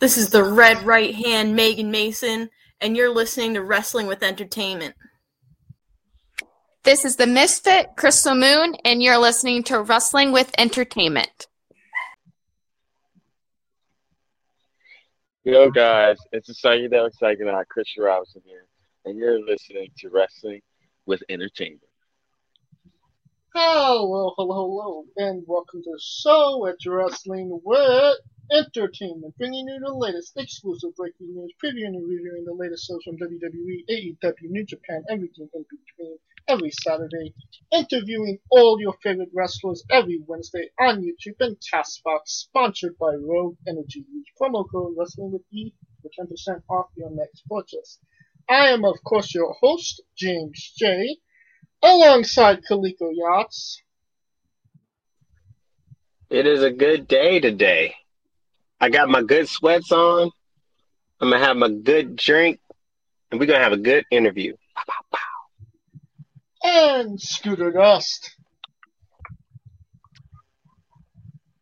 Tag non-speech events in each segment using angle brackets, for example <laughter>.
This is the red right hand Megan Mason, and you're listening to Wrestling with Entertainment. This is the Misfit Crystal Moon, and you're listening to Wrestling with Entertainment. Yo, guys, it's the psychedelic psychonaut Kristian Robinson here, and you're listening to Wrestling with Entertainment. Hello, hello, hello, and welcome to the show at Wrestling with Entertainment, bringing you the latest exclusive breaking news, previewing and reviewing the latest shows from WWE, AEW, New Japan, everything in between, every Saturday, interviewing all your favorite wrestlers every Wednesday on YouTube and Castbox, sponsored by Rogue Energy. Use promo code Wrestling with E for 10% off your next purchase. I am, of course, your host, James J., alongside Kaliko Yachts. It is a good day today. I got my good sweats on. I'm gonna have my good drink, and we're gonna have a good interview. and Scooter Dust.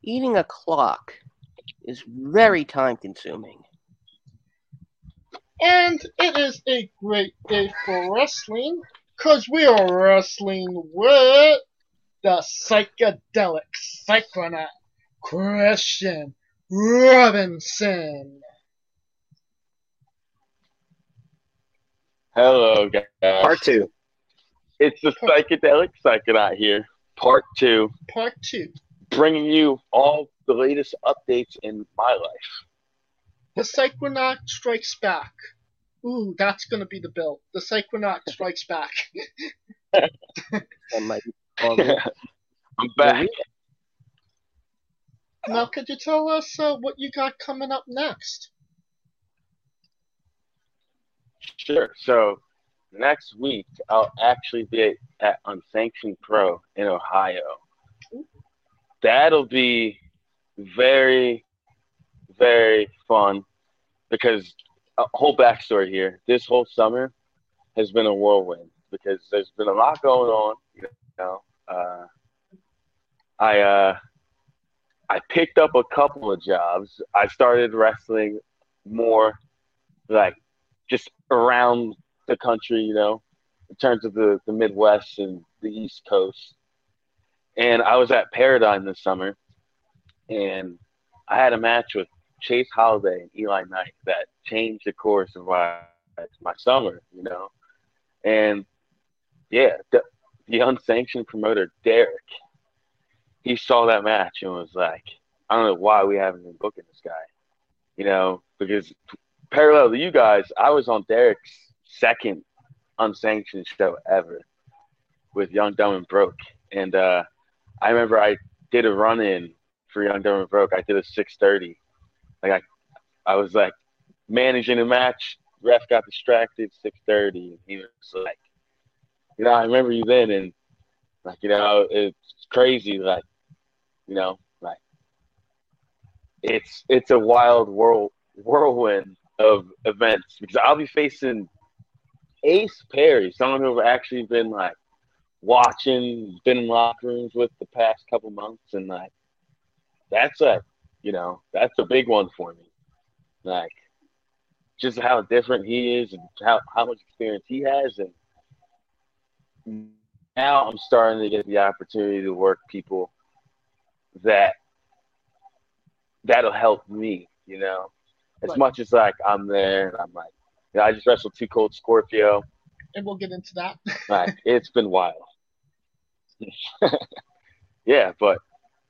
Eating a clock is very time consuming. And it is a great day for wrestling, because we are wrestling with the psychedelic psychonaut Kristian Robinson. Hello, guys. Part two. It's the psychedelic psychonaut here. Part two. Part two. Bringing you all the latest updates in my life. The Psychonaut Strikes Back. Ooh, that's gonna be the bill. The Psychonaut <laughs> Strikes Back. <laughs> That might be called it. <laughs> I'm back. Now, could you tell us uh, what you got coming up next? Sure. So next week I'll actually be at Unsanctioned Pro in Ohio. That'll be very, very fun because a whole backstory here. This whole summer has been a whirlwind because there's been a lot going on. You know, uh, I uh, I picked up a couple of jobs. I started wrestling more like just around the country, you know, in terms of the, the Midwest and the East Coast. And I was at Paradigm this summer, and I had a match with Chase Holiday and Eli Knight that changed the course of my my summer, you know. And yeah, the, the unsanctioned promoter Derek, he saw that match and was like, I don't know why we haven't been booking this guy, you know, because parallel to you guys, I was on Derek's second unsanctioned show ever with Young Dumb and Broke, and uh, I remember I did a run in for Young Dumb and Broke. I did a six thirty, like I, I was like managing a match. Ref got distracted, six thirty, and he was like, you know, I remember you then, and like you know, it's crazy, like you know, like it's it's a wild world whirlwind of events because I'll be facing Ace Perry, someone who I've actually been like watching, been in locker rooms with the past couple months, and like that's a you know that's a big one for me. Like just how different he is and how how much experience he has, and now I'm starting to get the opportunity to work people that that'll help me, you know as Right. much as like I'm there and I'm like, you know, I just wrestled two Cold Scorpio. And we'll get into that. <laughs> Like it's been wild. <laughs> yeah, but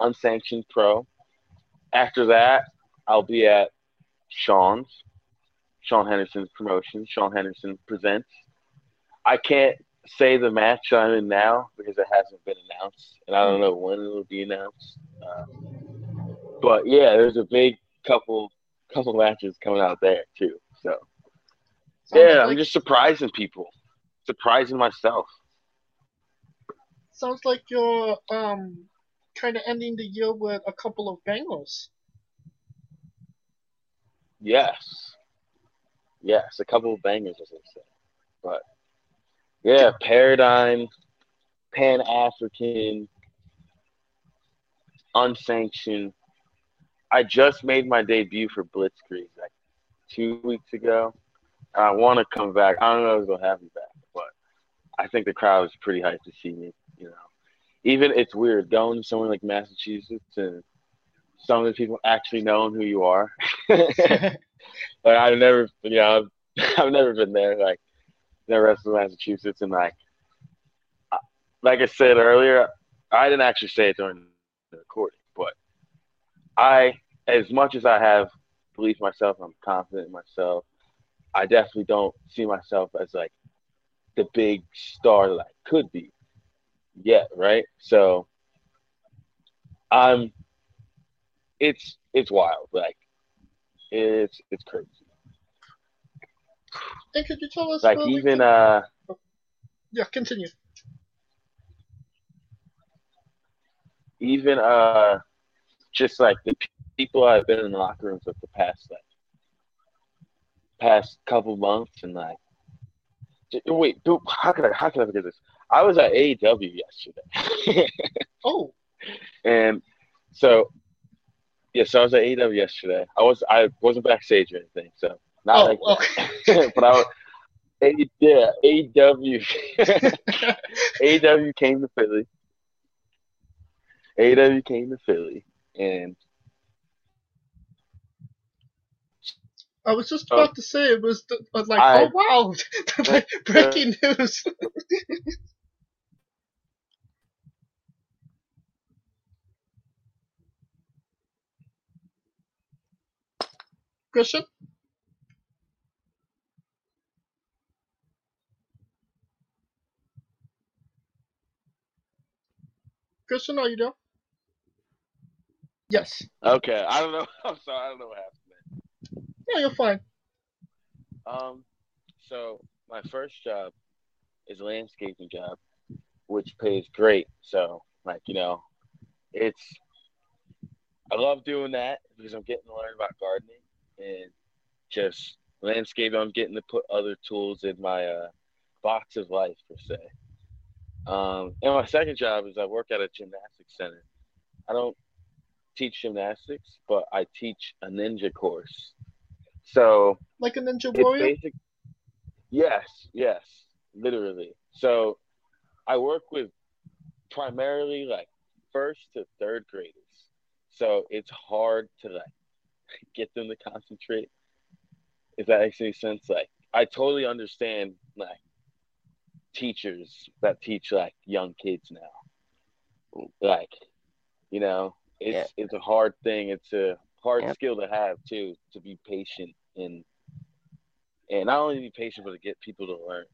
unsanctioned pro. After that, I'll be at Sean's, Sean Henderson's promotion. Sean Henderson presents. I can't say the match I'm in now because it hasn't been announced, and I don't know when it'll be announced. Uh, but yeah, there's a big couple couple matches coming out there too. So Sounds yeah, like, I'm just surprising people, surprising myself. sounds like you're um kind of ending the year with a couple of bangers. Yes, yes, a couple of bangers, as I say. But yeah, Paradigm, Pan African, unsanctioned. I just made my debut for Blitzkrieg like two weeks ago. And I want to come back. I don't know if they'll have me back, but I think the crowd is pretty hyped to see me. You know, even it's weird going to somewhere like Massachusetts and some of the people actually knowing who you are. <laughs> <laughs> like I've never, you know, I've, <laughs> I've never been there. Like never wrestled in Massachusetts, and like, like I said earlier, I didn't actually say it during the recording, but I, as much as I have belief myself, I'm confident in myself. I definitely don't see myself as like the big star that I could be yet, right? So I'm it's it's wild. Like it's it's crazy. And could you tell us? Like even uh yeah, continue. even uh just like the people I've been in the locker rooms with the past like past couple months and like wait dude, how could I how could I forget this? I was at AEW yesterday. <laughs> Oh, and so yeah, so I was at AEW yesterday. I was I wasn't backstage or anything, so not oh, like okay. <laughs> but I was A, yeah, AEW AEW <laughs> came to Philly. AEW came to Philly and I was just about to say it was the, uh, like, I- oh wow, <laughs> like, breaking news. Kristian, Kristian, are you there? Yes. okay, I don't know. <laughs> I'm sorry, I don't know what happened. No, you're fine. Um, so my first job is a landscaping job, which pays great. So like you know, it's I love doing that because I'm getting to learn about gardening and just landscaping. I'm getting to put other tools in my uh, box of life per se. Um, and my second job is I work at a gymnastics center. I don't teach gymnastics, but I teach a ninja course. So Like a ninja warrior. basic. Yes, yes, literally. So I work with primarily like first to third graders. So it's hard to like <laughs> get them to concentrate. If that makes any sense. Like I totally understand like teachers that teach like young kids now. Like, you know, it's it's a hard thing. It's a hard Yeah. skill to have too, to be patient and and not only be patient but to get people to learn.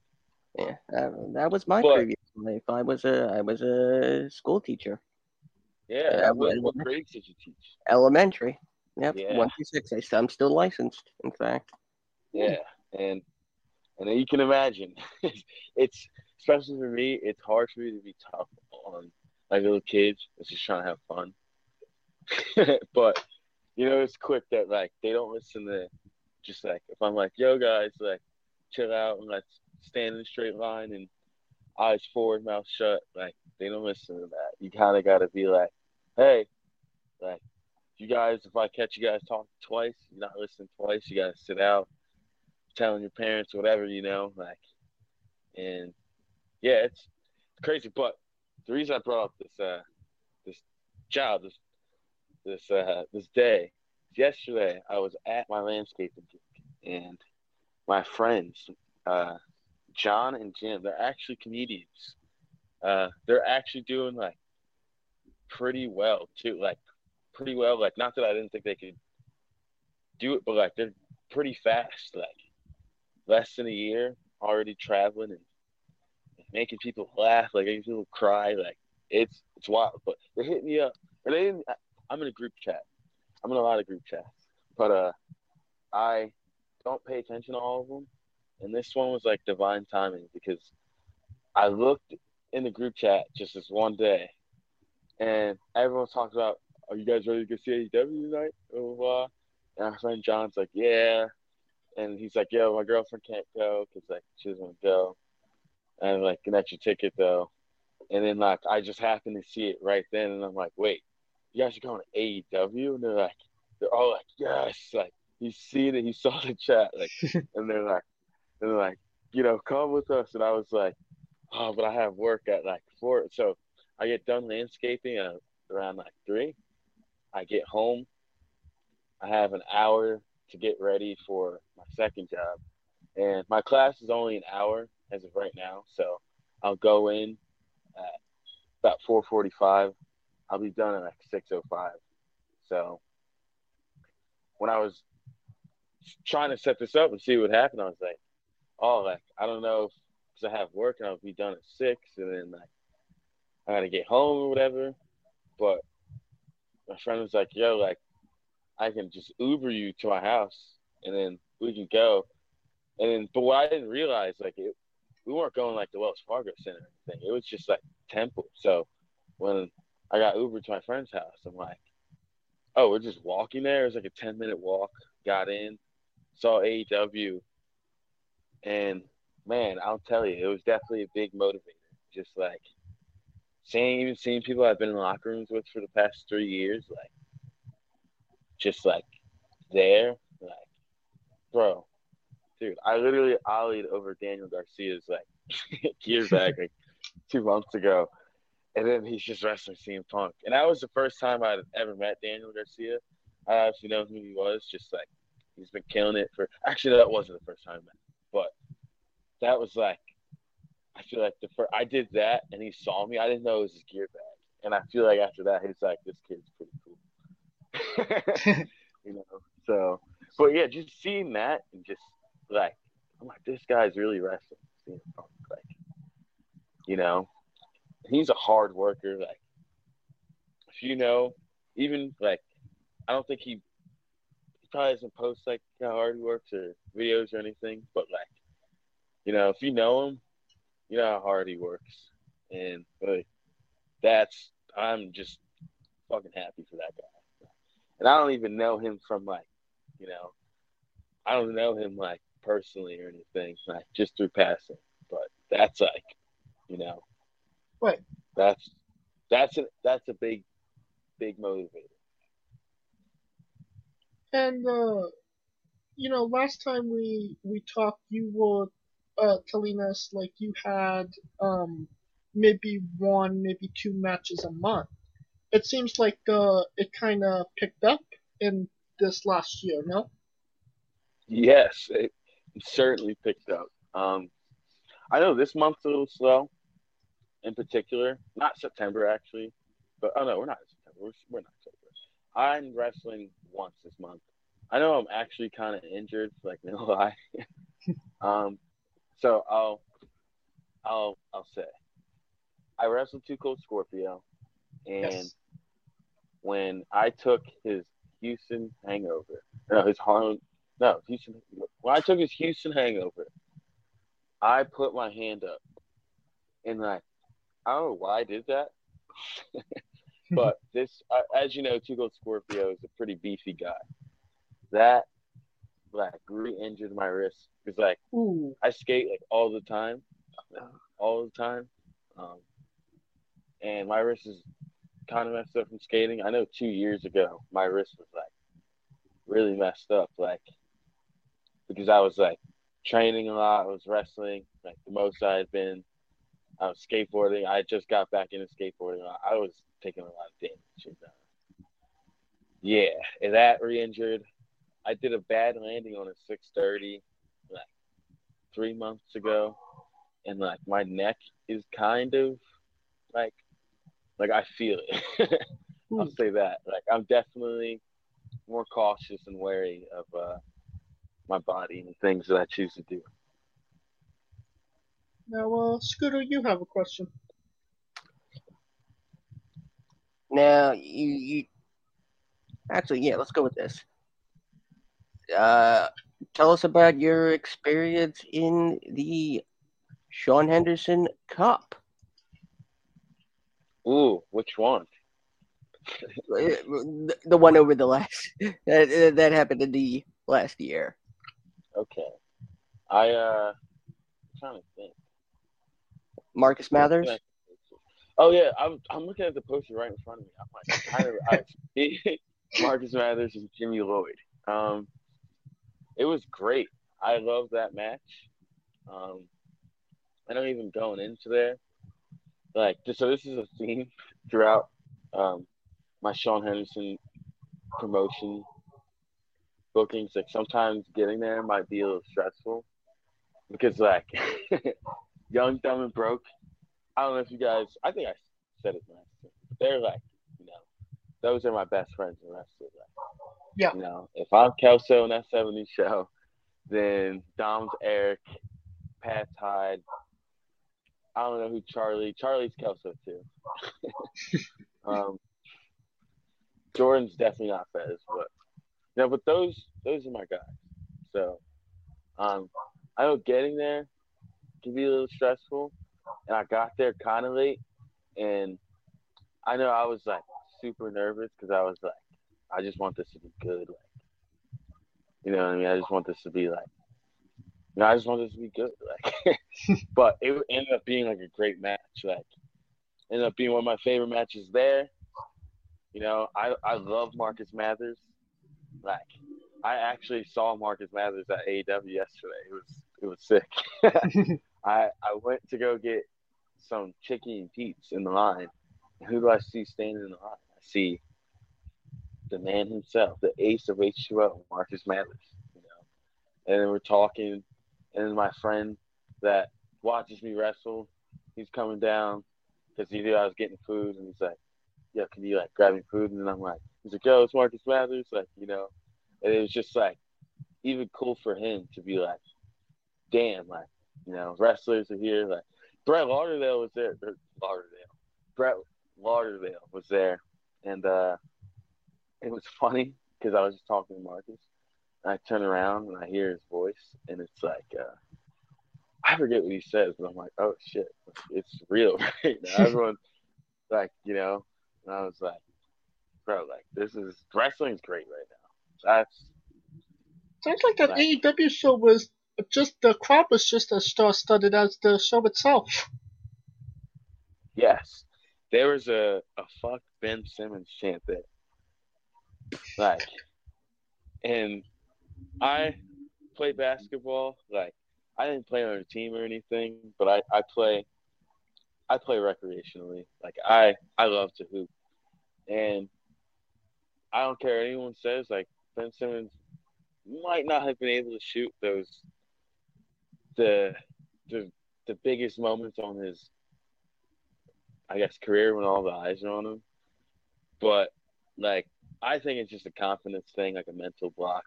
Yeah, uh, that was my But- previous life. I was a I was a school teacher, Yeah. Yeah, what, what grades did you teach? elementary. Yep, Yeah. one through six. I'm still licensed. In fact, Yeah, and and then you can imagine, <laughs> it's especially for me. It's hard for me to be tough on like little kids that's just trying to have fun. <laughs> but you know, it's quick that like they don't listen to just like if I'm like, yo guys, like chill out and let's stand in a straight line and eyes forward, mouth shut. Like they don't listen to that. You kind of got to be like, hey, like you guys, if I catch you guys talking twice, you're not listening twice. You got to sit out telling your parents whatever you know like and yeah it's crazy but the reason i brought up this uh this job this this uh this day yesterday i was at my landscaping gig and my friends uh john and jim they're actually comedians. Uh they're actually doing like pretty well too like pretty well like not that i didn't think they could do it but like they're pretty fast like less than a year already traveling and making people laugh, like making people cry, like it's it's wild. But they're hitting me up, and they didn't. I'm in a group chat. I'm in a lot of group chats, but uh, I don't pay attention to all of them. And this one was like divine timing because I looked in the group chat just this one day, and everyone talks about, "Are you guys ready to go see AEW tonight?" Blah blah. blah. And our friend John's like, "Yeah." And he's like, "Yo, my girlfriend can't go because like she doesn't want to go," and I'm like, "An extra ticket though," and then like I just happened to see it right then, and I'm like, "Wait, you guys are going to AEW?" And they're like, they're all like, yes, like he's seen it, he saw the chat, like, <laughs> and they're like, and they're like, you know, come with us, and I was like, oh, but I have work at like four, so I get done landscaping at around like three. I get home, I have an hour to get ready for my second job, and my class is only an hour as of right now, so I'll go in at about four forty-five. I'll be done at like six oh five. So when I was trying to set this up and see what happened, I was like, oh, like I don't know because I have work and I'll be done at six, and then like I gotta get home or whatever. But my friend was like, yo, like I can just Uber you to my house, and then we can go. And then, but what I didn't realize, like it, we weren't going like the Wells Fargo Center or anything. It was just like Temple. So when I got Uber to my friend's house, I'm like, oh, we're just walking there. It was like a 10 minute walk. Got in, saw AEW, and man, I'll tell you, it was definitely a big motivator. Just like seeing, even seeing people I've been in locker rooms with for the past three years, like just like there, like bro, dude, I literally ollied over Daniel Garcia's like <laughs> years back, like two months ago, and then he's just wrestling CM Punk, and that was the first time I'd ever met Daniel Garcia. I actually know who he was, just like he's been killing it for. Actually, that wasn't the first time I met, but that was like, I feel like the first I did that, and he saw me. I didn't know it was his gear bag, and I feel like after that, he's like, this kid's pretty. <laughs> you know, so but yeah, just seeing that and just like I'm like, this guy's really wrestling. Like, you know, he's a hard worker. Like, if you know, even like, I don't think he, he probably doesn't post like how hard he works or videos or anything, but like, you know, if you know him, you know how hard he works, and like, that's I'm just fucking happy for that guy. And I don't even know him from like, you know, I don't know him like personally or anything, like just through passing. But that's like, you know, Right. that's that's a that's a big big motivator. And uh, you know, last time we we talked, you were uh, telling us like you had um maybe one, maybe two matches a month. It seems like uh it kind of picked up in this last year, no? Yes, it certainly picked up. Um, I know this month's a little slow, in particular. Not September actually, but oh no, we're not in September. We're, we're not September. I'm wrestling once this month. I know I'm actually kind of injured, like no <laughs> lie. um, so I'll, I'll, I'll say, I wrestled Two Cold Scorpio, and Yes. When I took his Houston Hangover, no, his Harlem, no, Houston. When I took his Houston Hangover, I put my hand up, and like, I don't know why I did that, <laughs> but <laughs> this, uh, as you know, Two Cold Scorpio is a pretty beefy guy. That like re-injured my wrist because like Ooh. I skate like all the time, all the time, um, and my wrist is kind of messed up from skating. I know two years ago my wrist was like really messed up, like because I was like training a lot, I was wrestling, like the most I had been. I was skateboarding. I just got back into skateboarding. I was taking a lot of damage. And, uh, yeah, and that re-injured. I did a bad landing on a 630 like three months ago, and like my neck is kind of like like I feel it. <laughs> I'll say that. Like I'm definitely more cautious and wary of uh, my body and things that I choose to do. Now, uh, Scooter, you have a question. Now you you actually yeah, let's go with this. Uh, tell us about your experience in the Sean Henderson Cup. Ooh, which one? The, <laughs> the one over the last <laughs> that that happened in the last year. Okay, I uh, I'm trying to think. Marcus Mathers. Oh yeah, I'm I'm looking at the poster right in front of me. I'm like kind of I, he, <laughs> Marcus Mathers and Jimmy Lloyd. Um, it was great. I love that match. Um, I don't even going into there. Like, so this is a theme throughout um, my Sean Henderson promotion bookings. Like, sometimes getting there might be a little stressful because, like, <laughs> young, dumb, and broke. I don't know if you guys. I think I said it last time. They're like, you know, those are my best friends in wrestling. Like, Yeah. You know, if I'm Kelso in that 70s show, then Dom's Eric, Pat Hyde. I don't know who Charlie. Charlie's Kelso too. <laughs> um, Jordan's definitely not Fez, but you know, but those those are my guys. So, um, I know getting there can be a little stressful, and I got there kind of late, and I know I was like super nervous because I was like, I just want this to be good, like, you know what I mean? I just want this to be like, you know, I just wanted to be good, like, <laughs> but it ended up being like a great match, like, ended up being one of my favorite matches there. You know, I I love Marcus Mathers, like. I actually saw Marcus Mathers at AEW yesterday. It was it was sick. <laughs> <laughs> I I went to go get some chicken and peeps in the line. And who do I see standing in the line? I see the man himself, the ace of H2O, Marcus Mathers. You know, and then we're talking, and my friend that watches me wrestle, he's coming down because he knew I was getting food, and he's like, "Yo, can you like grab me food?" And I'm like, "He's like, yo, it's Marcus Mathers," like you know, and it was just like even cool for him to be like, "Damn, like you know, wrestlers are here." Like Brett Lauderdale was there. or Lauderdale, Brett Lauderdale was there, and uh, it was funny because I was just talking to Marcus. I turn around and I hear his voice, and it's like, uh, I forget what he says, but I'm like, oh shit, it's real <laughs> right now. Everyone's like, you know, and I was like, bro, like this is wrestling's great right now. That's Sounds like that Right. AEW show was just the crowd was just as star studded as the show itself. yes. There was a, a fuck Ben Simmons chant there. Like and I play basketball, like I didn't play on a team or anything, but I, I play I play recreationally. Like I I love to hoop. And I don't care what anyone says, like Ben Simmons might not have been able to shoot those the the the biggest moments on his I guess career when all the eyes are on him. But like I think it's just a confidence thing, like a mental block.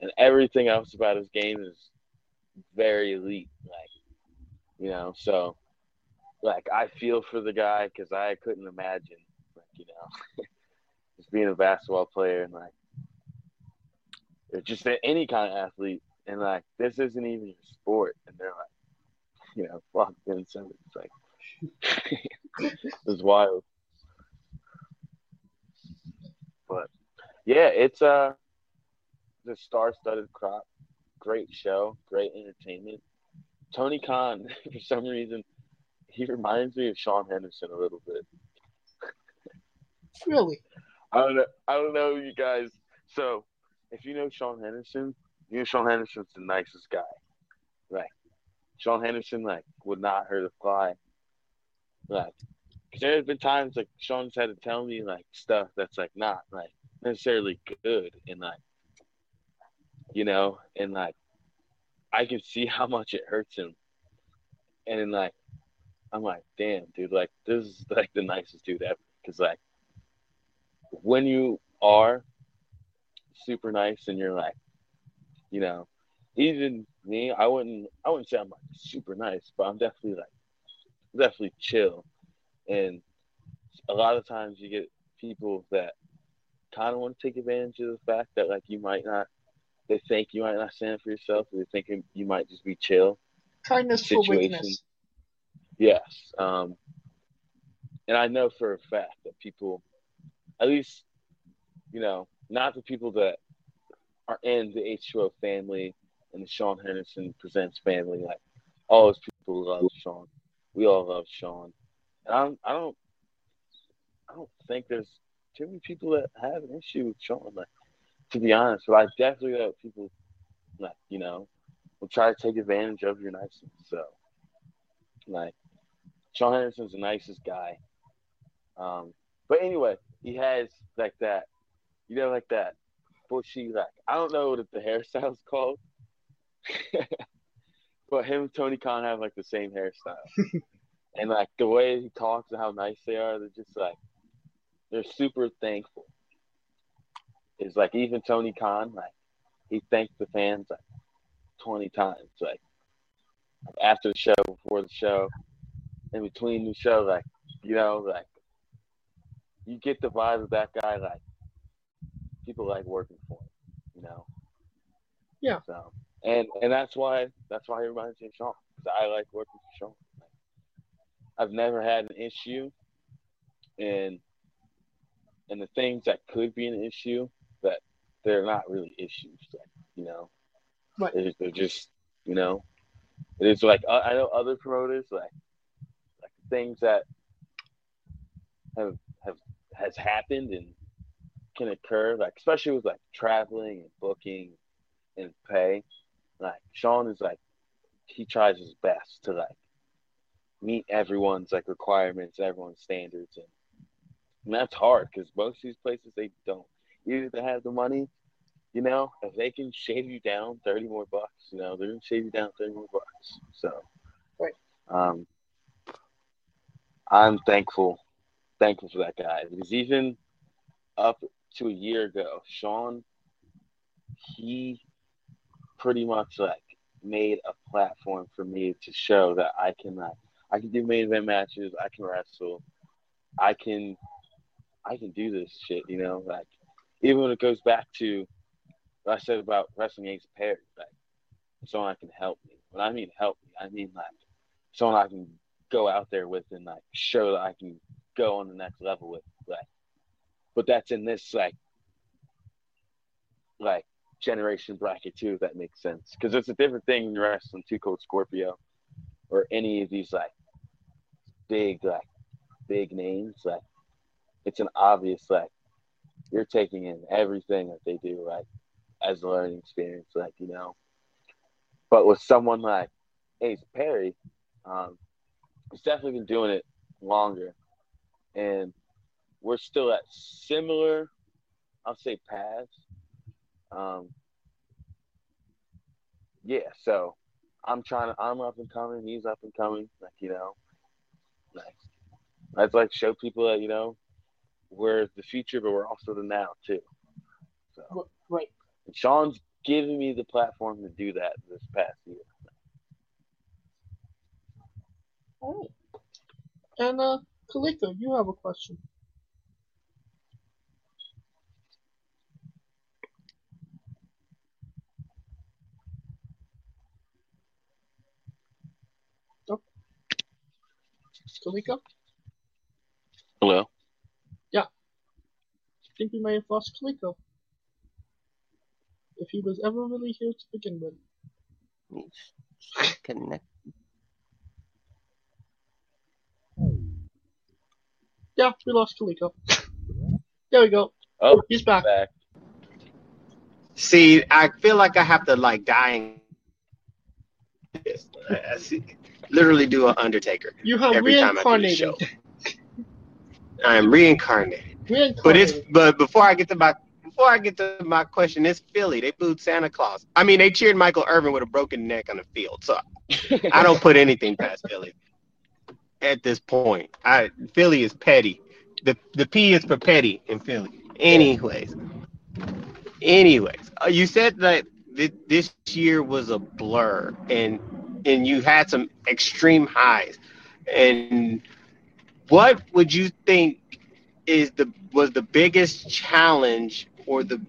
And everything else about his game is very elite. Like, you know, so like I feel for the guy because I couldn't imagine, like, you know, <laughs> just being a basketball player and like, just any kind of athlete. And like, this isn't even your sport. And they're like, you know, fuck Ben Simmons. Like, it was <laughs> wild. But yeah, it's uh the star-studded crop. Great show, great entertainment. Tony Khan, <laughs> for some reason, he reminds me of Sean Henderson a little bit. Really? I don't know. I don't know you guys. So, if you know Sean Henderson, you know Sean Henderson's the nicest guy. right? Sean Henderson, like would not hurt a fly. Like, cause there have been times like Sean's had to tell me like stuff that's like not like necessarily good, and like, you know, and like, I can see <laughs> how much it hurts him, and like, I'm like, damn, dude, like this is like the nicest dude ever, cause like when you are super nice and you're like, you know, even me, I wouldn't, I wouldn't say I'm like super nice, but I'm definitely like, definitely chill. And a lot of times you get people that kind of want to take advantage of the fact that like you might not, they think you might not stand for yourself, they think you might just be chill. Kindness for weakness. Yes. Um, and I know for a fact that people, at least, you know, not the people that are in the H2O family and the Sean Henderson Presents family, like all those people love Sean. We all love Sean. And I don't, I don't, I don't think there's too many people that have an issue with Sean. Like, to be honest, but I definitely know people, like, you know, will try to take advantage of your niceness. So, like, Sean Henderson's the nicest guy. Um, but anyway, he has like that, you know, like that bushy, like I don't know what the hairstyle's <laughs> called, but him and Tony Khan have like the same hairstyle, <laughs> and like the way he talks and how nice they are, they're just like they're super thankful. It's like even Tony Khan, like he thanked the fans like twenty times, like after the show, before the show, in between the show, like you know, like you get the vibe of that guy, like people like working for him, you know. Yeah. So and and that's why that's why everybody's saying Sean because I like working for Sean. Like, I've never had an issue, and and the things that could be an issue they're not really issues, like you know. Right. They're, they're just you know, it is like uh, I know other promoters like like things that have have has happened and can occur, like especially with like traveling and booking and pay. Like Sean is like he tries his best to like meet everyone's like requirements, everyone's standards, and, and that's hard because most of these places they don't. Either they have the money, you know, if they can shave you down thirty more bucks, you know, they're gonna shave you down thirty more bucks. So, Right. Um, I'm thankful, thankful for that guy because even up to a year ago, Sean, he pretty much like made a platform for me to show that I can like I can do main event matches, I can wrestle, I can I can do this shit, you know, like even when it goes back to what I said about wrestling Ace Perry, like someone that can help me. When I mean help me, I mean like someone I can go out there with and like show that I can go on the next level with, like. But that's in this like like generation bracket too, if that makes sense. Because it's a different thing you're wrestling Two Cold Scorpio or any of these like big like big names. Like it's an obvious like you're taking in everything that they do like as a learning experience, like you know. But with someone like Ace Perry, um, he's definitely been doing it longer, and we're still at similar, I'll say, paths. Um, yeah, so I'm trying to, I'm up and coming, he's up and coming, like you know, like I'd like show people that you know we're the future, but we're also the now too. So Right. and Sean's giving me the platform to do that this past year. All right. And uh, Kaliko, you have a question. Oh. Kaliko? Hello. I think we may have lost Kaliko. If he was ever really here to begin with. Connect. Yeah, we lost Kaliko. There we go. Oh, He's back. back. See, I feel like I have to like die and yes, I, I see, literally do an Undertaker You have every time I do the reincarnated. show. I am reincarnated. But it's but before I get to my before I get to my question, it's Philly. They booed Santa Claus. I mean, they cheered Michael Irvin with a broken neck on the field. So <laughs> I don't put anything past Philly at this point. I Philly is petty. The the P is for petty in Philly. Anyways, anyways, uh, you said that thi- this year was a blur, and and you had some extreme highs. And what would you think is the was the biggest challenge or the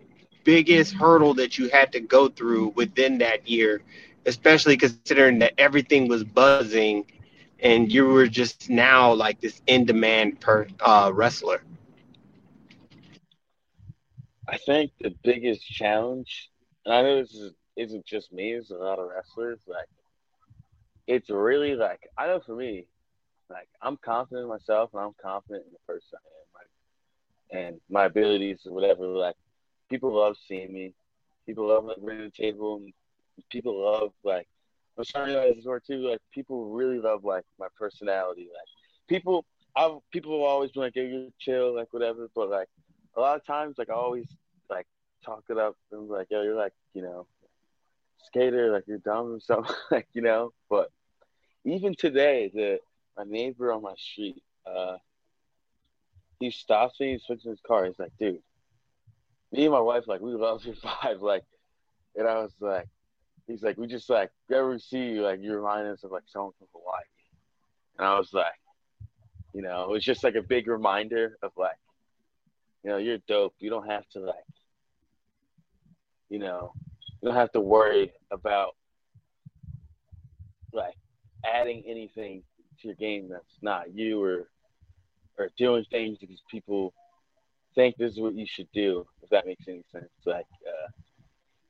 biggest hurdle that you had to go through within that year, especially considering that everything was buzzing and you were just now like this in demand per uh, wrestler. I think the biggest challenge, and I know this is, isn't just me, it's a lot of wrestlers. Like, it's really like I know for me, like I'm confident in myself and I'm confident in the person I am. And my abilities or whatever. Like people love seeing me. People love like running the table. People love like I'm sorry guys this word too. Like people really love like my personality. Like people, I people will always be like, "Hey, you're chill," like whatever. But like a lot of times, like I always like talk it up and like, "Yo, you're like you know, skater, like you're dumb or something," <laughs> like you know. But even today, the my neighbor on my street, uh, he stops me, he's fixing his car. He's like, "Dude." Me and my wife, like, we love your <laughs> vibe, like, and I was like, he's like, we just like ever see you, like you remind us of like someone from Hawaii. And I was like, you know, it was just like a big reminder of like, you know, you're dope. You don't have to like, you know, you don't have to worry about like adding anything to your game that's not you or or doing things because people think this is what you should do, if that makes any sense. Like uh,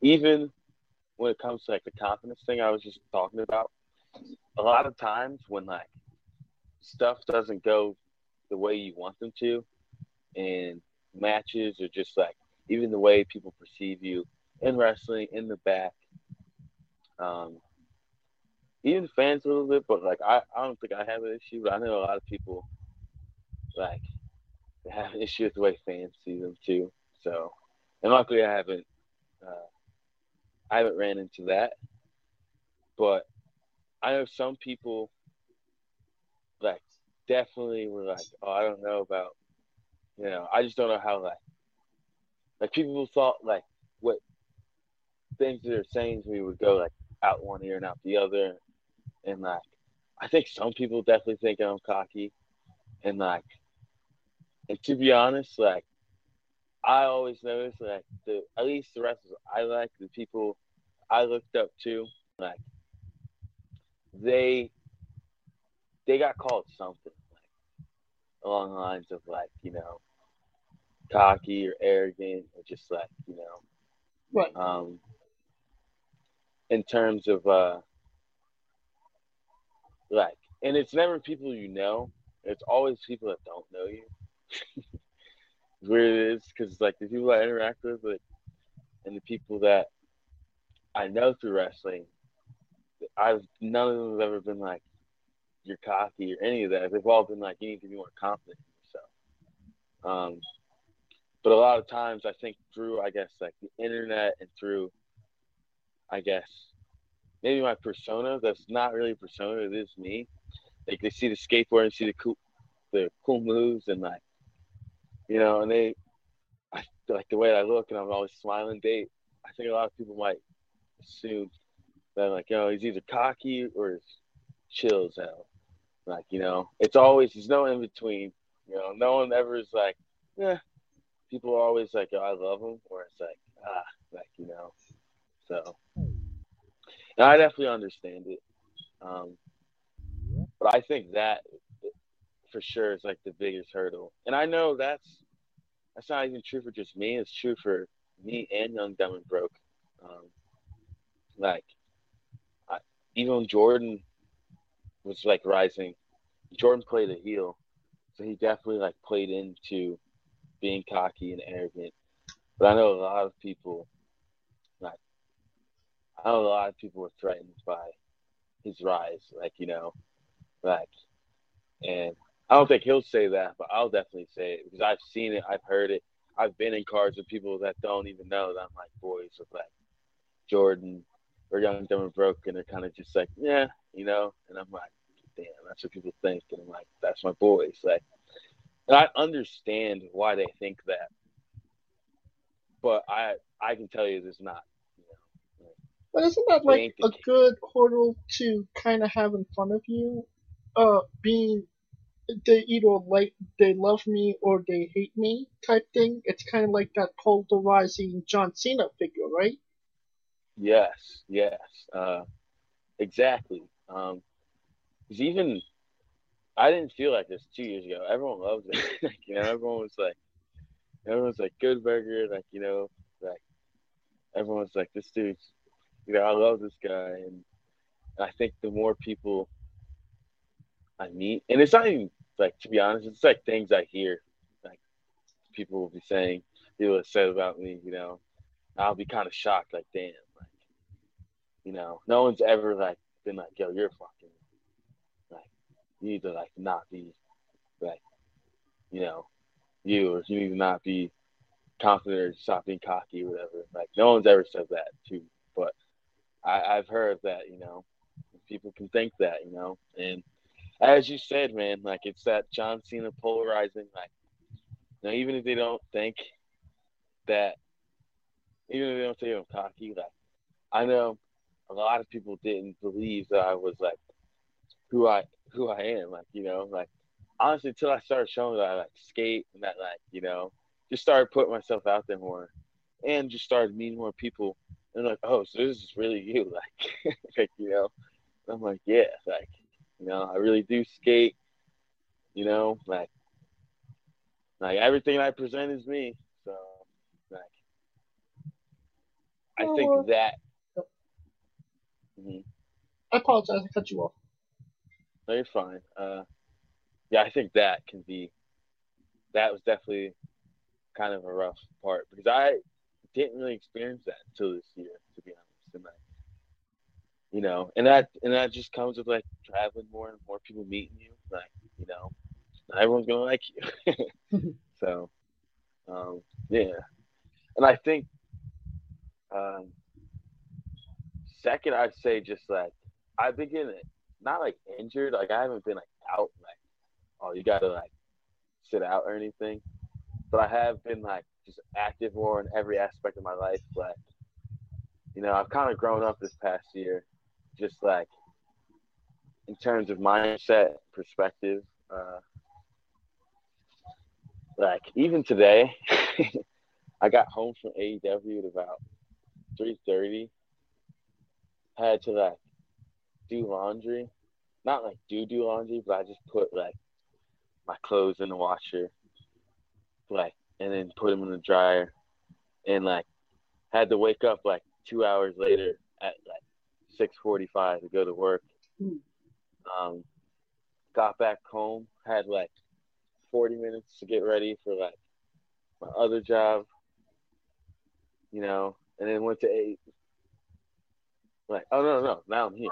even when it comes to like the confidence thing I was just talking about, a lot of times when like stuff doesn't go the way you want them to, and matches or just like even the way people perceive you in wrestling, in the back, um, even fans a little bit, but like I, I don't think I have an issue, but I know a lot of people like they have <laughs> an issue with the way fans see them too. So, and luckily I haven't uh, I haven't ran into that, but I know some people like definitely were like, oh, I don't know about, you know, I just don't know how like, like people thought like what things they're saying to me would go like out one ear and out the other, and like I think some people definitely think I'm cocky, and like, and to be honest, like I always notice like the at least the wrestlers I like the people I looked up to like they they got called something like along the lines of like you know cocky or arrogant or just like you know Right. um in terms of uh like and it's never people you know it's always people that don't know you Weird it is because like the people I interact with like and the people that I know through wrestling I've none of them have ever been like you're cocky or any of that. They've all been like you need to be more confident in yourself. Um but a lot of times I think through I guess like the internet and through I guess maybe my persona that's not really a persona it is me. Like they see the skateboard and see the cool the cool moves and like you know and they I like the way I look and I'm always smiling they I think a lot of people might assume that like you know he's either cocky or he's chill as hell. Like you know it's always there's no in between you know no one ever is like yeah. People are always like, oh, I love him, or it's like, ah, like you know. So, and I definitely understand it, um, but I think that for sure is like the biggest hurdle, and I know that's that's not even true for just me. It's true for me and Young Dumb and Broke. Um, like, I, even Jordan was like rising, Jordan played a heel, so he definitely like played into being cocky and arrogant. But I know a lot of people, like, I know a lot of people were threatened by his rise. Like, you know, like, and I don't think he'll say that, but I'll definitely say it because I've seen it, I've heard it. I've been in cars with people that don't even know that I'm like boys with like Jordan or Young Dumb and Broke, and they're kind of just like, yeah, you know. And I'm like, damn, that's what people think, and I'm like, that's my boys. Like, and I understand why they think that, but I I can tell you it's not. You know, But isn't that like a good portal to kind of have in front of you? Uh, being they either like they love me or they hate me type thing. It's kind of like that polarizing John Cena figure, right? Yes, yes, uh, exactly. Um, even I didn't feel like this two years ago. Everyone loves <laughs> it. like, you know, everyone was like, everyone's like good burger. Like, you know, like everyone's like, this dude's, you know, I love this guy. And I think the more people I meet, and it's not even like, to be honest, it's like things I hear. Like, people will be saying, people have said about me, you know, I'll be kind of shocked, like, damn, like, you know, no one's ever like been like, yo, you're fucking, like, you need to like not be, like, you know, you or you need to not be confident or stop being cocky or whatever. Like, no one's ever said that to me, but I, I've heard that, you know, people can think that, you know, and as you said, man, like it's that John Cena polarizing, like, know, even if they don't think that, even if they don't say I'm cocky, like, I know a lot of people didn't believe that I was like who I who I am, like, you know, like honestly, until I started showing that I like skate and that like, you know, just started putting myself out there more, and just started meeting more people, and like, oh, so this is really you, <laughs> like, <laughs> like you know, I'm like, yeah, like you know, I really do skate. You know, like like everything I present is me. So like I think that Mhm. I apologize. I cut you off. No, you're fine. Uh, yeah, I think that can be. That was definitely kind of a rough part because I didn't really experience that until this year, to be honest. And like, you know, and that and that just comes with like traveling more and more people meeting you. Like, you know, not everyone's gonna like you. <laughs> <laughs> so, um, yeah, and I think, um, second, I'd say just like I've been getting not like injured. Like I haven't been like out like oh you gotta like sit out or anything. But I have been like just active more in every aspect of my life. Like you know, I've kind of grown up this past year, just like in terms of mindset, perspective. Uh, like even today, <laughs> I got home from AEW at about three thirty. Had to like do laundry, not like do do laundry, but I just put like my clothes in the washer, like, and then put them in the dryer, and like had to wake up like two hours later at like six forty five to go to work. Um, got back home, had like forty minutes to get ready for like my other job, you know, and then went to eight. Like, oh no, no, now I'm here.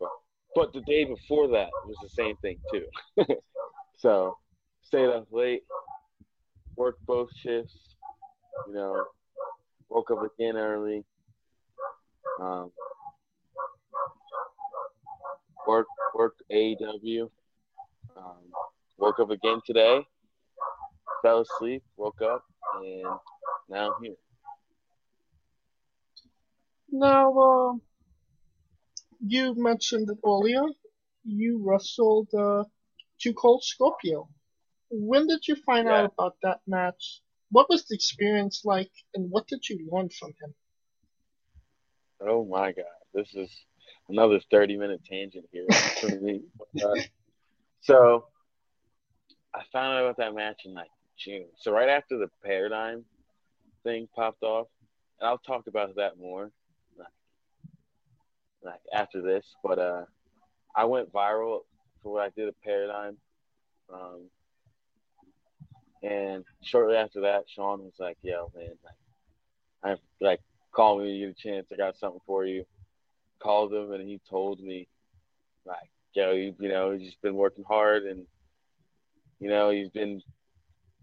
But, but the day before that was the same thing too. <laughs> so stayed up late, worked both shifts, you know, woke up again early. Um, worked worked AEW. Um, woke up again today. Fell asleep, woke up, and now I'm here. Now, uh, you mentioned it earlier. You wrestled uh, Too Cold Scorpio. When did you find Yeah. out about that match? What was the experience like, and what did you learn from him? Oh my god, this is another thirty-minute tangent here <laughs> for me. Uh, so I found out about that match in like June. So right after the Paradigm thing popped off, and I'll talk about that more, like, like after this. But uh, I went viral for what I did at Paradigm, um, and shortly after that, Sean was like, "Yo, man, like, I like." call me when you get a chance. I got something for you. Called him and he told me, like, yo, you, you know, he's just been working hard and, you know, he's been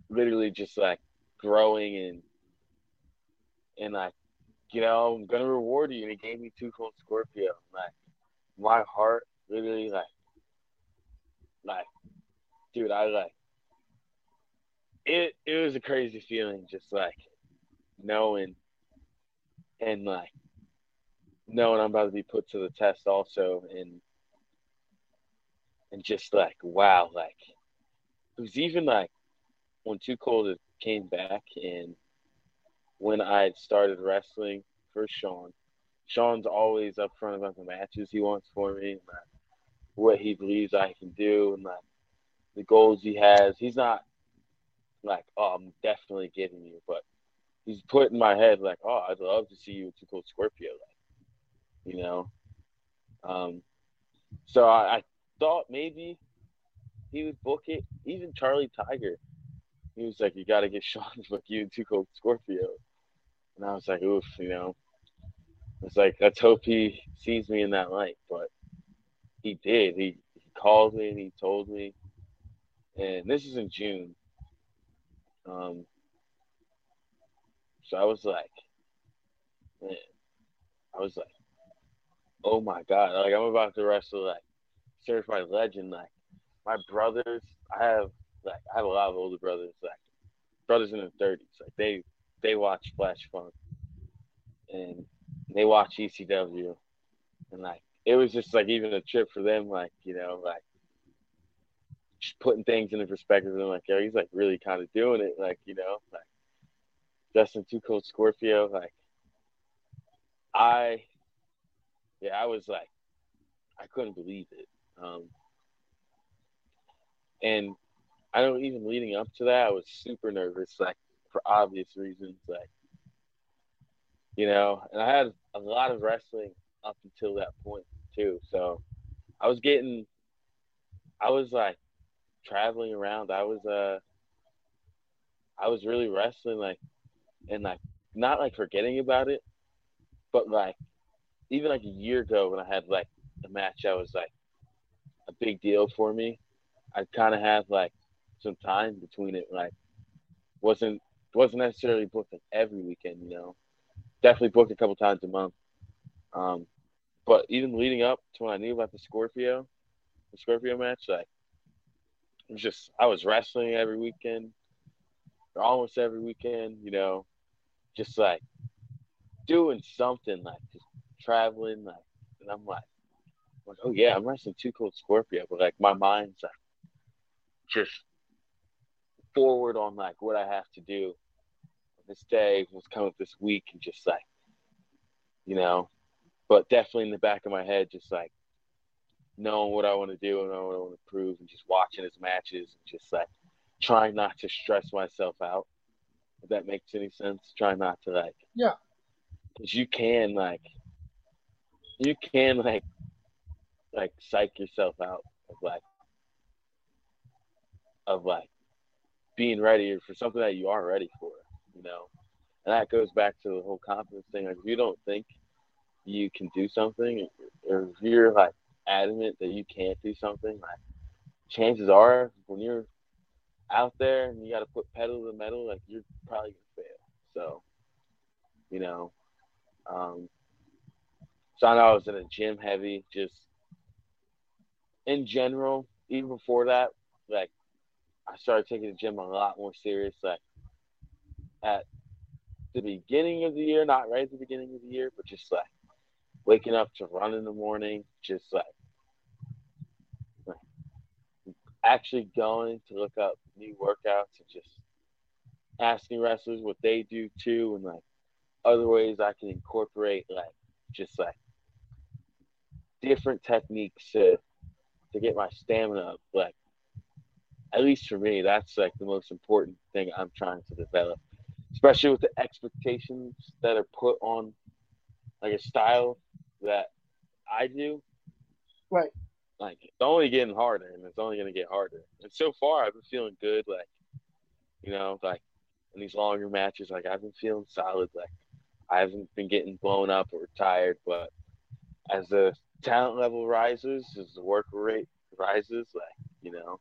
literally just like growing and, and like, you know, I'm gonna reward you. And he gave me two cold Scorpio. Like, my heart literally like, like, dude, I like, it. It was a crazy feeling, just like knowing and like knowing I'm about to be put to the test also and and just like wow like it was even like when Too Cold came back and when I started wrestling for Sean Sean's always upfront about the matches he wants for me and like what he believes I can do and like the goals he has. He's not like oh I'm definitely getting you but he's put in my head like, oh, I'd love to see you with Too Cold Scorpio, like, you know. Um, so I, I thought maybe he would book it. Even Charlie Tiger he was like, "You got to get <laughs> Sean to book you and Too Cold Scorpio," and I was like, "Oof," you know. It's like let's hope he sees me in that light, but he did. He he called me and he told me, and this is in June. Um, so I was like, man, I was like, oh my god, like I'm about to wrestle like certified legend. Like my brothers, I have like I have a lot of older brothers, like brothers in their thirties. Like they they watch Flash Funk and they watch ECW, and like it was just like even a trip for them. Like you know, like just putting things into perspective. And like, yeah, he's like really kind of doing it. Like you know, like Justin Too Cold Scorpio. Like I, yeah, I was like, I couldn't believe it. Um, and I don't even leading up to that, I was super nervous, like for obvious reasons, like you know. And I had a lot of wrestling up until that point too, so I was getting, I was like traveling around. I was uh, I was really wrestling like, and like not like forgetting about it, but like even like a year ago when I had like a match that was like a big deal for me, I kind of had like some time between it. Like wasn't wasn't necessarily booked like every weekend, you know. Definitely booked a couple times a month. Um, but even leading up to when I knew about the Scorpio, the Scorpio match, like it was just I was wrestling every weekend, or almost every weekend, you know, just like doing something, like just traveling, like, and I'm like, like, oh yeah, I'm wrestling Too Cold Scorpio, but like my mind's like just forward on like what I have to do this day, what's coming up this week, and just like, you know, but definitely in the back of my head, just like knowing what I want to do and knowing what I want to prove, and just watching his matches, and just like trying not to stress myself out. If that makes any sense, trying not to like, Yeah. because you can like, you can like, like psych yourself out of like, of like being ready for something that you aren't ready for, you know. And that goes back to the whole confidence thing. Like, if you don't think you can do something, or if you're like adamant that you can't do something, like chances are when you're out there and you got to put pedal to the metal, like you're probably gonna fail. So, you know, um, so I know I was in a gym heavy, just in general. Even before that, like I started taking the gym a lot more serious. Like at the beginning of the year, not right at the beginning of the year, but just like waking up to run in the morning, just like, like actually going to look up new workouts and just asking wrestlers what they do too, and like other ways I can incorporate like just like different techniques to to get my stamina up. Like at least for me, that's like the most important thing I'm trying to develop, especially with the expectations that are put on like a style that I do. Right. Like it's only getting harder, and it's only gonna get harder. And so far, I've been feeling good. Like you know, like in these longer matches, like I've been feeling solid. Like I haven't been getting blown up or tired, but as the talent level rises, as the work rate rises, like you know,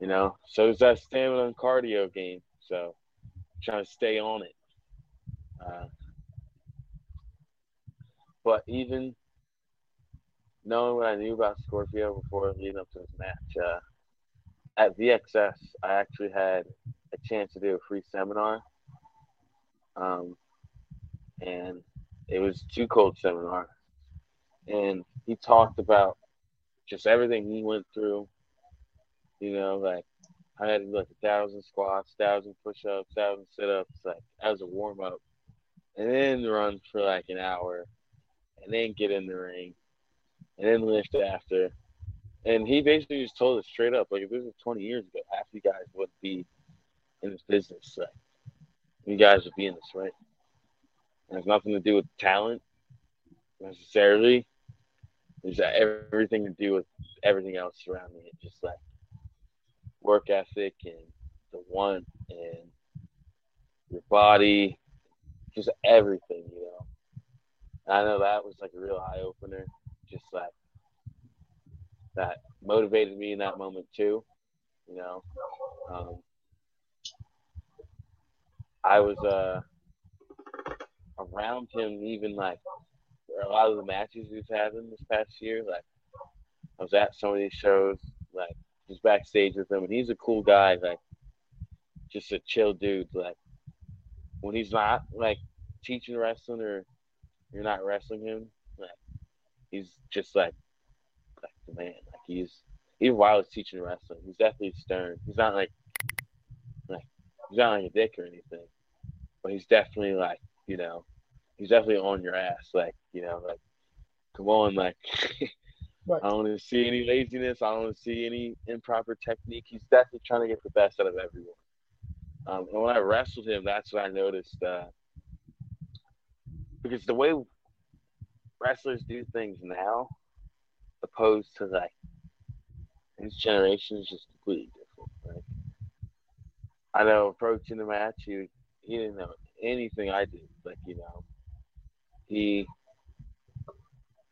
you know, so is that stamina and cardio game. So I'm trying to stay on it. Uh, but even knowing what I knew about Scorpio before leading up to this match, uh, at VXS, I actually had a chance to do a free seminar. Um, and it was too cold seminar. And he talked about just everything he went through. You know, like I had to do like a thousand squats, thousand push ups, thousand sit ups, like as a warm up. And then run for like an hour and then get in the ring and then lift after. And he basically just told us straight up, like if this was twenty years ago, half you guys would be in this business. Like you guys would be in this, right? It has nothing to do with talent necessarily. There's everything to do with everything else surrounding it, just like work ethic and the want and your body, just everything, you know. And I know that was like a real eye opener, just like that motivated me in that moment too, you know. Um, I was uh around him even like a lot of the matches he's having this past year. Like I was at some of these shows, like just backstage with him, and he's a cool guy, like just a chill dude. Like when he's not like teaching wrestling or you're not wrestling him, like he's just like like the man. Like he's even while he's teaching wrestling, he's definitely stern. He's not like like he's not like a dick or anything, but he's definitely like you know he's definitely on your ass. Like you know like come on like. <laughs> Right. I don't want to see any laziness. I don't want to see any improper technique. He's definitely trying to get the best out of everyone. Um, and when I wrestled him, that's what I noticed. Uh, because the way wrestlers do things now, opposed to like his generation, is just completely different. Like, I know approaching the match, he he didn't know anything I did. Like you know, he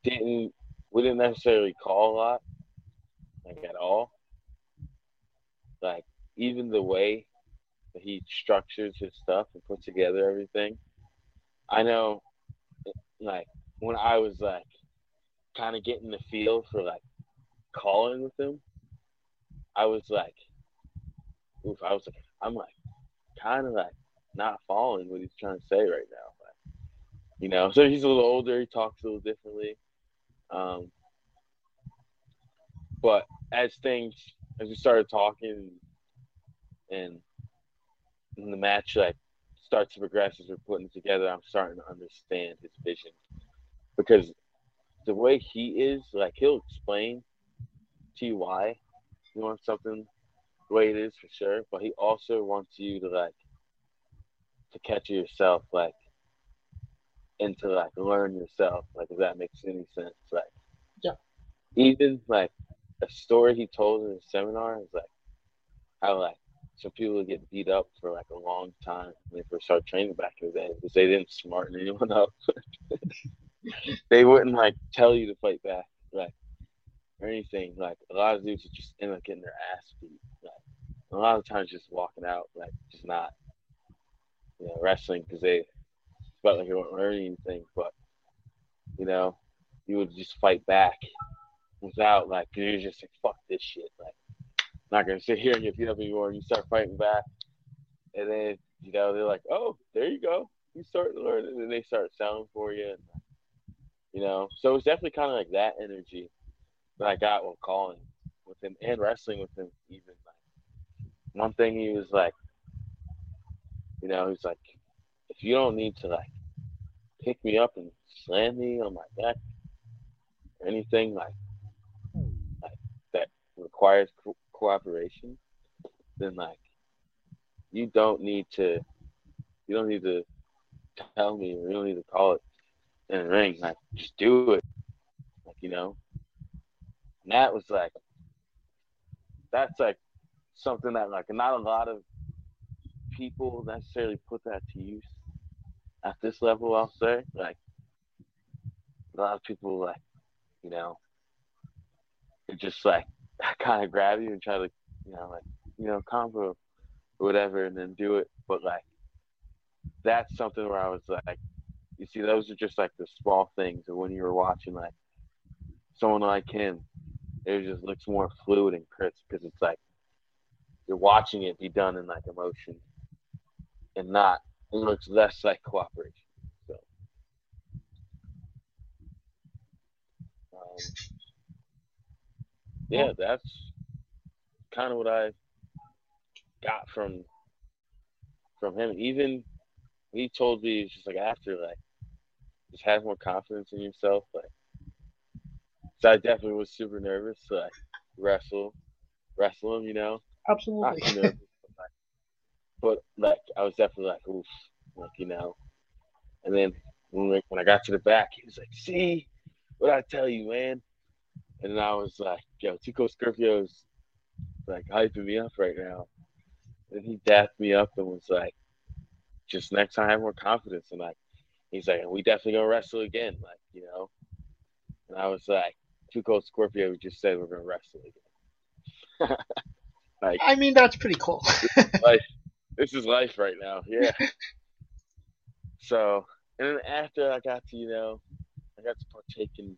didn't. We didn't necessarily call a lot, like at all. Like even the way that he structures his stuff and puts together everything. I know, like when I was like kind of getting the feel for like calling with him, I was like, oof, I was like, I'm like kind of like not following what he's trying to say right now. You know, so he's a little older, he talks a little differently. Um, but as things, as we started talking and the match like starts to progress as we're putting together, I'm starting to understand his vision because the way he is, like he'll explain to you why you want something the way it is for sure, but he also wants you to like to catch yourself, like and to like learn yourself, like if that makes any sense, like Yeah. even like a story he told in a seminar is like how like some people get beat up for like a long time when they first start training back in the day because they didn't smarten anyone <laughs> up. they wouldn't like tell you to fight back, like or anything. Like a lot of dudes would just end up getting their ass beat. Like a lot of times, just walking out, like just not, you know, wrestling because they felt like they weren't learning anything. But you know, you would just fight back without like you're just like fuck this shit. Like not gonna sit here and get beat up anymore. You start fighting back, and then you know they're like, oh, there you go. You start learning, and they start selling for you, and you know. So it's definitely kind of like that energy that I got while calling with him and wrestling with him. Even like one thing he was like, you know, he's like, if you don't need to like pick me up and slam me on my back anything like like that requires co- cooperation, then like you don't need to you don't need to tell me or you don't need to call it in the ring. Like just do it. Like, you know. And that was like that's like something that like not a lot of people necessarily put that to use at this level I'll say. Like a lot of people like, you know, they just like <laughs> kind of grab you and try to, you know, like, you know, combo or whatever and then do it. But like that's something where I was like, you see, those are just like the small things. And when you were watching like someone like him, it just looks more fluid and crisp because it's like you're watching it be done in like emotion and not it looks less like cooperation. So, um, yeah, that's kind of what I got from from him. Even he told me it's just like after like just have more confidence in yourself. Like, so I definitely was super nervous to like wrestle, wrestle him. You know, Absolutely. But like, I was definitely like oof, like you know. And then when we, when I got to the back, he was like, "See, what I tell you, man." And then I was like, "Yo, Two Cold Scorpio's like hyping me up right now." and he dapped me up and was like, just next time have more confidence. And like, he's like, we definitely gonna wrestle again. Like, you know. And I was like, "Two Cold Scorpio just said we're gonna wrestle again. <laughs> like, I mean, that's pretty cool. <laughs> life. This is life right now. Yeah. <laughs> so, and then after I got to, you know, I got to partake in,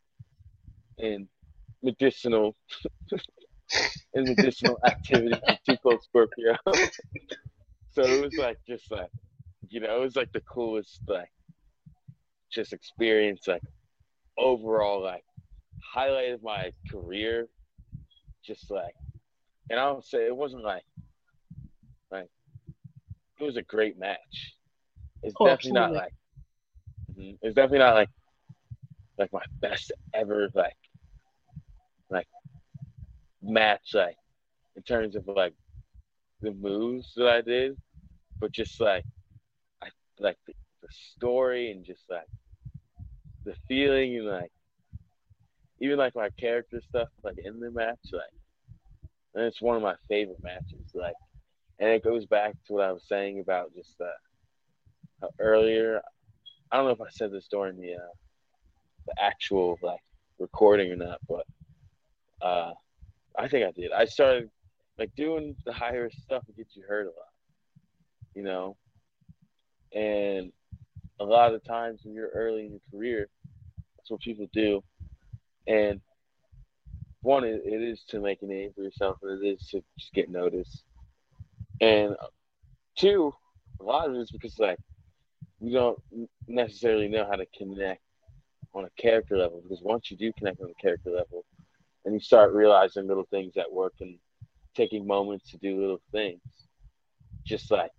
in medicinal, <laughs> in medicinal <laughs> activities with Scorpio. so it was like just like, you know, it was like the coolest like, just experience like overall like highlight of my career. Just like, and I'll say it wasn't like it was a great match. It's Oh, definitely not absolutely. like Mhm. it's definitely not like like my best ever like like match like in terms of like the moves that I did, but just like I like the, the story and just like the feeling and like even like my character stuff like in the match like and it's one of my favorite matches like and it goes back to what I was saying about just earlier. I don't know if I said this during the uh, the actual like recording or not, but uh, I think I did. I started like doing the higher stuff that get you hurt a lot, you know, and a lot of times when you're early in your career, that's what people do, and one it it is to make a name for yourself, and it is to just get noticed. And uh, two, a lot of it is because like we don't necessarily know how to connect on a character level. Because once you do connect on a character level, and you start realizing little things at work and taking moments to do little things, just like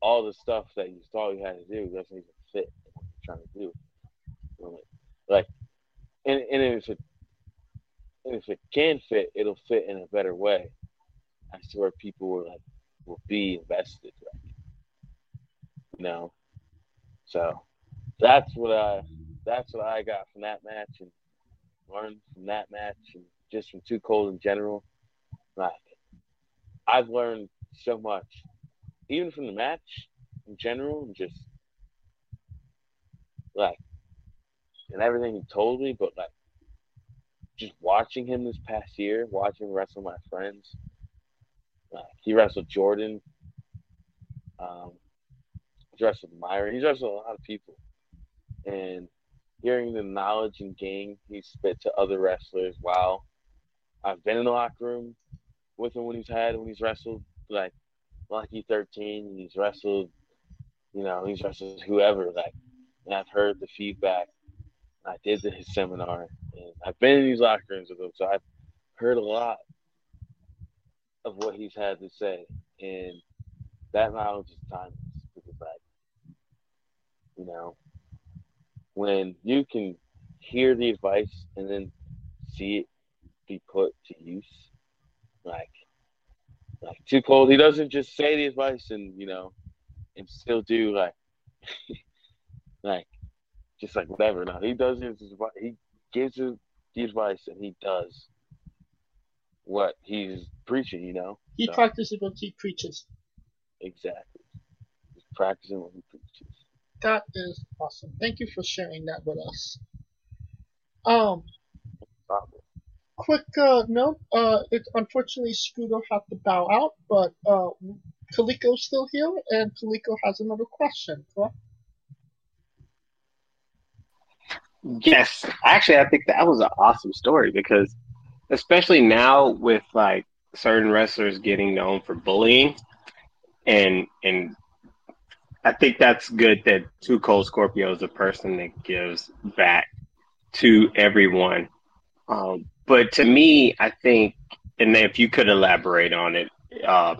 all the stuff that you thought you had to do doesn't even fit what you're trying to do. Like, and, and if it and if it can fit, it'll fit in a better way as to where people will like will be invested. Like, you know, so that's what I that's what I got from that match and learned from that match and just from Too Cold in general. Like, I've learned so much, even from the match in general, and just like and everything he told me, but like just watching him this past year, watching wrestle my friends. Like he wrestled Jordan. Um, wrestled Myron. He's wrestled a lot of people, and hearing the knowledge and gain he spit to other wrestlers. Wow, I've been in the locker room with him when he's had when he's wrestled like Lucky Thirteen. And he's wrestled, you know, he's wrestled whoever. Like, and I've heard the feedback. I did his seminar, and I've been in these locker rooms with him, so I've heard a lot of what he's had to say, and that knowledge is timeless because, like, you know, when you can hear the advice and then see it be put to use, like, like too cold. He doesn't just say the advice and you know, and still do like, <laughs> like, just like whatever. No, he does his. Advice. He gives the advice and he does what he's preaching. You know, He So, practices what he preaches. exactly. He's practicing what he preaches. That is awesome. Thank you for sharing that with us. Um, Probably. quick uh, note. Uh, it unfortunately Scooter had to bow out, but uh, Coleco's still here, and Kaliko has another question. Correct? Yes, actually, I think that was an awesome story because, especially now with like certain wrestlers getting known for bullying, and and I think that's good that Too Cold Scorpio is a person that gives back to everyone. Um, but to me, I think, and if you could elaborate on it, uh,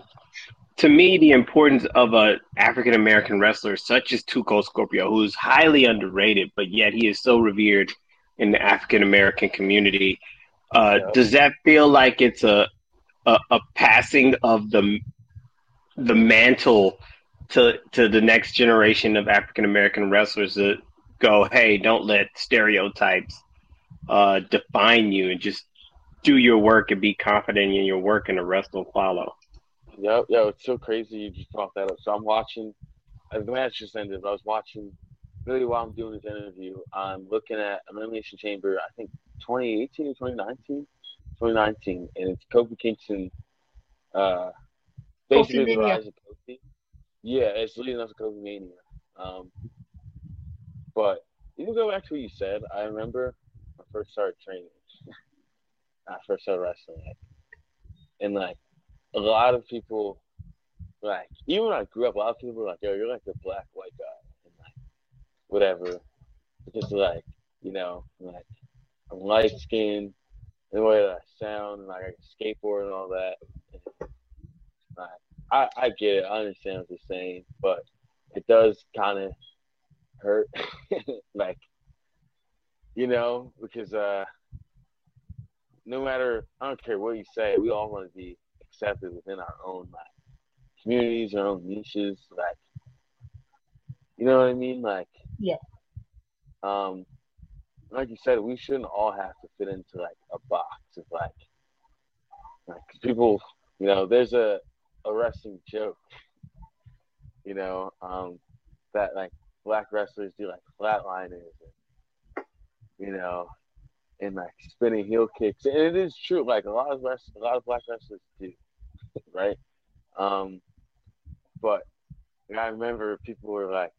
to me, the importance of a African American wrestler such as Cold Scorpio, who is highly underrated, but yet he is so revered in the African American community. Uh, Yeah. Does that feel like it's a, a a passing of the the mantle to to the next generation of African American wrestlers to go, hey, don't let stereotypes uh, define you, and just do your work and be confident in your work, and the rest will follow. Yo, yo, it's so crazy you just brought that up. So I'm watching. The match just ended, but I was watching. Really, while I'm doing this interview, I'm looking at Elimination Chamber. I think 2018 or 2019, 2019, and it's Kofi Kingston. Uh, basically the Mania. rise of Kofi. Yeah, it's leading up to Kofi Mania. Um, but even go back to what you said, I remember when I first started training. <laughs> I first started wrestling, like, and like a lot of people, like even when I grew up, a lot of people were like, "Yo, you're like the black white guy," and like whatever, because like you know, like I'm light skinned, the way that I sound, and like I can skateboard and all that. And, I I get it, I understand what you're saying, but it does kind of hurt, <laughs> like you know, because uh, no matter I don't care what you say, we all want to be accepted within our own like communities, our own niches, like you know what I mean, like Yeah. Um, like you said, we shouldn't all have to fit into like a box of like, like people, you know, there's a a wrestling joke, you know, um, that like black wrestlers do like flatliners, and, you know, and like spinning heel kicks, and it is true. Like a lot of rest, a lot of black wrestlers do, <laughs> right? Um, but I remember people were like,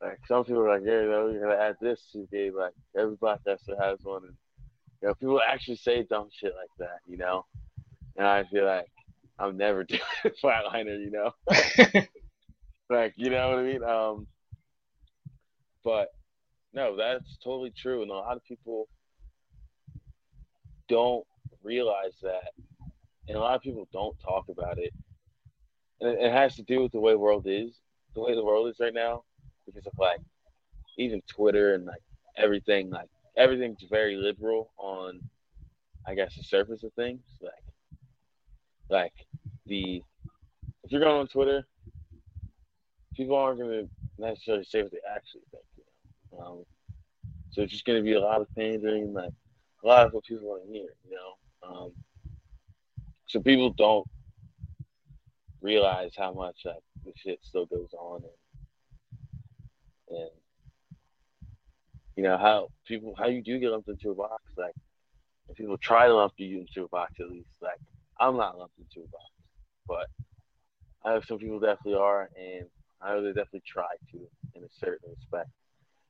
like some people are like, yeah, you know, you're gonna add this to the game. Like every wrestler has one, and you know, people actually say dumb shit like that, you know. And I feel like I'm never <laughs> doing a flatliner, you know. <laughs> like you know what I mean? Um, but no, that's totally true, and a lot of people don't realize that, and a lot of people don't talk about it, and it, it has to do with the way the world is, the way the world is right now, because of like even Twitter and like everything, like everything's very liberal on, I guess, the surface of things, like, like the if you're going on Twitter, people aren't gonna necessarily say what they actually think. You know? um, so it's just gonna be a lot of pandering, like a lot of what people want to hear. You know, um, so people don't realize how much like the shit still goes on, and and you know how people how you do get lumped into a box. Like if people try to lump you into a box, at least like I'm not lumped into a box, but I know some people definitely are, and I know they definitely try to in a certain respect.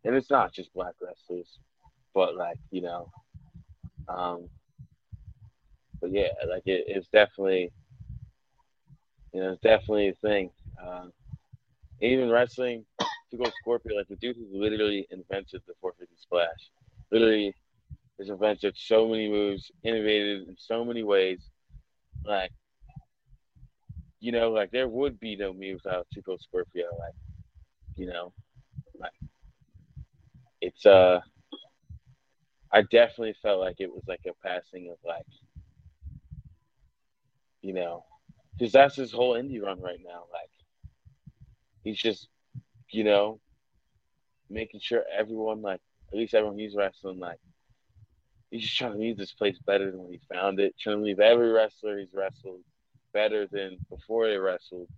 And it's not just black wrestlers, but like you know, um, but yeah, like it, it's definitely, you know, it's definitely a thing. Uh, even wrestling, to go Scorpio, like the dude who literally invented the 450 splash, literally has invented so many moves, innovated in so many ways. Like, you know, like there would be no me without Two Cold Scorpio. Like, you know, like it's uh, I definitely felt like it was like a passing of like, you know, because that's his whole indie run right now. Like, he's just, you know, making sure everyone like at least everyone he's wrestling like he's just trying to leave this place better than when he found it. Trying to leave every wrestler he's wrestled better than before they wrestled.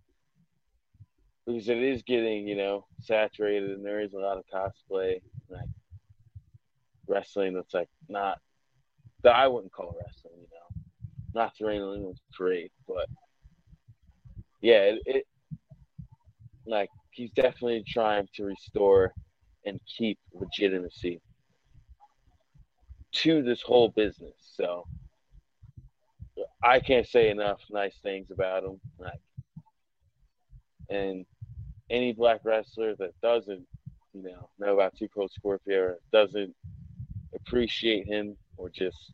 Because it is getting, you know, saturated and there is a lot of cosplay, like wrestling that's like not that I wouldn't call wrestling, you know. Not to rain anyone's parade, but yeah, it, it like he's definitely trying to restore and keep legitimacy to this whole business. So I can't say enough nice things about him. Like, and any black wrestler that doesn't, you know, know about Two Cold Scorpio or doesn't appreciate him or just,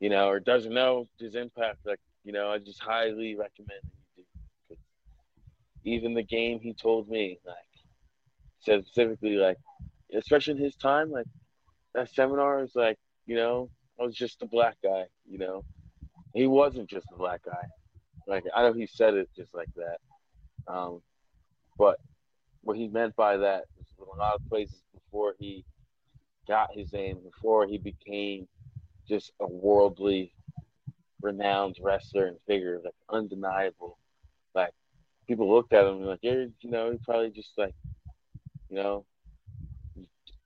you know, or doesn't know his impact, like, you know, I just highly recommend that you do. 'Cause even the game he told me, like, said specifically, like, especially in his time, like, that seminar is like, you know, I was just a black guy, you know. He wasn't just a black guy. Like I know he said it just like that. Um, but what he meant by that was a lot of places before he got his name, before he became just a worldly renowned wrestler and figure, like undeniable. Like people looked at him and like, yeah, you know, he's probably just like, you know,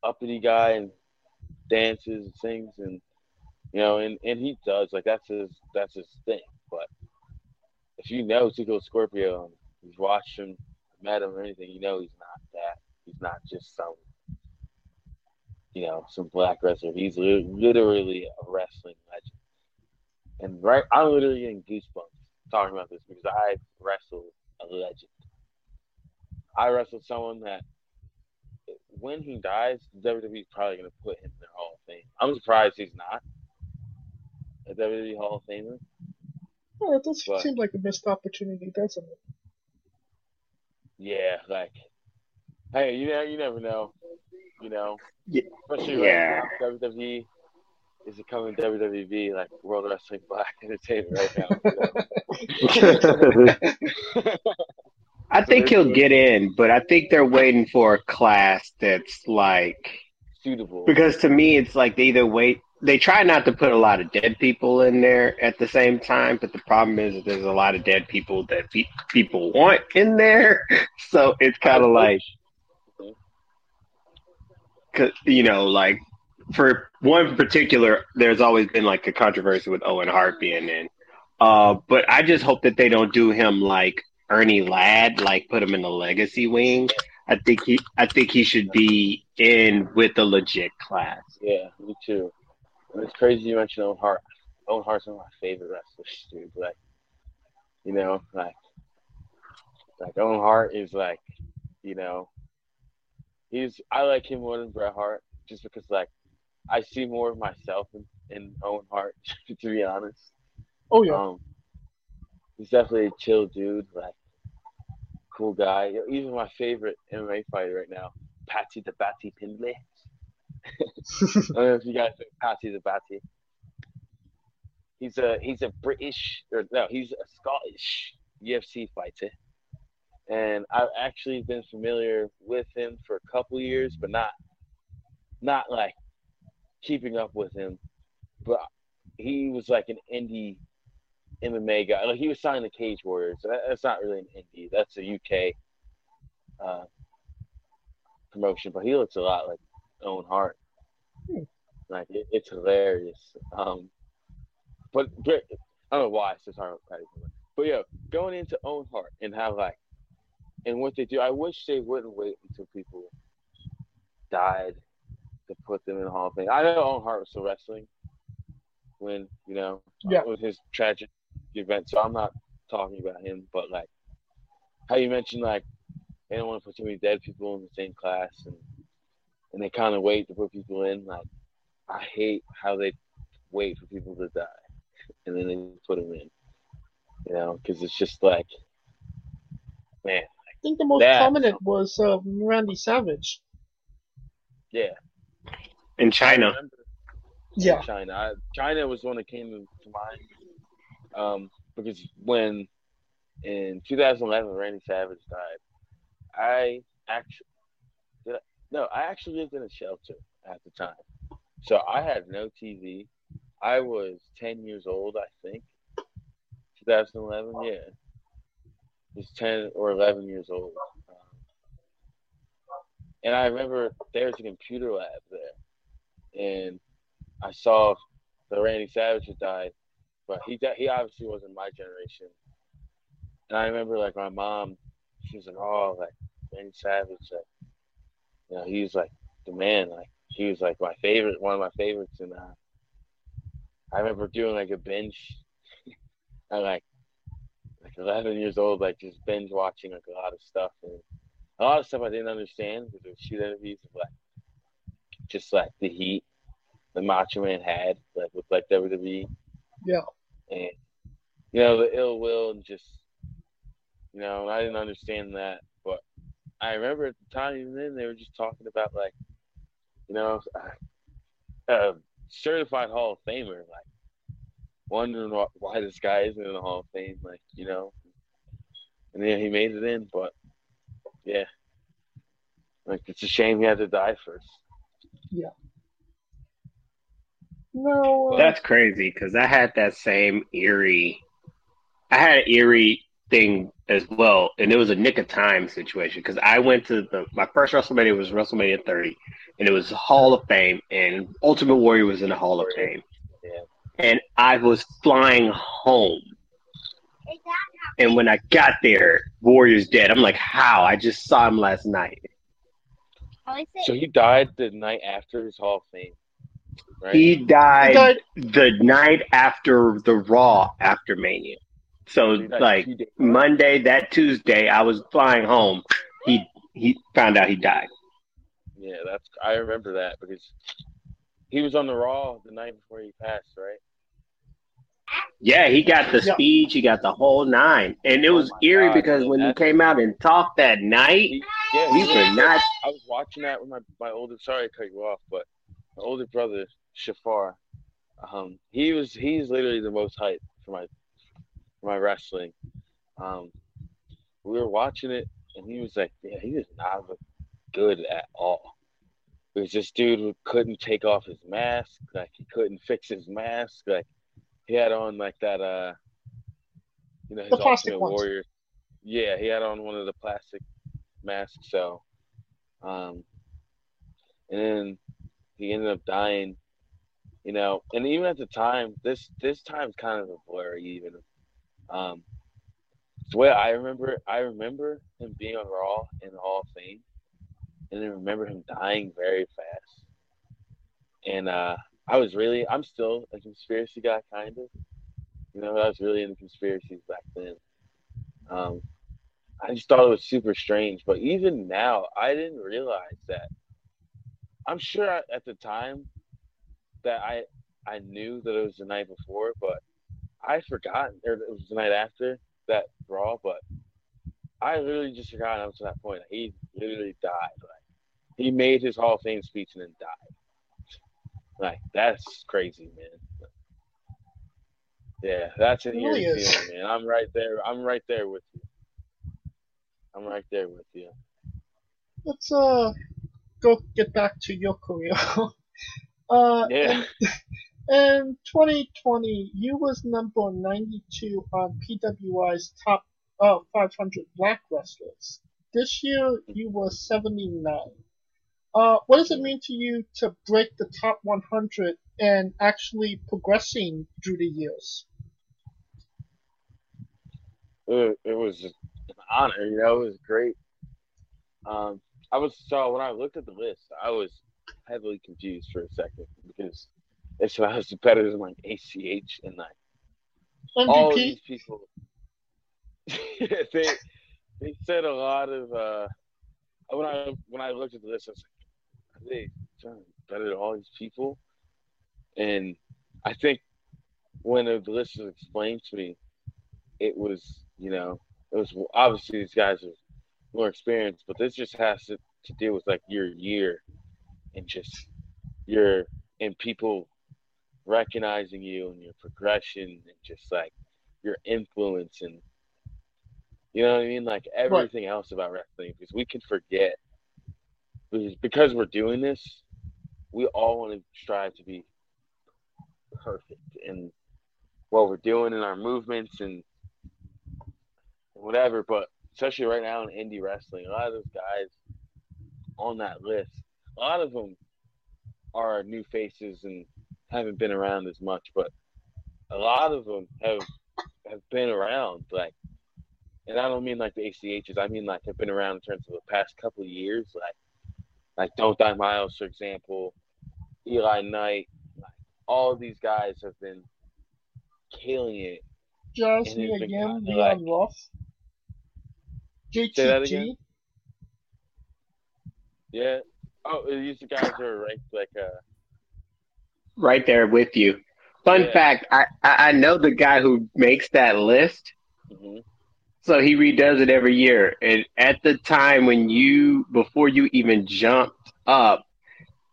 uppity guy and dances and sings and you know, and, and he does like that's his that's his thing. But if you know Two Cold Scorpio you've watched him, met him or anything, you know he's not that. He's not just some you know, some black wrestler. He's li- literally a wrestling legend. And right, I'm literally getting goosebumps talking about this because I wrestled a legend. I wrestled someone that when he dies, WWE's probably going to put him in their Hall of Fame. I'm surprised he's not a WWE Hall of Famer. Oh, it does But- seem like a missed opportunity, doesn't it? Yeah, like, hey, you know, you never know, you know, Yeah. especially Yeah. right now, WWE is becoming WWE like World Wrestling Black <laughs> Entertainment right now. I think he'll get in, but I think they're waiting for a class that's like Suitable. because to me it's like they either wait they try not to put a lot of dead people in there at the same time, but the problem is that there's a lot of dead people that pe- people want in there, <laughs> so it's kind of like you know like for one particular there's always been like a controversy with Owen Hart being in. Uh, but I just hope that they don't do him like Ernie Ladd, like put him in the legacy wing. I think he, I think he should be in with the legit class. Yeah, me too. It's crazy you mentioned Owen Hart. Owen Hart's one of my favorite wrestlers, dude. Like, you know, like, like Owen Hart is like, you know, he's I like him more than Bret Hart just because like I see more of myself in, in Owen Hart, <laughs> to be honest. Oh yeah. Um, he's definitely a chill dude, like cool guy. Even my favorite MMA fighter right now, Paddy the Baddy Pimblett. <laughs> I don't know if you guys know Patsy the Batty. He's a he's a British or no, he's a Scottish UFC fighter. And I've actually been familiar with him for a couple years, but not not like keeping up with him. But he was like an indie MMA guy. Like he was signed to Cage Warriors. That- That's not really an indie. That's a UK uh, promotion, but he looks a lot like Owen Hart. Hmm. Like it, it's hilarious. Um, but, but I don't know why. So sorry about Paddy. But yeah, going into Owen Hart and how like and what they do, I wish they wouldn't wait until people died to put them in the Hall of Fame. I know Owen Hart was still wrestling when you know Yeah. with his tragic event, so I'm not talking about him. But like how you mentioned, like they don't want to put too many dead people in the same class, and and they kind of wait to put people in. Like I hate how they wait for people to die, and then they put them in. You know, because it's just like, man, I think the most That- prominent was uh, Randy Savage. yeah. In Chyna, Yeah. Chyna. I, Chyna was the one that came to mind um, because when in 2011 Randy Savage died, I actually did I, no, I actually lived in a shelter at the time, so I had no TV. I was 10 years old, I think. 2011, yeah, I was 10 or 11 years old. Um, and I remember there was a computer lab there, and I saw the Randy Savage had died, but he he obviously wasn't my generation. And I remember like my mom, she was like, "Oh, like Randy Savage, like you know, he was like the man, like he was like my favorite, one of my favorites." And uh, I remember doing like a binge, <laughs> at like like 11 years old, like just binge watching like a lot of stuff and a lot of stuff I didn't understand because it was shoot interviews of like just like the heat the Macho Man had, like with like WWE. Yeah. And you know the ill will and just you know I didn't understand that, but I remember at the time even then they were just talking about like you know a, a certified Hall of Famer, like wondering why, why this guy isn't in the Hall of Fame, like you know. And then he made it in, but yeah, like it's a shame he had to die first. No. Uh, That's crazy because I had that same eerie. I had an eerie thing as well, and it was a nick of time situation because I went to the my first WrestleMania was WrestleMania 30, and it was Hall of Fame, and Ultimate Warrior was in the Hall of Fame, Yeah. and I was flying home, and when I got there, Warrior's dead. I'm like, how? I just saw him last night. So he died the night after his Hall of Fame, right? He died, He died- the night after the Raw after Mania. So like Monday, that Tuesday, I was flying home. He he found out he died. Yeah, that's I remember that because he was on the Raw the night before he passed, right? Yeah, he got the Yeah. speech, he got the whole nine, and it Oh was my eerie God, because man, when he came out and talked that night, He, yeah, he were was- not. I was watching that with my my older. Sorry to cut you off, but my older brother Shafar, um, he was he's literally the most hyped for my for my wrestling. Um, we were watching it, and he was like, "Yeah, he does not look good at all." It was this dude who couldn't take off his mask, like he couldn't fix his mask, like he had on like that uh, you know, his The plastic Ultimate ones. Warrior. Yeah, he had on one of the plastic masks, so um, and then he ended up dying. You know, and even at the time, this this time's kind of a blur. Even um, the way I remember, it, I remember him being on Raw in the Hall of Fame, and then remember him dying very fast. And uh, I was really, I'm still a conspiracy guy, kind of. You know, I was really into conspiracies back then. Um, I just thought it was super strange. But even now, I didn't realize that. I'm sure I- at the time that I I knew that it was the night before, but I forgot, or it was the night after that Raw. But I literally just forgot up to that point. He literally died. Like he made his Hall of Fame speech and then died. Like that's crazy, man. Yeah, that's an really eerie is. feeling, man. I'm right there. I'm right there with you. I'm right there with you. let's uh go get back to your career. <laughs> uh, Yeah. in <laughs> 2020, you was number 92 on PWI's top uh 500 black wrestlers. This year, you were 79. Uh, what does it mean to you to break the top 100 and actually progressing through the years? it, it was an honor. You know, it was great. Um, I was so when I looked at the list, I was heavily confused for a second because it's I was better than like ACH and like all of these people. <laughs> they they said a lot of uh when I when I looked at the list, I was like, are they trying to be better than all these people? And I think when the list was explained to me, it was you know it was obviously these guys are more experienced, but this just has to, to deal with like your year and just your and people recognizing you and your progression and just like your influence and you know what I mean, like everything else about wrestling because we can forget because we're doing this, we all want to strive to be perfect in what we're doing in our movements and whatever. But especially right now in indie wrestling, a lot of those guys on that list, a lot of them are new faces and haven't been around as much, but a lot of them have have been around. Like, and I don't mean like the ACHs. I mean like have been around in terms of the past couple of years. Like, like Don't Die Miles, for example, Eli Knight. Like, all these guys have been killing it Jazz, And Mia it's been Leon like- Roth, JTG. Yeah. Oh, these are guys who are ranked like uh Right there with you. Fun Yeah. fact: I, I I know the guy who makes that list. mhm. So he redoes it every year. And at the time when you, before you even jumped up,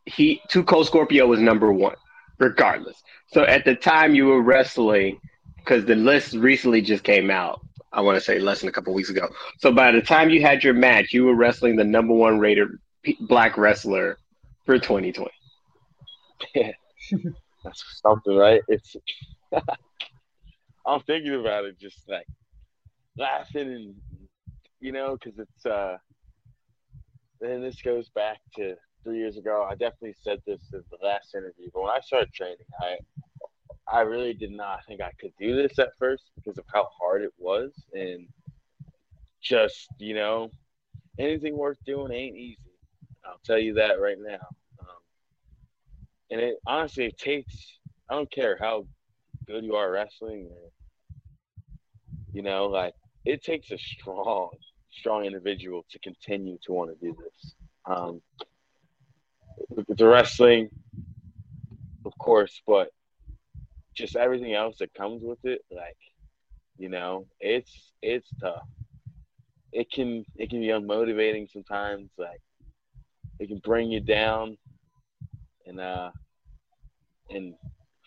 he Two Cold Scorpio was number one, regardless. So at the time you were wrestling, because the list recently just came out. I want to say less than a couple weeks ago. So by the time you had your match, you were wrestling the number one rated black wrestler for 2020. Yeah. <laughs> That's something, right? It's. <laughs> I'm thinking about it, just like laughing and you know, because it's. uh And this goes back to three years ago. I definitely said this in the last interview, but when I started training, I I really did not think I could do this at first because of how hard it was, and just you know, anything worth doing ain't easy. I'll tell you that right now. Um, and it honestly, it takes. I don't care how good you are wrestling, or, you know, like it takes a strong, strong individual to continue to want to do this. Um, the wrestling, of course, but just everything else that comes with it, like, you know, it's it's tough. It can it can be unmotivating sometimes, like it can bring you down and uh and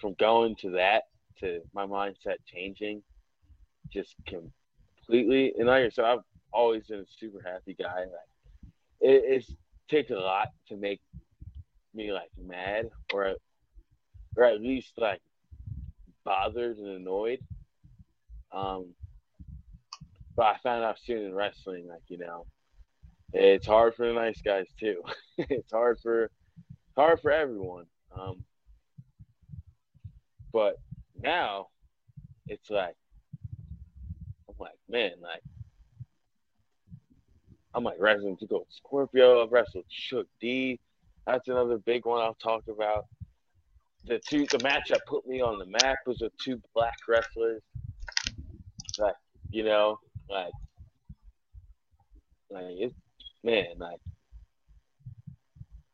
from going to that to my mindset changing just completely and like so I've always been a super happy guy. Like it it's takes a lot to make me like mad or or at least like bothered and annoyed. Um, but I found out soon in wrestling, like you know, it's hard for the nice guys too. <laughs> it's hard for hard for everyone. Um, but now it's like like, man, like I'm like wrestling Two Cold Scorpio. I've wrestled Shook D. That's another big one I'll talk about. The two the match that put me on the map was with two black wrestlers. Like, you know, like like it's man, like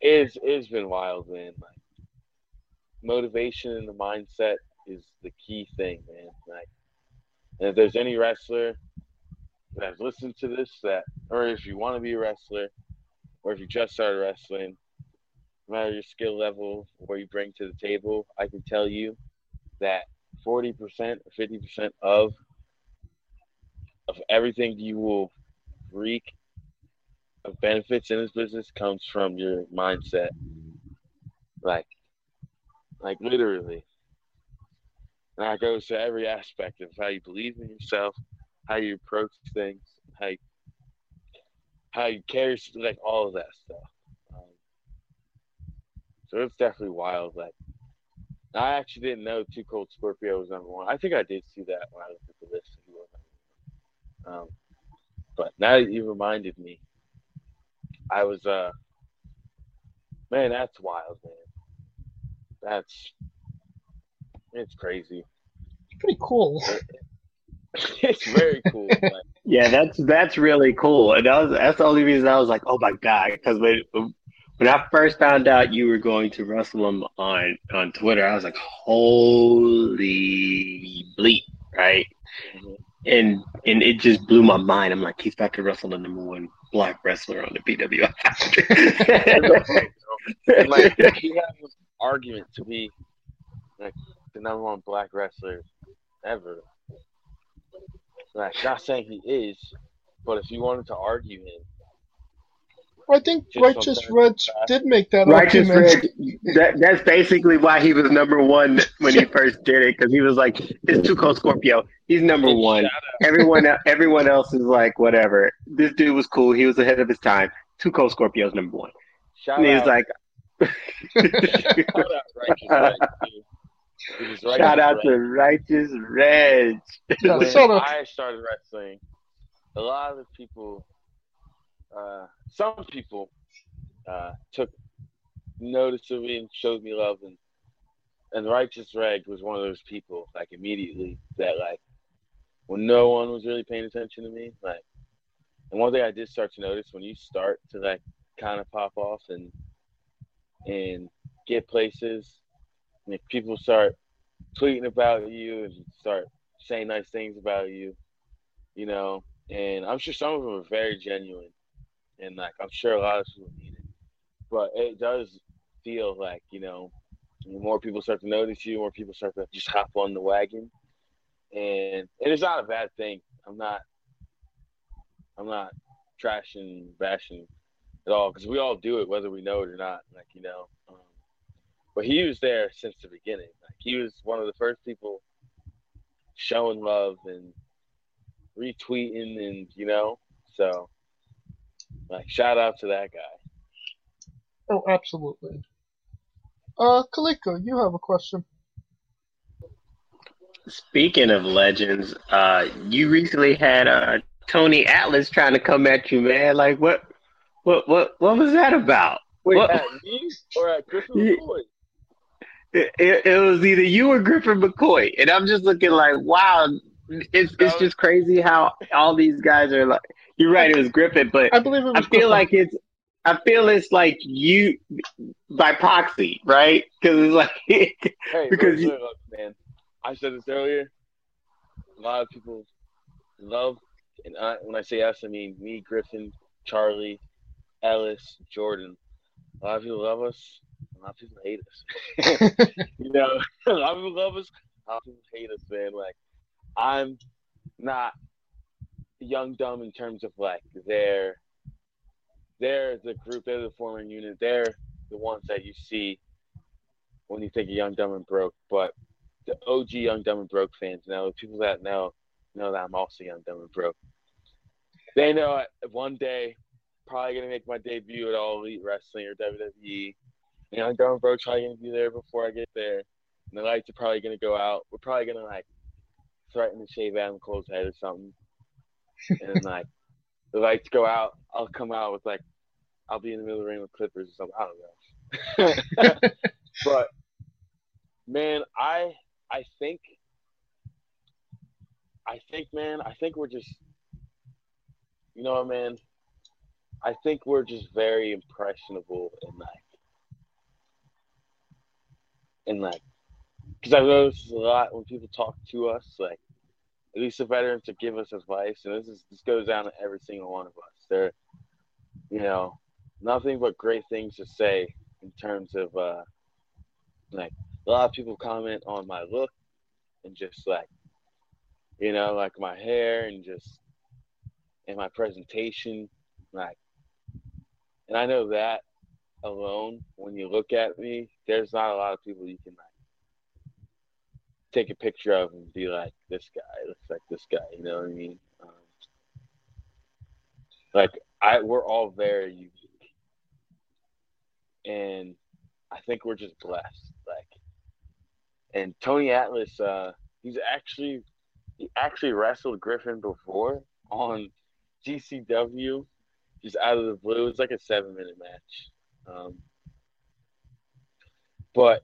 it's it's been wild, man. Like motivation and the mindset is the key thing, man. Like and if there's any wrestler that has listened to this that or if you want to be a wrestler or if you just started wrestling, no matter your skill level, or what you bring to the table, I can tell you that 40% or 50% of of everything you will reap of benefits in this business comes from your mindset. Like like literally. And that goes to every aspect of how you believe in yourself, how you approach things, how you, how you carry like all of that stuff. So it's definitely wild. Like I actually didn't know Two Cold Scorpio was number one. I think I did see that when I looked at the list. Um, but now that you reminded me, I was uh, man, that's wild, man. That's it's crazy. It's pretty cool. <laughs> it's very cool. <laughs> Like, Yeah, that's that's really cool, and that was that's the only reason I was like, oh my god, because when when I first found out you were going to wrestle him on on Twitter, I was like, holy bleep, right? Mm-hmm. And and it just blew my mind. I'm like, he's about to wrestle the number one black wrestler on the PWI. <laughs> like he has an argument to be like the number one black wrestler ever. Like not saying he is, but if you wanted to argue him, I think Just Righteous sometimes Red did make that Righteous argument. Red, that, that's basically why he was number one when he first did it, because he was like, it's Two Cold Scorpio. He's number one. Everyone everyone else is like, whatever. This dude was cool. He was ahead of his time. Two Cold Scorpio's number one. Shout And he was out, like, <laughs> shout out Righteous Red, too. Because shout out Red- to Righteous Reg. <laughs> When I started wrestling, a lot of people, uh, some people, uh, took notice of me and showed me love, and and Righteous Reg was one of those people, like immediately that like when no one was really paying attention to me, like. And one thing I did start to notice when you start to like kind of pop off and and get places, and if people start tweeting about you and start saying nice things about you, you know. And I'm sure some of them are very genuine, and like I'm sure a lot of people need it. But it does feel like you know, more people start to notice you, more people start to just hop on the wagon, and and it's not a bad thing. I'm not, I'm not trashing, bashing at all because we all do it whether we know it or not. Like you know, um, but he was there since the beginning. Like he was one of the first people showing love and retweeting, and you know, so like shout out to that guy. Oh, absolutely. Uh, Coleco, you have a question. Speaking of legends, uh, you recently had uh, Tony Atlas trying to come at you, man. Like what, what, what, what was that about? Wait, What- at me or at Griffin Yeah. McCoy? It, it, it was either you or Griffin McCoy, and I'm just looking like, wow, it's it's just crazy how all these guys are like. You're right, it was Griffin, but I believe it was I feel Griffin. like it's. I feel it's like you by proxy, right? Because it's like <laughs> Hey, Because look, you- look, look, man. I said this earlier. A lot of people love, and I, when I say us, I mean me, Griffin, Charlie, Ellis, Jordan. A lot of people love us. A lot of people hate us. you know, <laughs> a lot of people love us. A lot of people hate us, man. Like, I'm not young dumb in terms of like they're they're the group, they're the forming unit, they're the ones that you see when you think of Young Dumb and Broke. But the OG Young Dumb and Broke fans know, the people that know know that I'm also Young Dumb and Broke. They know one day probably gonna make my debut at All Elite Wrestling or WWE. And Young Dumb and Broke's probably gonna be there before I get there. And the lights are probably gonna go out. We're probably gonna like threaten to shave Adam Cole's head or something. And then like the lights go out, I'll come out with like I'll be in the middle of the ring with Clippers or something. I don't know. <laughs> but man, I I think I think man, I think we're just you know what man? I think we're just very impressionable and like and like because I've noticed a lot when people talk to us, like at least the veterans to give us advice, and this is this goes down to every single one of us. They're you know, nothing but great things to say in terms of uh like a lot of people comment on my look and just like you know, like my hair and just and my presentation, like and I know that alone, when you look at me, there's not a lot of people you can like take a picture of and be like, this guy looks like this guy. You know what I mean? Um, like I, we're all very unique, and I think we're just blessed. Like, and Tony Atlas, uh, he's actually he actually wrestled Griffin before on GCW, just out of the blue. It's like a seven minute match. Um, but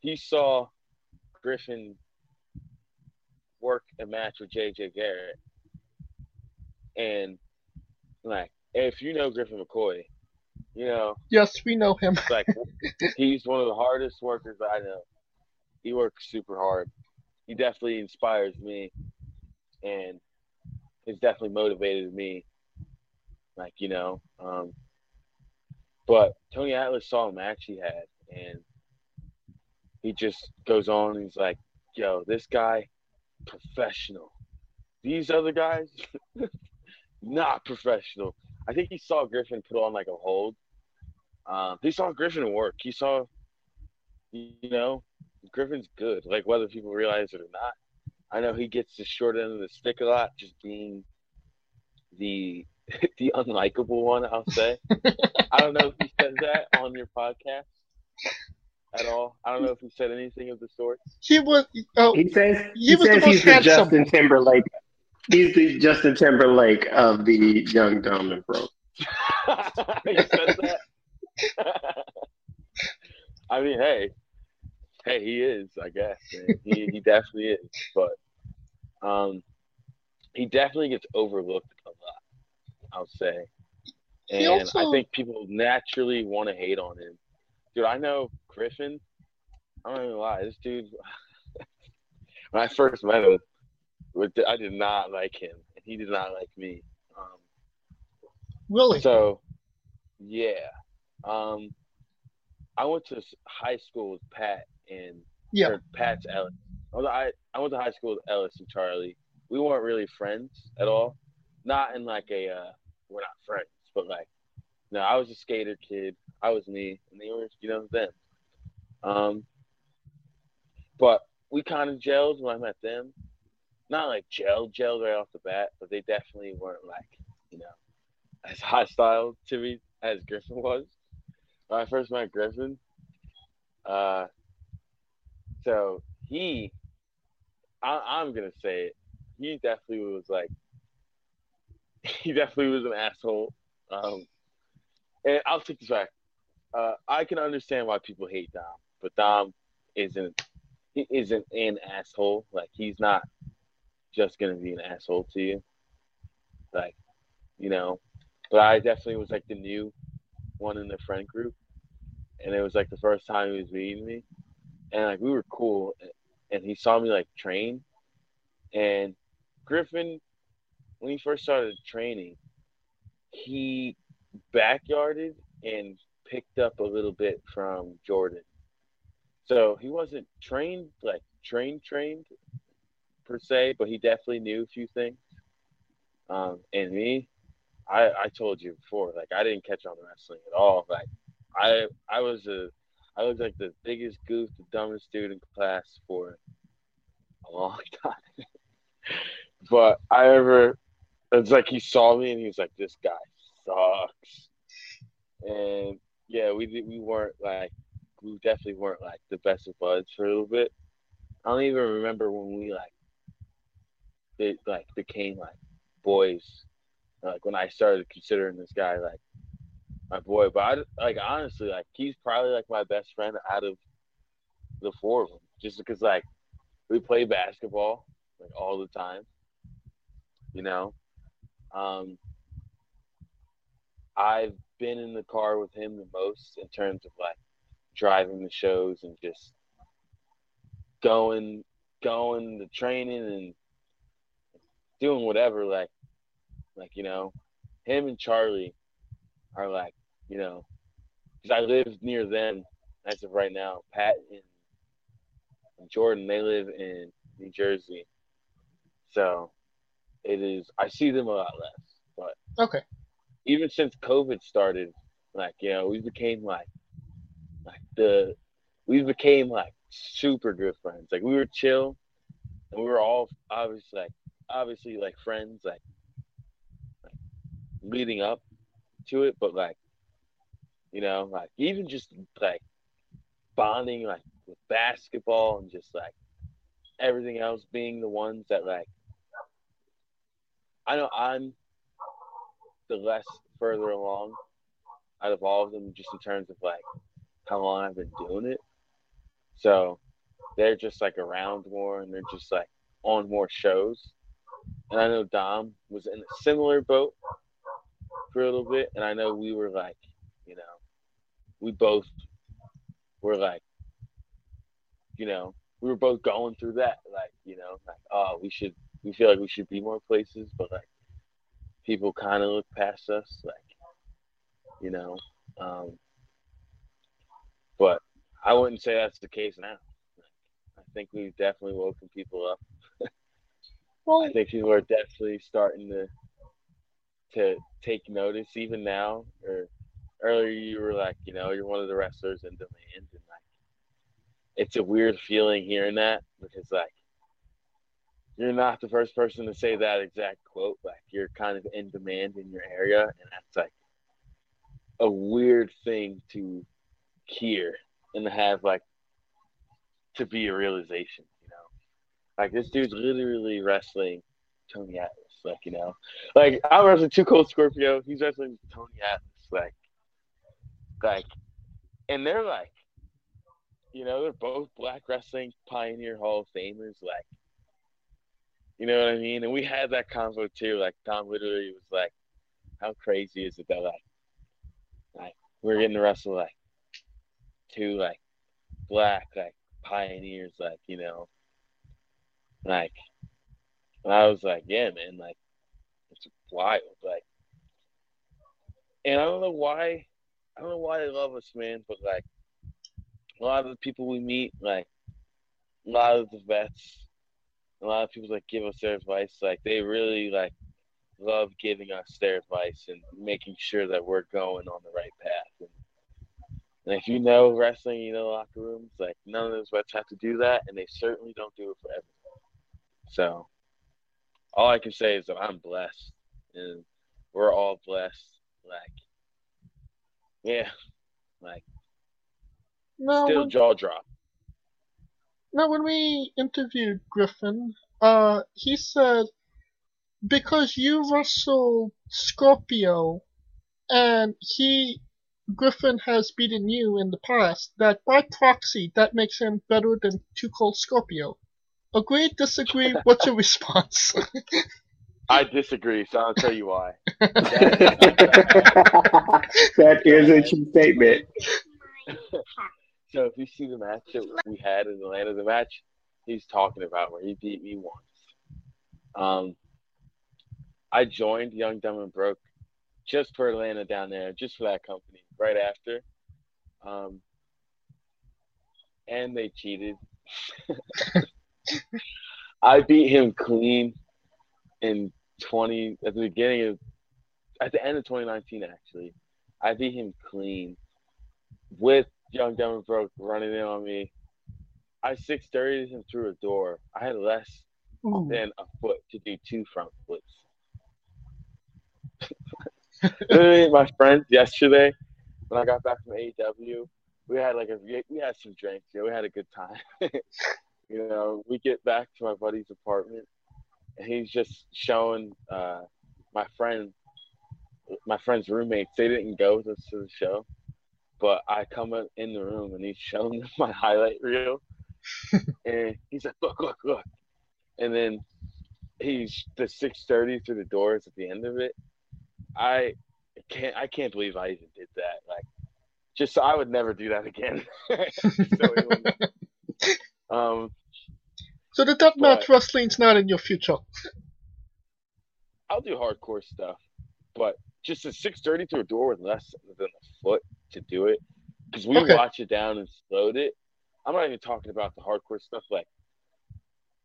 he saw Griffin work a match with JJ Garrett. And like if you know Griffin McCoy, you know, Yes, we know him. like <laughs> he's one of the hardest workers I know. He works super hard. He definitely inspires me and has definitely motivated me. Like, you know, um, but Tony Atlas saw a match he had and he just goes on and he's like, yo, this guy, professional. These other guys, <laughs> not professional. I think he saw Griffin put on like a hold. Um, he saw Griffin work. He saw, you know, Griffin's good. Like whether people realize it or not. I know he gets the short end of the stick a lot, just being the <laughs> the unlikable one. I'll say. I don't know if he said that on your podcast at all. I don't know if he said anything of the sort. He was. Oh, he says He he, was the says most he's the handsome. Justin Timberlake. He's the Justin Timberlake of the young dumb and broke. <laughs> he said that. <laughs> I mean, hey, hey, he is. I guess man. he he definitely is, but um, he definitely gets overlooked a lot. I'll say, and also- I think people naturally want to hate on him. Dude, I know Griffin. I'm not gonna lie, this dude. <laughs> when I first met him, I did not like him, and he did not like me. Um, really? so, yeah. Um, I went to high school with Pat and Yeah. Pat's Ellis. I I, I went to high school with Ellis and Charlie. We weren't really friends at all. Not in like a uh, we're not friends, but like no, I was a skater kid. I was me, and they were you know them. Um, but we kind of gelled when I met them. Not like gelled, gelled right off the bat, but they definitely weren't like, you know, as hostile to me as Griffin was. When I first met Griffin, uh, so he, I, I'm gonna say it, he definitely was like, <laughs> he definitely was an asshole. Um, and I'll take this back. Uh, I can understand why people hate Dom, but Dom isn't he isn't an asshole. Like he's not just gonna be an asshole to you. Like, you know. But I definitely was like the new one in the friend group. And it was like the first time he was meeting me. And like we were cool and he saw me like train. And Griffin, when he first started training, he backyarded and picked up a little bit from Jordan. So he wasn't trained like trained trained per se, but he definitely knew a few things. Um, and me, I I told you before, like I didn't catch on to wrestling at all. Like I I was a I was like the biggest goof, the dumbest dude in class for a long <laughs> time. but I ever it's like he saw me and he was like, This guy sucks. And yeah, we we weren't like we definitely weren't like the best of buds for a little bit. I don't even remember when we like it like became like boys. Like when I started considering this guy like my boy, but I like honestly like he's probably like my best friend out of the four of them, just because like we play basketball like all the time, you know. Um, I've been in the car with him the most in terms of like driving the shows and just going going to training and doing whatever like like you know him and charlie are like you know because i live near them as of right now pat and, and jordan they live in new jersey. So it is i see them a lot less but Okay. even since covid started like you know we became like like the we became like super good friends like we were chill and we were all obviously like obviously like friends like, like leading up to it but like you know like even just like bonding like with basketball and just like everything else being the ones that like i know i'm the less further along out of all of them just in terms of like how long I've been doing it. So they're just like around more and they're just like on more shows. And I know Dom was in a similar boat for a little bit. And I know we were like, you know, we both were like, you know, we were both going through that. Like, you know, like, oh, we should, we feel like we should be more places, but like people kind of look past us. Like, you know, um, but I wouldn't say that's the case now. I think we've definitely woken people up. <laughs> Well, I think people are definitely starting to to take notice even now. Or earlier you were like, you know, you're one of the wrestlers in demand, and like, it's a weird feeling hearing that because like you're not the first person to say that exact quote. Like you're kind of in demand in your area, and that's like a weird thing to hear and to have like to be a realization, you know. Like this dude's literally wrestling Tony Atlas, like you know, like I'm wrestling Two Cold Scorpio. He's wrestling Tony Atlas, like, like, and they're like, you know, they're both Black Wrestling Pioneer Hall of Famers, like, you know what I mean? And we had that convo too. Like Tom literally was like, "How crazy is it that like, like we're getting to wrestle like two like black like pioneers, like you know, like." And I was like, "Yeah, man, like it's wild, like." And I don't know why, I don't know why they love us, man, but like a lot of the people we meet, like a lot of the vets, a lot of people like give us their advice, like they really like love giving us their advice and making sure that we're going on the right path. And And if you know wrestling, you know locker rooms, like none of those vets have to do that, and they certainly don't do it for everyone. So, all I can say is that I'm blessed, and we're all blessed. Like, yeah, like Now, still jaw drop. Now when we interviewed Griffin, uh, he said because you wrestled Scorpio, and he Griffin has beaten you in the past, that by proxy that makes him better than Two Cold Scorpio. Agree? Disagree? <laughs> What's your response? <laughs> I disagree, so I'll tell you why. <laughs> that is a true statement. So if you see the match that we had in Atlanta, the match he's talking about where he beat me once. Um, I joined Young Dumb and Broke just for Atlanta down there, just for that company. Right after, um, and they cheated. <laughs> I beat him clean in twenty at the beginning of at the end of 2019. Actually, I beat him clean with Young Dumb and Broke running in on me. I six thirty him through a door. I had less Ooh. than a foot to do two front flips. <laughs> Literally, my friends yesterday when I got back from AEW, we had like a we had some drinks. Yeah, we had a good time. <laughs> you know, we get back to my buddy's apartment, and he's just showing uh, my friend, my friend's roommates. They didn't go with us to the show, but I come in- in the room and he's showing <laughs> them my highlight reel, <laughs> and he's like, "Look, look, look," and then he's the six thirty through the doors at the end of it. I can't I can't believe I even did that. Like just I would never do that again. <laughs> so um So the deathmatch match wrestling's not in your future. I'll do hardcore stuff, but just a six thirty through a door with less than a foot to do it. Because we Okay. watch it down and slowed it. I'm not even talking about the hardcore stuff. Like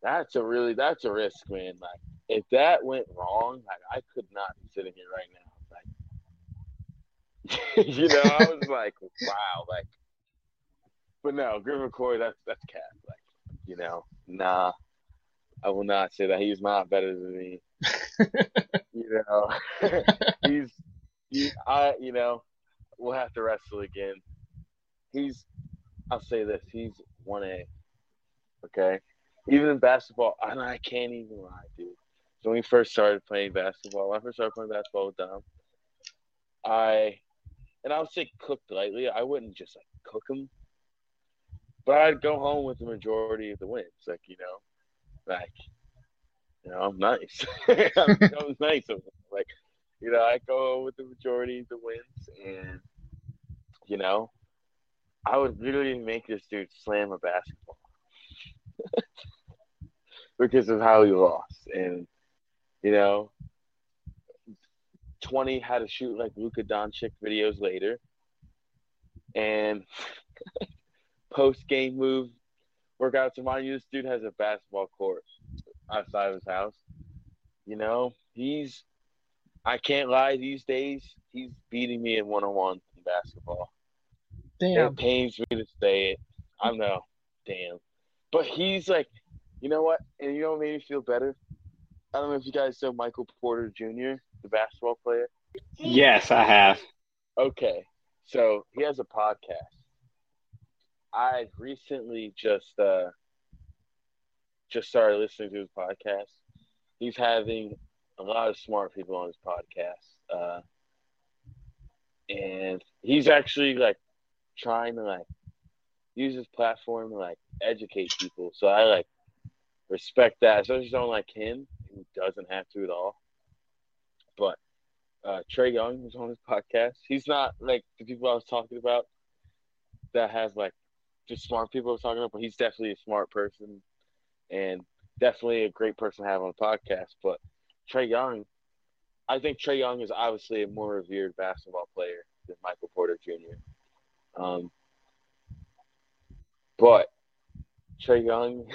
that's a really that's a risk, man. Like if that went wrong, like I could not be sitting here right now. Like <laughs> you know, I was like, wow, like. But no, Griffin Corey, that's that's cat. Like, you know, nah, I will not say that he's not better than me. <laughs> you know, <laughs> he's he, I you know, we'll have to wrestle again. He's I'll say this, he's one A. Okay? Even in basketball, and I can't even lie, dude. So when we first started playing basketball, when I first started playing basketball with Dom, I and I would say cooked lightly. I wouldn't just like cook them, but I'd go home with the majority of the wins. Like you know, like you know, I'm nice. <laughs> I'm, I'm nice. Like you know, I go with the majority of the wins, and you know, I would literally make this dude slam a basketball <laughs> because of how he lost, and you know, twenty had to shoot like Luka Doncic videos later, and <laughs> post game move workouts. Remind you, this dude has a basketball court outside of his house. You know, he's. I can't lie. These days, he's beating me in one on one in basketball. Damn. It pains me to say it. I know, damn. But he's like, you know what? And you know what made me feel better? I don't know if you guys know Michael Porter Jr., the basketball player. Yes, I have. Okay, so he has a podcast. I recently just uh just started listening to his podcast. He's having a lot of smart people on his podcast, uh, and he's actually like trying to like use his platform to like educate people. So I like respect that, so especially someone like him who doesn't have to at all. But uh, Trae Young was on his podcast. He's not like the people I was talking about that has like just smart people I was talking about, but he's definitely a smart person and definitely a great person to have on a podcast. But Trae Young, I think Trae Young is obviously a more revered basketball player than Michael Porter Jr. Um, but Trae Young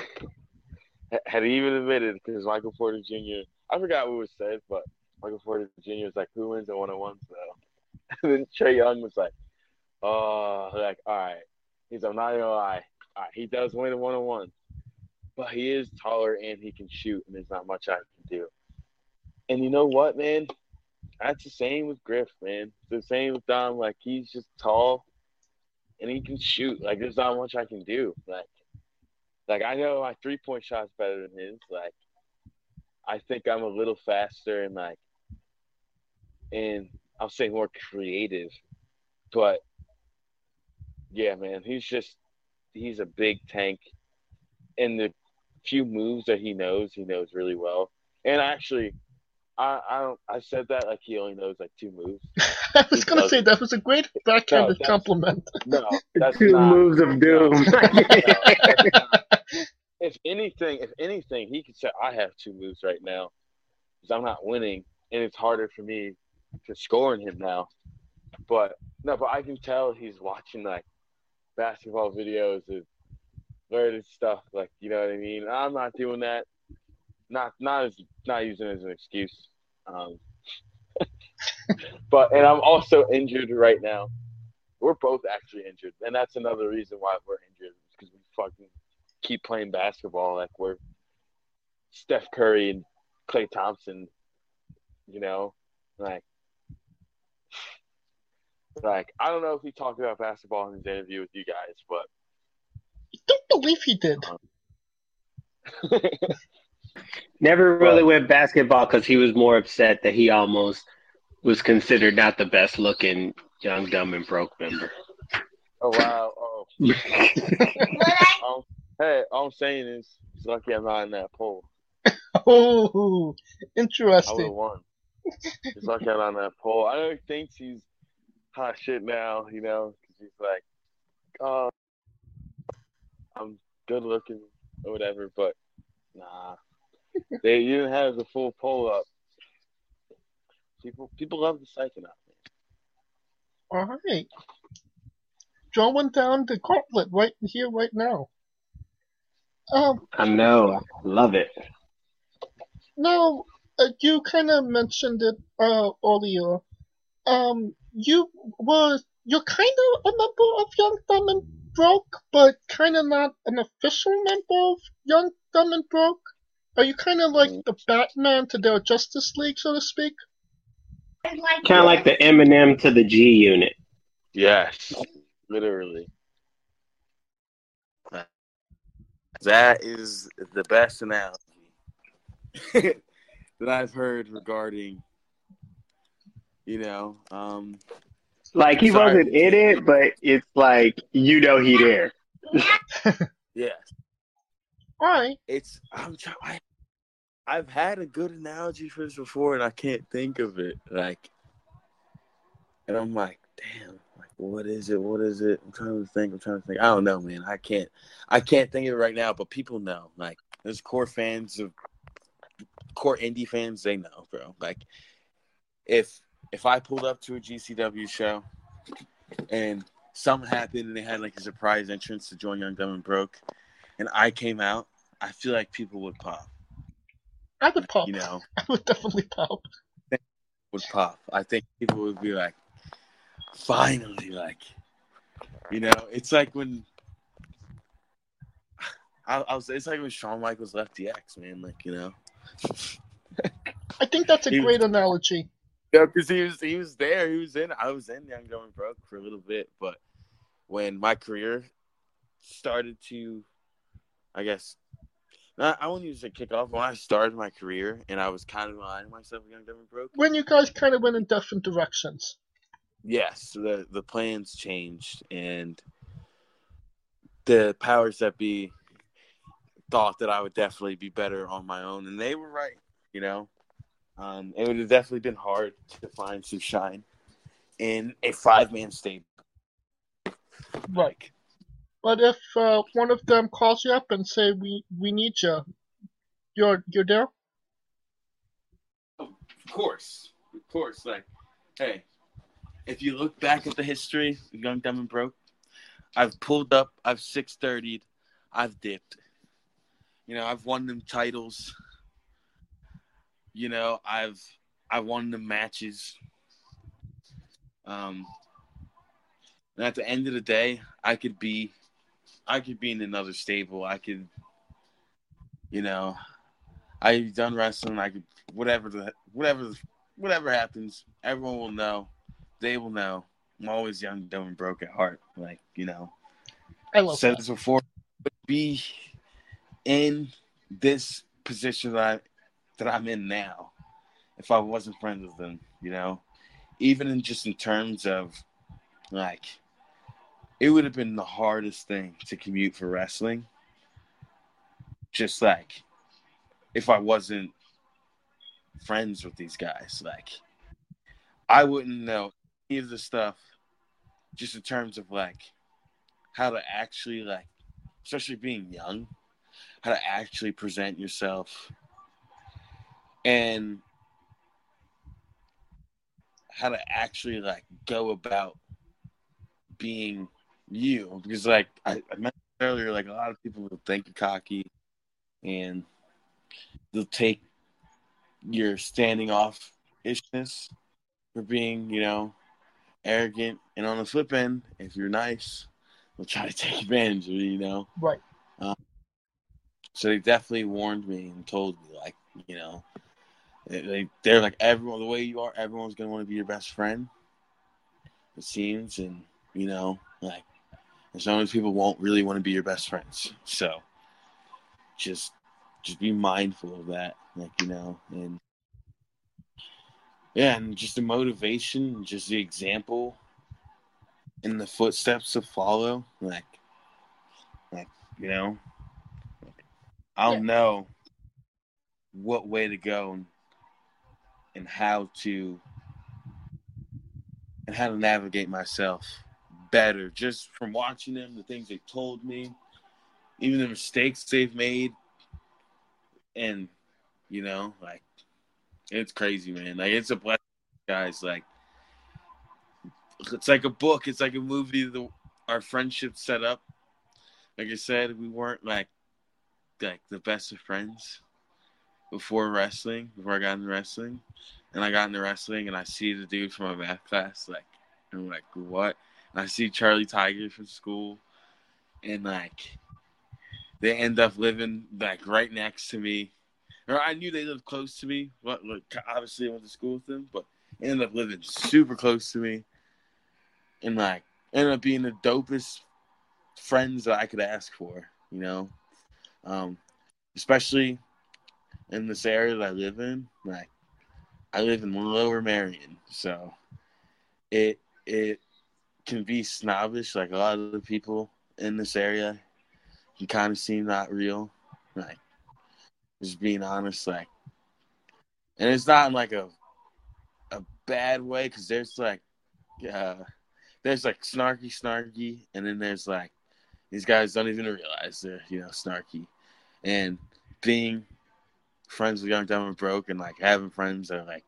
<laughs> had even admitted because Michael Porter Jr. I forgot what was said, but Michael Porter Jr. was like, "Who wins a one on one?" So, <laughs> and then Trae Young was like, oh, like all right. He's I'm not gonna lie. He does win a one on one, but he is taller and he can shoot, and there's not much I can do. And you know what, man? That's the same with Griff, man. It's the same with Dom. Like he's just tall, and he can shoot. Like there's not much I can do. Like, like I know my three point shot's better than his. Like, I think I'm a little faster and like, and I'll say more creative. But yeah, man, he's just he's a big tank, and the few moves that he knows, he knows really well. And actually, I I don't I said that like he only knows like two moves. <laughs> I was He gonna does. say that was a great backhanded that's- compliment. <laughs> No, that's Two not. moves of doom. No, that's <laughs> if anything, if anything, he could say I have two moves right now because I'm not winning, and it's harder for me to score in him now. But no, but I can tell he's watching like basketball videos and learning stuff, like you know what I mean. I'm not doing that. Not not as not using it as an excuse. Um, <laughs> but and I'm also injured right now. We're both actually injured, and that's another reason why we're injured because we fucking keep playing basketball like we're Steph Curry and Klay Thompson. You know, like like I don't know if he talked about basketball in his interview with you guys, but I don't believe he did. <laughs> Never really went basketball because he was more upset that he almost was considered not the best looking young, dumb, and broke member. oh wow, oh <laughs> um, hey, all I'm saying is he's lucky I'm not in that poll. Oh, interesting. I would have interesting. won. He's lucky I'm not in that poll. I know he thinks he's hot shit now, you know, because he's like, oh, I'm good looking or whatever, but nah, they you didn't have the full poll up. People people love the psychonaut. All right. Drawing down the gauntlet right here, right now. Um, I know. I love it. now uh, you kind of mentioned it uh, earlier. Um, you were you're kind of a member of Young Dumb and Broke, but kind of not an official member of Young Dumb and Broke. Are you kind of like the Batman to the Justice League, so to speak? Kind of like the Eminem to the G unit. Yes, literally. That is the best analogy <laughs> that I've heard regarding, you know, um, Like he Sorry. wasn't in it, but it's like you know he there. <laughs> yeah, All right. it's I'm trying. I've had a good analogy for this before, and I can't think of it. Like, and I'm like, damn, like what is it? What is it? I'm trying to think. I'm trying to think. I don't know, man. I can't. I can't think of it right now. But people know. Like, there's core fans of core indie fans. They know, bro. Like, if if I pulled up to a GCW show and something happened and they had like a surprise entrance to join Young Dumb and Broke, and I came out, I feel like people would pop. I would pop. You know, <laughs> I would definitely pop. would pop. I think people would be like, finally, like, you know, it's like when. I, I was. It's like when Shawn Michaels left DX, man. Like you know, <laughs> I think that's a He- great analogy. Yeah, because he was he was there. He was in. I was in Young and Broke for a little bit, but when my career started to, I guess, I wouldn't even say kick off. When I started my career and I was kind of aligning myself with Young and Broke, When you guys kind of went in different directions. yes, the the plans changed and the powers that be thought that I would definitely be better on my own, and they were right. You know, um, it would have definitely been hard to find some shine in a five man stable. Right. But if uh, one of them calls you up and say we we need you, you're you're there. Of course, of course. Like, hey, if you look back at the history of Young, Dumb, and Broke, I've pulled up, I've six thirtyed, I've dipped. You know, I've won them titles. You know, I've I won the matches. Um, And at the end of the day, I could be, I could be in another stable. I could, you know, I've done wrestling. I could whatever the whatever whatever happens, everyone will know. They will know. I'm always young, dumb, and broke at heart. Like you know, I love said that. this before. But be in this position that I, that I'm in now, if I wasn't friends with them, you know, even in just in terms of like, it would have been the hardest thing to commute for wrestling. Just like, if I wasn't friends with these guys, like, I wouldn't know any of the stuff. Just in terms of like how to actually like especially being young, how to actually present yourself and how to actually like go about being you. Because like I, I mentioned earlier, like a lot of people will think you're cocky and they'll take your standing off ishness for being, you know, arrogant. And on the flip end, if you're nice, they'll try to <laughs> take advantage of you, you know. Right. Um, so they definitely warned me and told me, like, you know, they they're like everyone the way you are, everyone's gonna want to be your best friend. It seems, and you know, like, some of these people won't really want to be your best friends. So, just just be mindful of that, like you know, and yeah, and just the motivation, just the example, and the footsteps to follow, like, like you know, I'll Yeah. know what way to go and, and how to and how to navigate myself better just from watching them, the things they told me, even the mistakes they've made, and you know, like it's crazy, man. Like it's a blessing, guys. Like it's like a book. It's like a movie. The our friendship set up. Like I said, we weren't like like the best of friends before wrestling. Before I got into wrestling, and I got into wrestling, and I see the dude from my math class, like, I'm like, what? I see Charlie Tiger from school, and like, they end up living like right next to me. Or I knew they lived close to me. But like, obviously, I went to school with them, but ended up living super close to me, and like, ended up being the dopest friends that I could ask for. You know, um, especially in this area that I live in. Like, I live in Lower Merion, so it it can be snobbish. Like a lot of the people in this area can kind of seem not real. Like, just being honest, like, and it's not in like a a bad way because there's like, uh, there's like snarky, snarky, and then there's like these guys don't even realize they're you know snarky, and being friends with Young Dumb and Broke and like having friends that like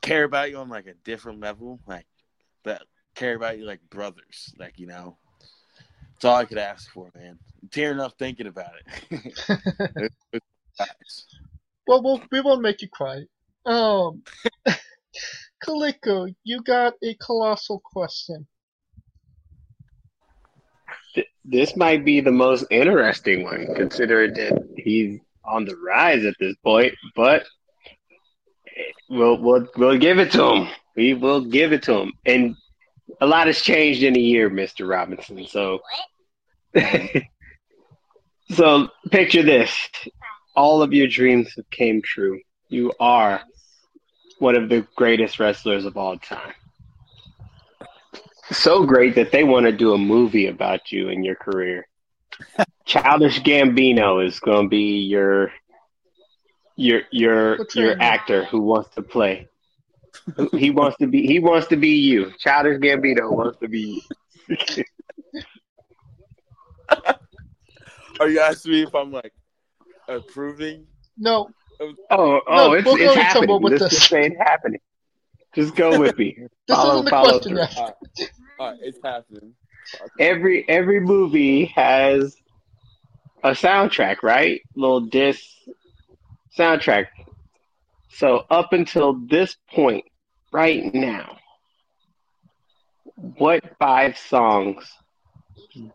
care about you on like a different level, like that care about you like brothers, like you know. It's all I could ask for, man. I'm tearing up thinking about it. It's- <laughs> well, we'll we won't make you cry. Um, <laughs> Coleco, you got a colossal question. This might be the most interesting one, considering that he's on the rise at this point. But we'll we'll we'll give it to him. We will give it to him. And a lot has changed in a year, Mister Robinson. So, so picture this: all of your dreams have came true. You are one of the greatest wrestlers of all time. So great that they want to do a movie about you and your career. <laughs> Childish Gambino is going to be your your your your actor who wants to play. He wants to be he wants to be you. Childish Gambino wants to be you. Are you asking me if I'm like approving? No, Oh, oh, No, oh, it's, we'll it's into happening. what with Let's this. just say happening. Just go with me. <laughs> this Follow- isn't follow question through. All right, all right it's happening. every every movie has a soundtrack, right? Little disc soundtrack. So up until this point, right now, what five songs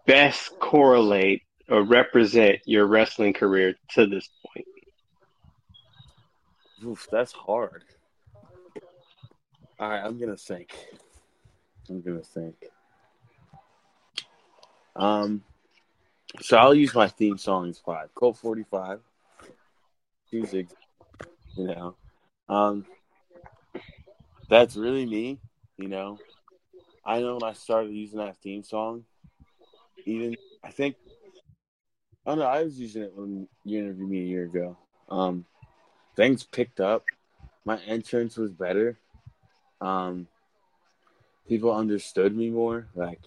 best correlate or represent your wrestling career to this point? Oof, that's hard. All right, I'm gonna think. I'm gonna think. Um, so I'll use my theme song as five. Colt 45. Music, you know. Um, that's really me, you know. I know when I started using that theme song, even I think I don't know, I was using it when you interviewed me a year ago. Um, things picked up. My entrance was better. Um, people understood me more. Like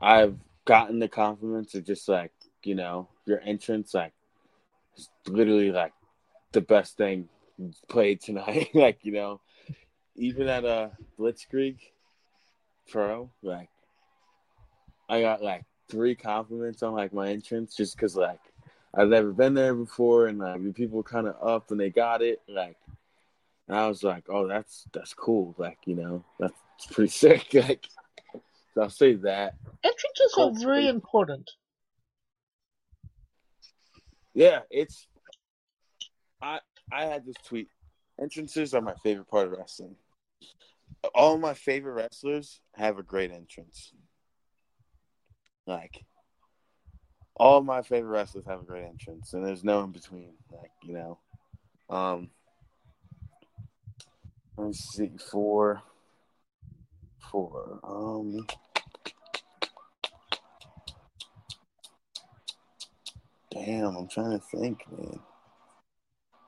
I've gotten the compliments of just like, you know, your entrance like is literally like the best thing played tonight. <laughs> like, you know, even at a Blitzkrieg Pro, like I got like three compliments on like my entrance just because like I've never been there before and like the people were kind of up and they got it like and I was like oh that's that's cool like you know that's pretty <laughs> sick like so I'll say that. Entrances are very important. yeah it's I I had this tweet. Entrances are my favorite part of wrestling all my favorite wrestlers have a great entrance like all my favorite wrestlers have a great entrance, and there's no in between. Like you know, um, let me see four, four. Um, damn, I'm trying to think, man.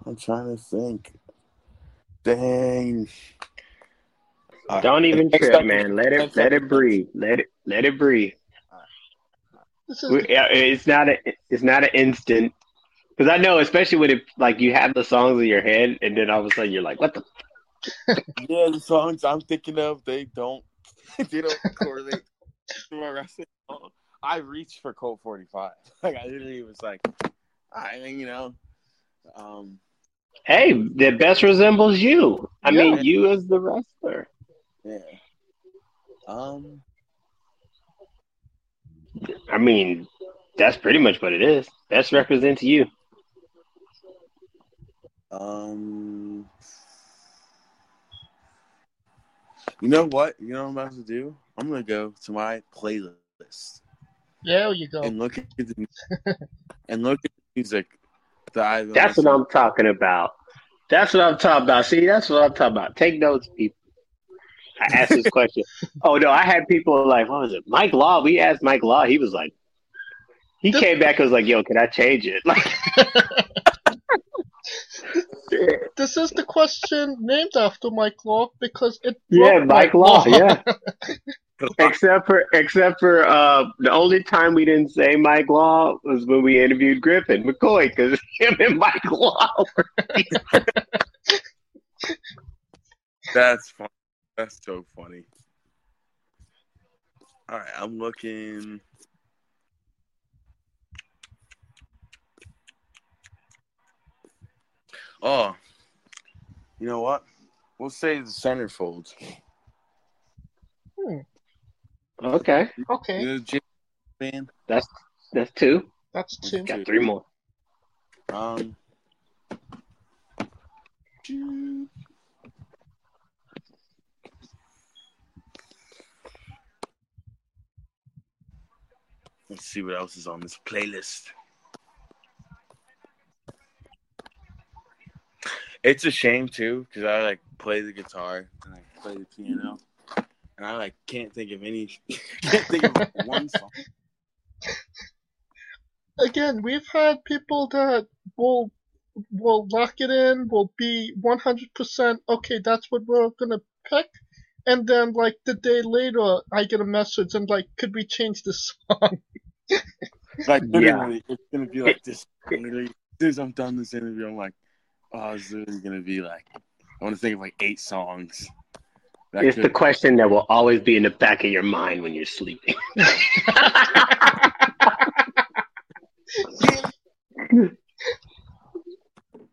I'm trying to think. Dang. Right. Don't even trip, up- man. Let it let up- it breathe. Let it let it breathe. This is We- yeah, It's not a it's not an instant because I know, especially when it like you have the songs in your head, and then all of a sudden you're like, "What the?" <laughs> Yeah, the songs I'm thinking of, they don't <laughs> they don't correlate <laughs> to my wrestling. song. I reached for Colt 45. Like I literally was like, I mean, you know, um, Hey, the best resembles you. I Yeah. mean, you as the wrestler. Yeah, um, I mean, that's pretty much what it is. Best represents you. um. You know what? You know what I'm about to do? I'm gonna go to my playlist there you go. and look at the and look at the music that I've. That's what I'm talking about. That's what I'm talking about. See, that's what I'm talking about. Take notes, people. I asked this question. Oh no, I had people like, what was it? Mike Law. We asked Mike Law. He was like, he came back and was like, "Yo, can I change it?" <laughs> Like, <laughs> This is the question named after Mike Law because it Yeah, broke Mike Law, yeah. Uh, <laughs> except for except for uh, the only time we didn't say Mike Law was when we interviewed Griffin McCoy because him and Mike Law. Were, That's fun. That's so funny. All right, I'm looking. Oh, you know what? We'll say the centerfold. okay, Okay, You know, Jim man. that's two. that's two. Got three more. Um. Let's see what else is on this playlist. It's a shame too, because I like play the guitar and I play the piano, and I like can't think of any, <laughs> can't think of one song. Again, we've had people that will will lock it in, will be 100% okay, that's what we're gonna pick. And then, like, the day later, I get a message and, like, could we change the <laughs> song? <laughs> Like Yeah. literally, it's gonna be like this. <laughs> Literally, as soon as I'm done this interview, I'm like, oh, it's literally gonna be like, I want to think of like eight songs. That It's the question that will always be in the back of your mind when you're sleeping. <laughs>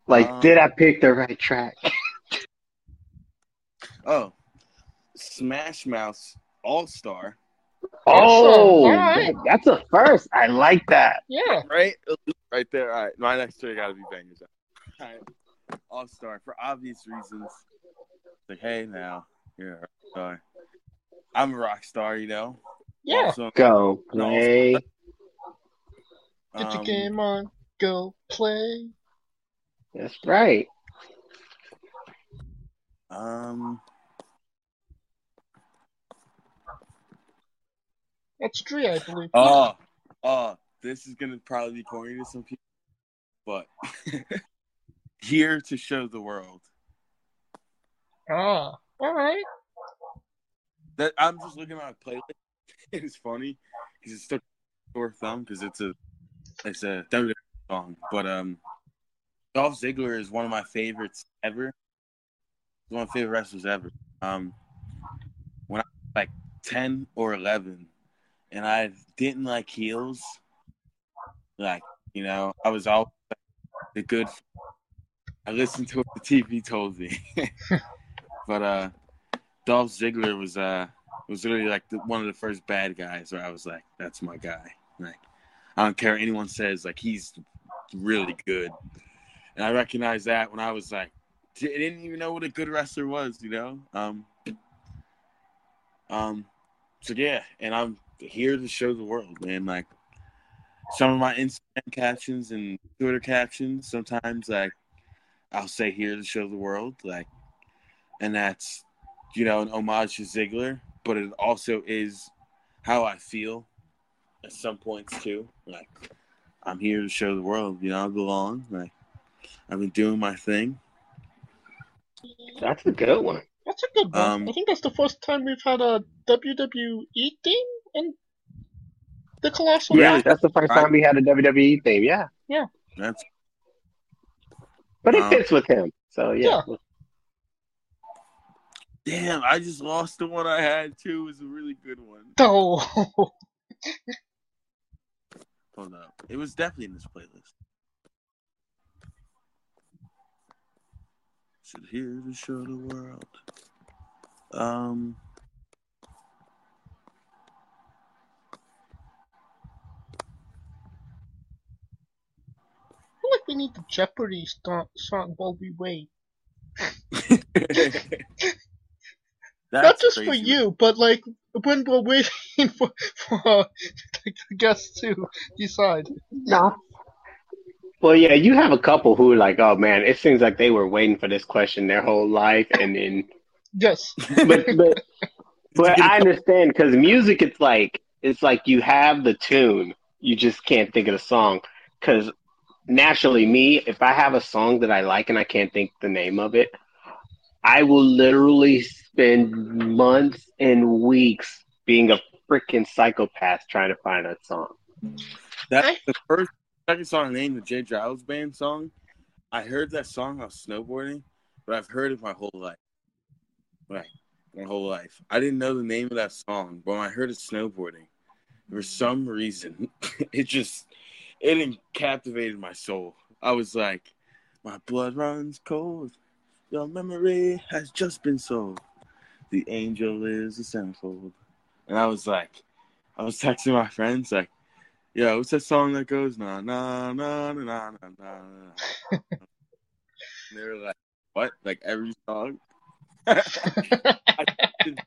like, Um, did I pick the right track? oh, Smash Mouth's All Star, Oh, All right. that's a first. I like that. Yeah. right? Right there. All right. My next three got to be bangers. All right. All Star for obvious reasons. Like, hey, now you're a rock star. I'm a rock star, you know. Yeah. Also, Go play. Get your um, game on. Go play. That's right. Um, That's three, I believe. oh, oh, this is gonna probably be corny to some people, but <laughs> here to show the world Ah. All right. that I'm just looking at my playlist. <laughs> It's funny because it's stuck sore thumb because it's a it's a WWE song, but um, Dolph Ziggler is one of my favorites ever. He's one of my favorite wrestlers ever. Um, when I was like ten or eleven, and I didn't like heels, like you know, I was all the good. I listened to what the TV told me, <laughs> but uh, Dolph Ziggler was uh was really like the, one of the first bad guys where I was like, that's my guy. Like, I don't care what anyone says, like he's really good, and I recognized that when I was like, I didn't even know what a good wrestler was, you know. Um, um, so yeah, and I'm here to show the world, man. Like some of my Instagram captions and Twitter captions, sometimes like I'll say here to show the world, like, and that's you know an homage to Ziggler, but it also is how I feel at some points too. Like I'm here to show the world, you know, I belong. Like I've been doing my thing. That's a good one. That's a good one. Um, I think that's the first time we've had a WWE theme in the Colossal. Yeah, that's the first Right. time we had a WWE theme. Yeah, yeah, That's but it Um, fits with him. So yeah. damn. I just lost the one I had too. It was a really good one. <laughs> Oh. Hold up. It was definitely in this playlist. Should here to show the world. Um. Like we need the Jeopardy st- song while we wait. That's Not just for you, but like when we're waiting <laughs> for for uh, the guests to decide. No. Well, yeah, you have a couple who are like, oh man, it seems like they were waiting for this question their whole life, and then, Yes. <laughs> but but but I understand because music, it's like it's like you have the tune, you just can't think of the song. Because naturally, me, if I have a song that I like and I can't think the name of it, I will literally spend months and weeks being a freaking psychopath trying to find that song. That's the first second song I named the J. Geils Band song. I heard that song while snowboarding, but I've heard it my whole life. Right. My whole life. I didn't know the name of that song, but when I heard it snowboarding, for some reason, <laughs> it just it captivated my soul. I was like, my blood runs cold. Your memory has just been sold. The angel is a centerfold. And I was like, I was texting my friends like, yeah, what's that song that goes na na na na na na na? na?" They were like, "What? Like every song?" <laughs> I texted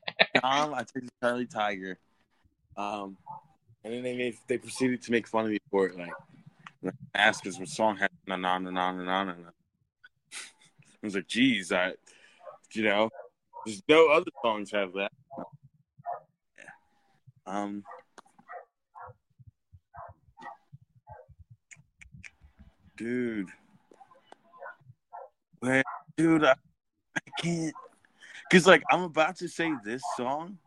Dom, I texted Charlie Tiger, um, and then they made they proceeded to make fun of me for it. Like, ask us what song had na na na na na na. <laughs> I was like, "Geez, I, you know, there's no other songs have that." Yeah. Um. Dude. Wait, dude, I, I can't. Because, like, I'm about to say this song,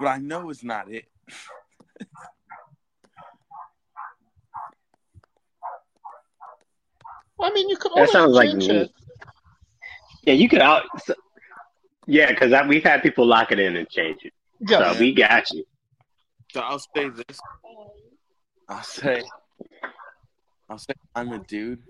but I know it's not it. <laughs> I mean, you could That sounds like me. it. Yeah, you could out. So, yeah, because we've had people lock it in and change it. Yeah. So we got you. So I'll say this. I'll say, I'll say I'm a dude.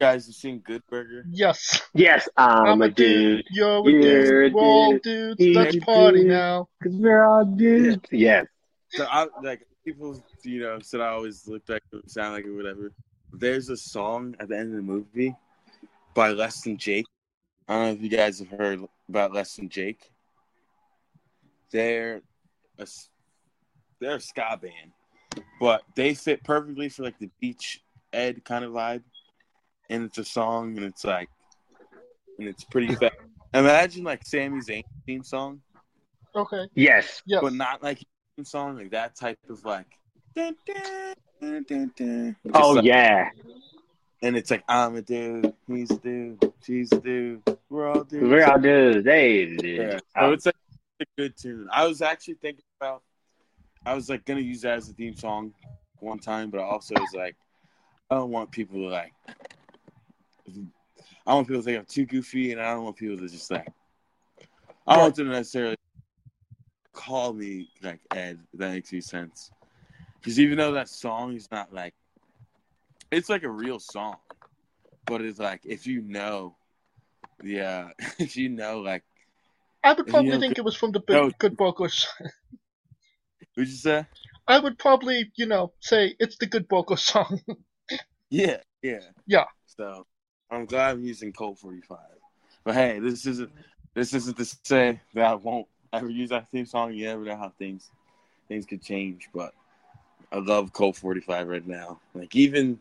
guys have seen Good Burger? Yes. Yes, I'm, a dude. You're a You're a dude. We're all dudes. He's Let's a party dude. now. Cause we're all dudes. Yes. So I like people, you know, said I always looked like it, sound like or whatever. There's a song at the end of the movie by Less Than Jake. I don't know if you guys have heard about Less Than Jake. They're a s- they're a ska band, but they fit perfectly for like the beach ed kind of vibe. And it's a song, and it's like, and it's pretty fast. Imagine like Sami Zayn theme song, Okay. Yes. Yes. but not like theme song, like that type of like. Dun, dun, dun. Oh like- yeah. and it's like I'm a dude, he's a dude, she's a dude, we're all dudes. We're all dudes. Hey. Yeah. Oh, So it's like a good tune. I was actually thinking about, I was like gonna use that as a theme song one time, but I also was like, I don't want people to like, I want people to think I'm too goofy, and I don't want people to just like, I don't want them to necessarily call me like Ed. If that makes any sense. Because even though that song is not like, it's like a real song, but it's like if you know, yeah, <laughs> if you know like I would you probably know, think it was from the no. Good, good Burgers. What'd you say? I would probably, you know, say it's the Good Burger song. <laughs> Yeah, yeah, Yeah. So I'm glad I'm using Colt 45. But hey, this isn't this isn't to say that I won't ever use that theme song. You never know how things things could change, but I love Colt 45 right now. Like even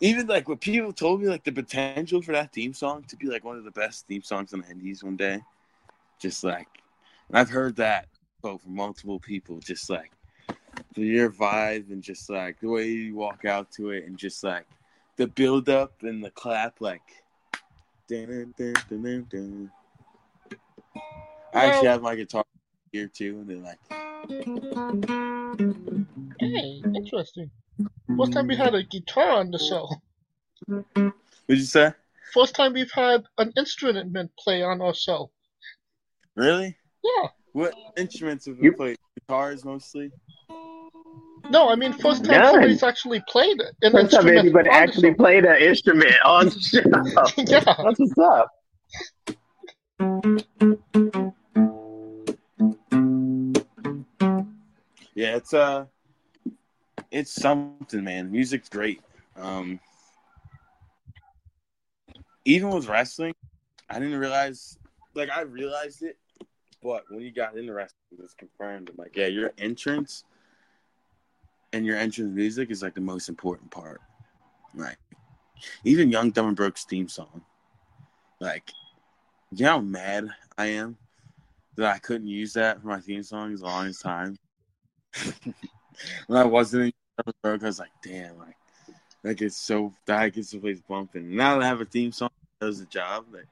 even like what people told me, like the potential for that theme song to be like one of the best theme songs on the Indies one day. Just like and I've heard that quote from multiple people, just like your vibe and just like the way you walk out to it and just like the build up and the clap like dun, dun, dun, dun, dun. I actually have my guitar here too and then like hey, interesting. First time we had a guitar on the show. what'd you say? First time we've had an instrument play on our show. Really? Yeah. What instruments have we you played? Guitars mostly? No, I mean first time None. somebody's actually played an First time instrument anybody on the actually show. played an instrument on the show. <laughs> yeah. That's what's up. Yeah, it's uh it's something, man. Music's great. Um even with wrestling, I didn't realize like I realized it, but when you got into wrestling, it's confirmed. I'm like, yeah, your entrance and your entrance music is like the most important part. Like even Young Dumb and Broke's theme song. Like, you know how mad I am that I couldn't use that for my theme song as long as time. <laughs> when I wasn't I was like, damn, like that gets so that gets the place bumping. Now that I have a theme song that does the job that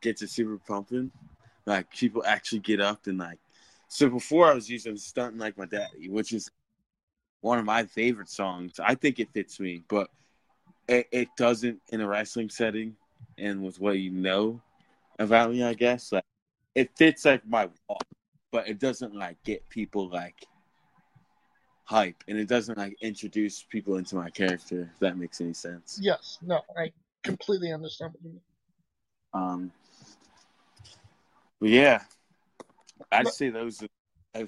gets it super pumping, like people actually get up and like so before I was using stunting like my daddy, which is one of my favorite songs. I think it fits me, but it, it doesn't in a wrestling setting and with what you know about me, I guess. Like it fits like my walk, but it doesn't like get people like hype and it doesn't like introduce people into my character, if that makes any sense. Yes. No, I completely understand what you mean. Um but yeah. I'd say those are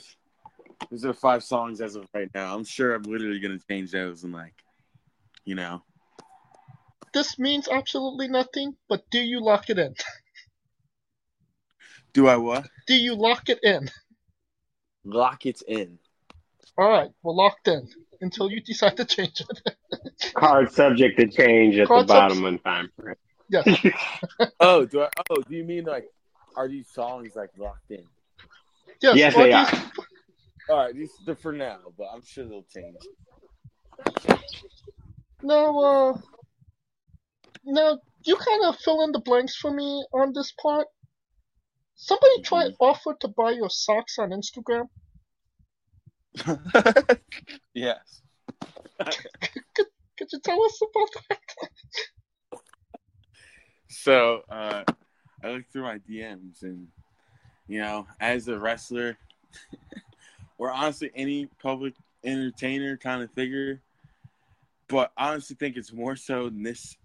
those are five songs as of right now. I'm sure I'm literally gonna change those and like you know. This means absolutely nothing, but do you lock it in? <laughs> Do I what? Do you lock it in? Lock it in. All right, we're locked in until you decide to change it. <laughs> Card subject to change at Card the sub- bottom of time. Right? yes. <laughs> Oh, do I oh do you mean like are these songs like locked in? Yes. Yes, they do you- are. Alright, these are for now, but I'm sure they'll change. No, uh, no, you kind of fill in the blanks for me on this part. Somebody tried offer to buy your socks on Instagram. <laughs> yes. Could you tell us about that? So uh, I looked through my DMs, and you know, as a wrestler, <laughs> or honestly any public entertainer kind of figure, but I honestly think it's more so in this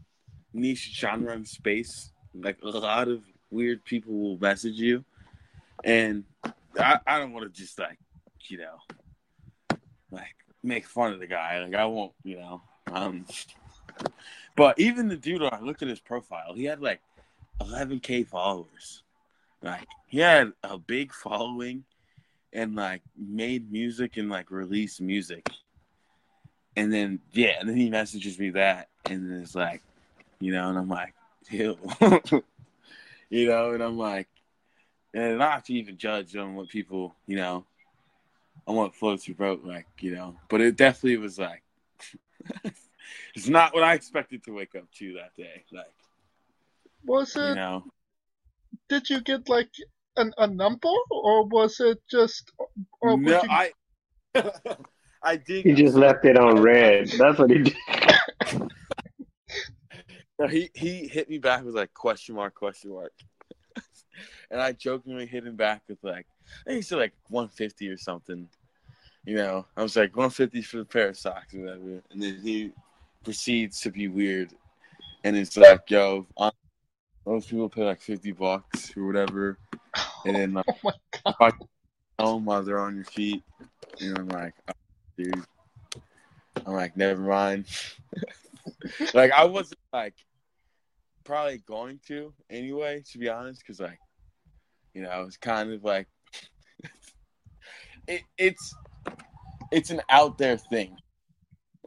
niche genre and space. Like a lot of weird people will message you, and I, I don't want to just like you know like make fun of the guy. Like I won't, you know. Um, but even the dude, I looked at his profile. He had like 11k followers. Like he had a big following, and like made music and like released music. And then yeah, and then he messages me that, and then it's like, you know, and I'm like, ew, <laughs> you know, and I'm like, and not to even judge on what people, you know, on what floats your boat, like, you know, but it definitely was like, <laughs> it's not what I expected to wake up to that day, like, Was it? you know. Did you get like an, a number, or was it just? Or no, you, I, <laughs> I did. He just left it on red. That's what he did. <laughs> No, he he hit me back with like question mark question mark, and I jokingly hit him back with like I think he said like 150 or something. You know, I was like 150 for the pair of socks or whatever, and then he proceeds to be weird, and it's like, yo, most people pay like 50 bucks or whatever, and then like, <laughs> oh my god! I tell they're on your feet, you know, I'm like, oh, dude, I'm like, never mind. <laughs> like I wasn't like probably going to anyway, to be honest, because like, you know, I was kind of like, it, it's it's an out there thing.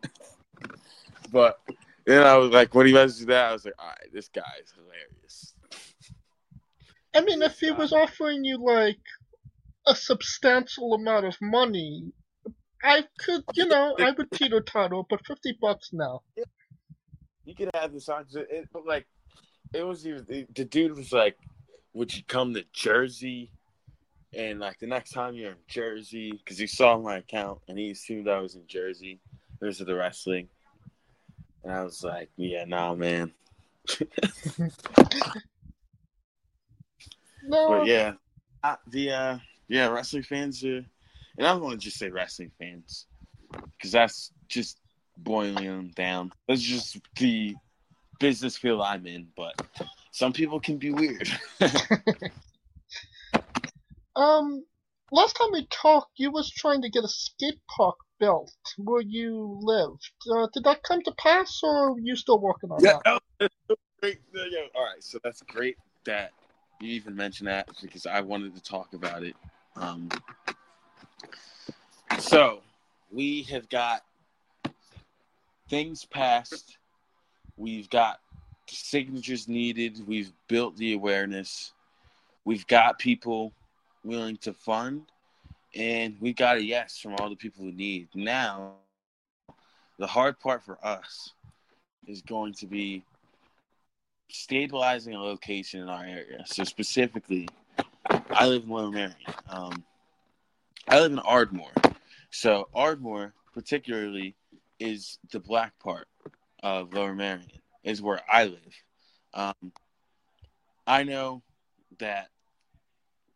<laughs> but then I was like, when he messaged that, I was like, all right, this guy is hilarious. I mean, if he was offering you like a substantial amount of money, I could, you know, I would teeter totter, but fifty bucks now. You could have the socks, but like, it was even the dude was like, would you come to Jersey? And like the next time you're in Jersey, because he saw my account and he assumed I was in Jersey because of the wrestling. And I was like, yeah, nah, man. <laughs> No, But yeah, uh, the uh, yeah, wrestling fans are, and I don't want to just say wrestling fans, because that's just boiling them down. That's just the business field I'm in. But some people can be weird. <laughs> Um, last time we talked, you was trying to get a skate park built where you lived. Uh, did that come to pass, or are you still working on Yeah, that? no, <laughs> that's so great. All right, so that's great that you even mentioned that because I wanted to talk about it. Um, so we have got things passed. We've got signatures needed. We've built the awareness. We've got people willing to fund, and we got a yes from all the people who need. Now, the hard part for us is going to be stabilizing a location in our area. So specifically, I live in Lower Merion. Um, I live in Ardmore. So Ardmore, particularly, is the black part of Lower Merion. Is where I live. Um, I know that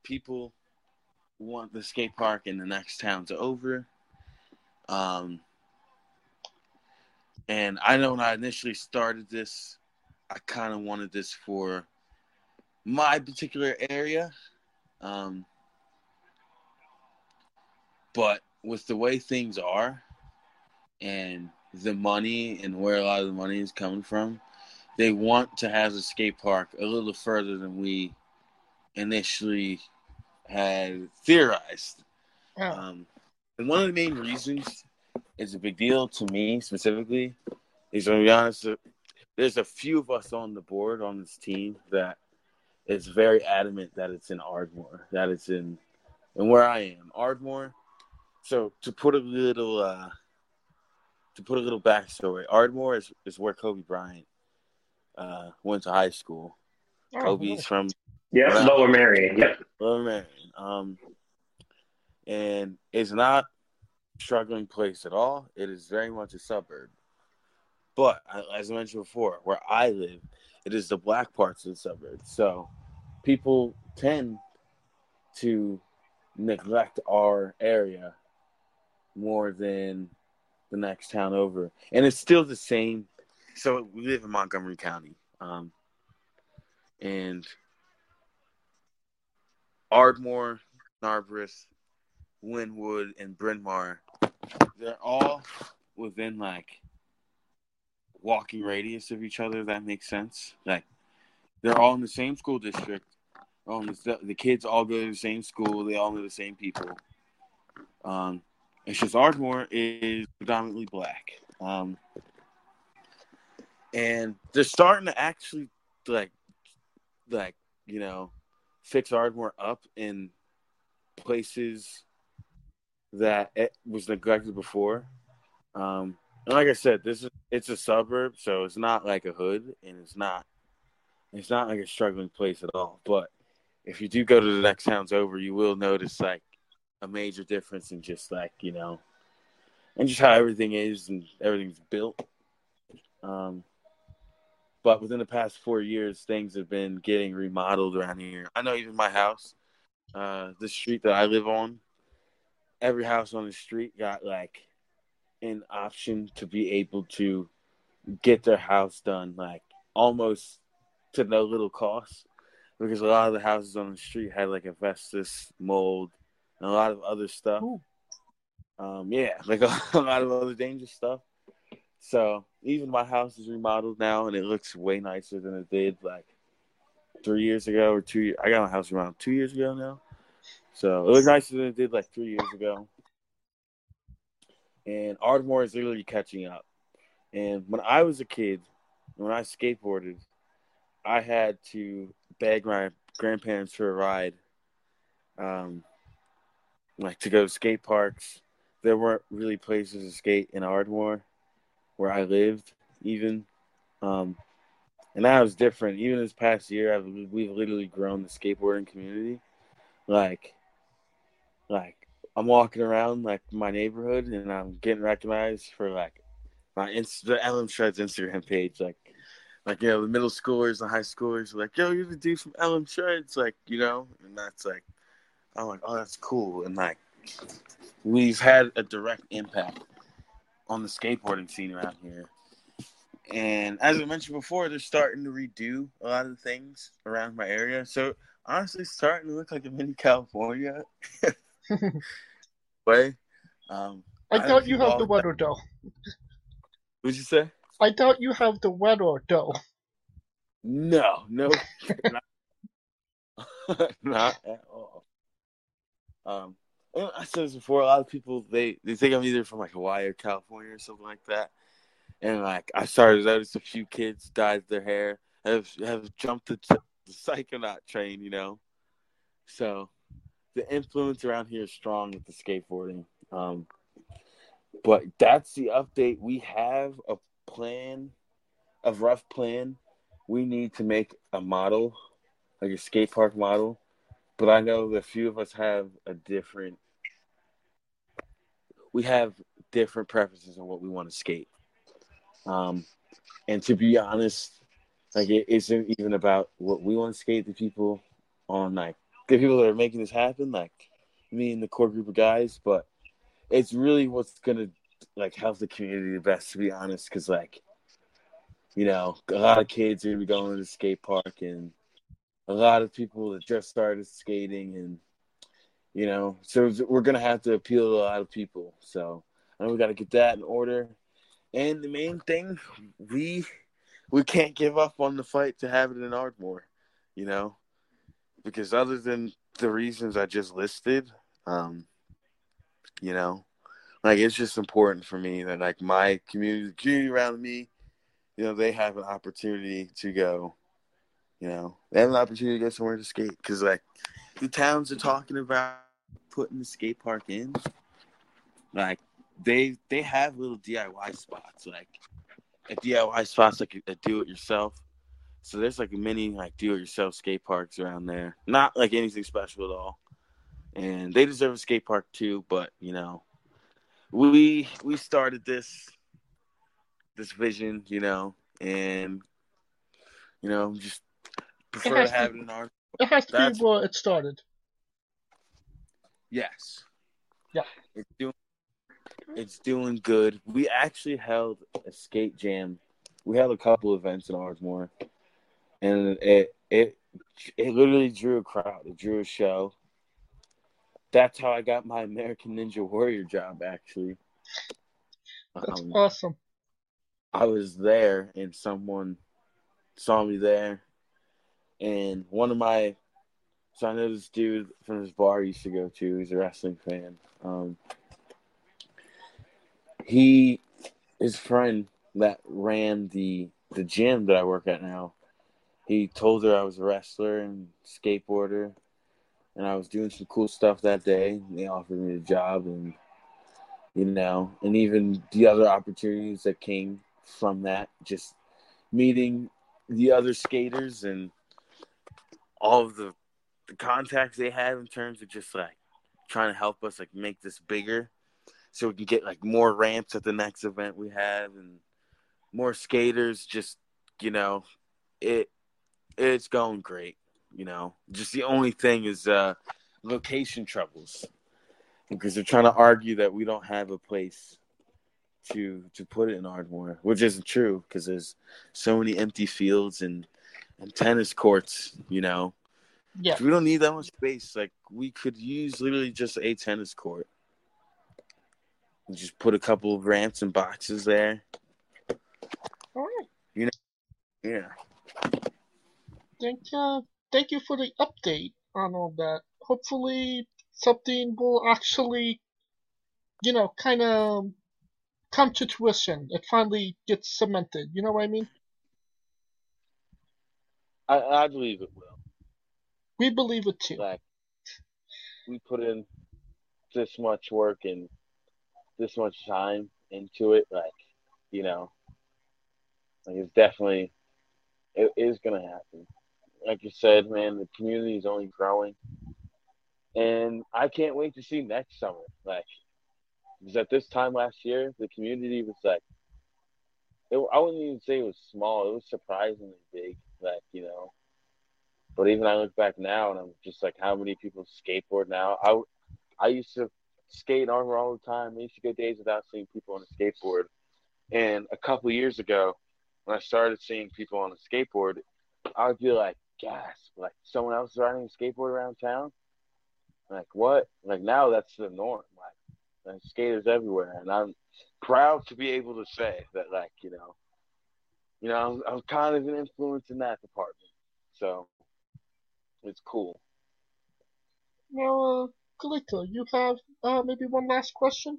people want the skate park in the next town to over. Um, and I know when I initially started this, I kind of wanted this for my particular area. Um, but with the way things are and the money and where a lot of the money is coming from, they want to have the skate park a little further than we initially had theorized. Yeah. Um, and one of the main reasons it's a big deal to me specifically is to be honest, there's a few of us on the board on this team that is very adamant that it's in Ardmore, that it's in and where I am, Ardmore. So to put a little uh, to put a little backstory, Ardmore is, is where Kobe Bryant uh, went to high school. Oh, Kobe's from Yep, Right. Lower Merion. Yep. Lower Merion. Um, and it's not a struggling place at all. It is very much a suburb. But as I mentioned before, where I live, it is the black parts of the suburb. So people tend to neglect our area more than the next town over. And it's still the same. So we live in Montgomery County. Um, and Ardmore, Narberth, Linwood, and Bryn Mawr, they're all within like walking radius of each other. That makes sense. Like they're all in the same school district. Um, the, the kids all go to the same school. They all know the same people. Um, it's just Ardmore is predominantly black. Um, and they're starting to actually like, like you know, fix Ardmore up in places that it was neglected before. Um, and like I said, this is it's a suburb, so it's not like a hood, and it's not it's not like a struggling place at all. But if you do go to the next towns over, you will notice like a major difference in just like you know, and just how everything is and everything's built. Um, but within the past four years, things have been getting remodeled around here. I know even my house, uh, the street that I live on, every house on the street got like an option to be able to get their house done, like almost to no little cost because a lot of the houses on the street had like asbestos, mold, and a lot of other stuff. Um, yeah, <laughs> like a, a, lot of other dangerous stuff. So even my house is remodeled now, and it looks way nicer than it did like three years ago or two. I got my house around two years ago now, so it looks nicer than it did like three years ago. And Ardmore is literally catching up. And when I was a kid, when I skateboarded, I had to beg my grandparents for a ride, um, like to go to skate parks. There weren't really places to skate in Ardmore, where I lived, even. Um, and that was different. Even this past year, I've, we've literally grown the skateboarding community. Like, like I'm walking around like my neighborhood, and I'm getting recognized for like my Inst- the LM Shreds Instagram page, like like you know the middle schoolers the high schoolers like yo you're the dude from LM Shreds like you know and that's like I'm like oh that's cool and like we've had a direct impact on the skateboarding scene around here and as I mentioned before they're starting to redo a lot of the things around my area so honestly starting to look like a mini California <laughs> way um, I thought you have the weather though. What'd you say? I doubt you have the weather, though. No, no, <laughs> not, <laughs> not at all. Um, I said this before. A lot of people they they think I'm either from like Hawaii or California or something like that. And like I started to notice a few kids dyed their hair, have have jumped the, the psychonaut train, you know. So the influence around here is strong with the skateboarding. Um, but that's the update. We have a plan, a rough plan, we need to make a model, like a skate park model. But I know that a few of us have a different. We have different preferences on what we want to skate. Um, and to be honest, like it isn't even about what we want to skate. The people on like the people that are making this happen, like me and the core group of guys, but it's really what's gonna like help the community the best to be honest because like you know a lot of kids are gonna be going to the skate park and a lot of people that just started skating and you know so we're gonna have to appeal to a lot of people. So know we got to get that in order. And the main thing we we can't give up on the fight to have it in Ardmore you know? Because other than the reasons I just listed um you know like it's just important for me that like my community, the community around me, you know, they have an opportunity to go. You know, they have an opportunity to go somewhere to skate. Because like the towns are talking about putting the skate park in. Like they they have little DIY spots, like a DIY spots like a, a do it yourself. So there's like many like do it yourself skate parks around there. Not like anything special at all. And they deserve a skate park too, but you know, we we started this this vision, you know, and you know, just prefer to have to, it in our. It has to be where it started. Yes. Yeah. It's doing. It's doing good. We actually held a skate jam. We held a couple events in Ardmore. and it it it literally drew a crowd. It drew a show. That's how I got my American Ninja Warrior job. Actually, That's Um, awesome. I was there, and someone saw me there, and one of my so I know this dude from this bar I used to go to. He's a wrestling fan. Um, he, his friend that ran the the gym that I work at now. He told her I was a wrestler and skateboarder, and I was doing some cool stuff that day. They offered me a job, and you know, and even the other opportunities that came from that, just meeting the other skaters and all of the, the contacts they have in terms of just like trying to help us like make this bigger so we can get like more ramps at the next event we have and more skaters just you know it it's going great you know. Just the only thing is uh location troubles. Because they're trying to argue that we don't have a place to to put it in Ardmore, which isn't true because there's so many empty fields and and tennis courts. You know, Yeah. we don't need that much space. Like we could use literally just a tennis court. Just put a couple of ramps and boxes there. All right. You know. Yeah. Thank uh, thank you for the update on all that. Hopefully something will actually, you know, kind of come to fruition. It finally gets cemented. You know what I mean? I, I believe it will. We believe it too. Like we put in this much work and this much time into it, like you know, like it's definitely it is gonna happen. Like you said, man, the community is only growing, and I can't wait to see next summer. Like, because at this time last year, the community was like, it, I wouldn't even say it was small. It was surprisingly big. Like, you know, but even I look back now and I'm just like, how many people skateboard now? I, I used to skate Ardmore all the time. I used to go days without seeing people on a skateboard. And a couple years ago, when I started seeing people on a skateboard, I would be like, gasp, like someone else is riding a skateboard around town. Like what? Like now that's the norm. Like there's skaters everywhere, and I'm proud to be able to say that, like you know, you know, I'm, I'm kind of an influence in that department. So it's cool. Now, uh, Coleco, you have uh, maybe one last question?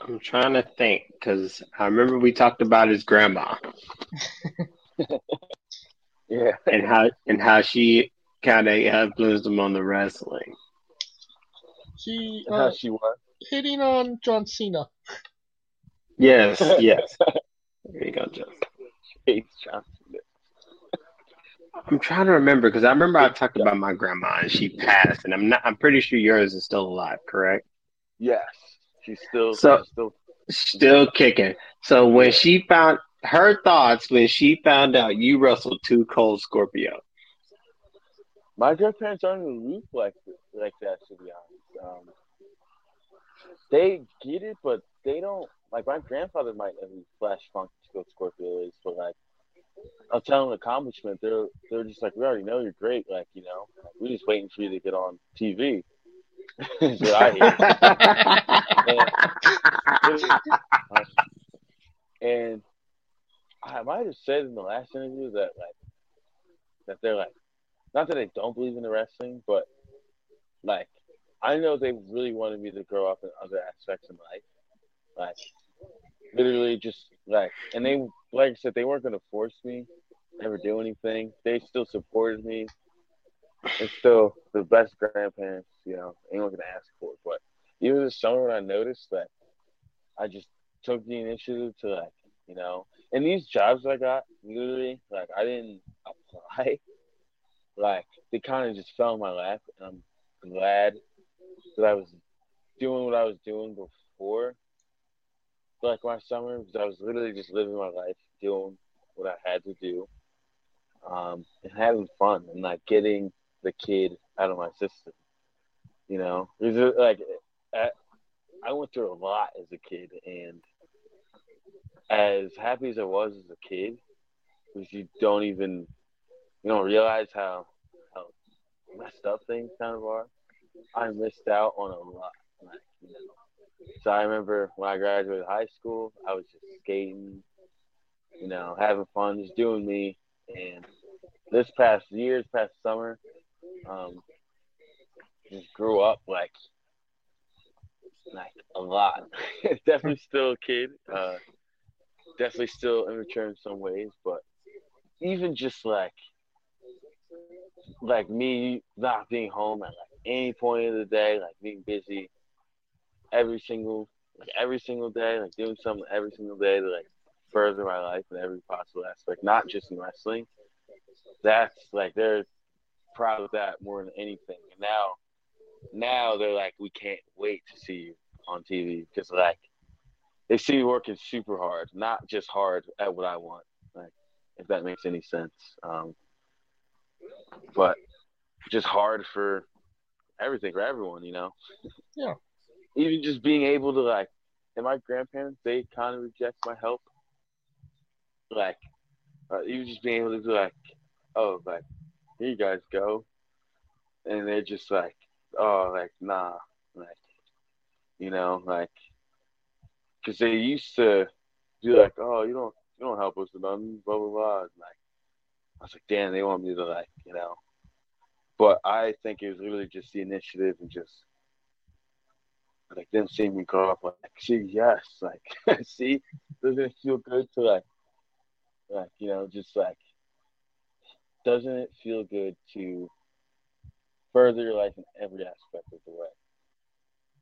I'm trying to think because I remember we talked about his grandma <laughs> Yeah. and how and how she kind of influenced him on the wrestling. She How uh, she was. Hitting on John Cena. Yes, <laughs> yes. There you go, Joe. Chase Johnson. I'm trying to remember because I remember I talked about my grandma and she passed, and I'm not. I'm pretty sure yours is still alive, correct? Yes, she's still So- she's still Still kicking. So when she found her thoughts when she found out you wrestled Two Cold Scorpio. My grandparents aren't even loop like like that, to be honest. Um, they get it, but they don't. Like my grandfather might have Flash Funk Two Cold Scorpio is, but like I'll tell them accomplishment. They're they're just like we already know you're great. Like you know, we're just waiting for you to get on TV. is <laughs> what I hear. And I might have said in the last interview that like that they're like not that they don't believe in the wrestling, but like I know they really wanted me to grow up in other aspects of life. Like literally just like and they like I said, they weren't gonna force me, never do anything. They still supported me. And still the best grandparents, you know, anyone can ask for. But even this summer when I noticed that I just took the initiative to like, you know, and these jobs I got, literally, like I didn't apply. <laughs> Like they kind of just fell in my lap, and I'm glad that I was doing what I was doing before, like my summer, because I was literally just living my life, doing what I had to do, um, and having fun, and like getting the kid out of my system. You know, there's a- like I, I went through a lot as a kid, and as happy as I was as a kid, because you don't even you don't realize how how messed up things kind of are. I missed out on a lot. So I remember when I graduated high school, I was just skating, you know, having fun, just doing me. And this past year, this past summer, um, just grew up like like a lot. <laughs> definitely still a kid. Uh, definitely still immature in some ways, but even just like like me not being home at like any point of the day, like being busy every single like every single day, like doing something every single day to like further my life in every possible aspect, not just in wrestling. That's like they're proud of that more than anything. And now now they're like, we can't wait to see you on TV because like they see you working super hard, not just hard at what I want. Like if that makes any sense. Um, but just hard for everything for everyone, you know. Yeah. Even just being able to like, and my grandparents they kind of reject my help. Like, uh, even just being able to be like, oh, like here you guys go, and they're just like, oh, like nah, like, you know, like, because they used to be like, oh, you don't, you don't help us with nothing, blah blah blah. And like, I was like, damn, they want me to like, you know. But I think it was really just the initiative and just like them seeing me grow up. Like, see, yes, like, <laughs> see, doesn't it feel good to like, like you know, just like, doesn't it feel good to further your life in every aspect of the way?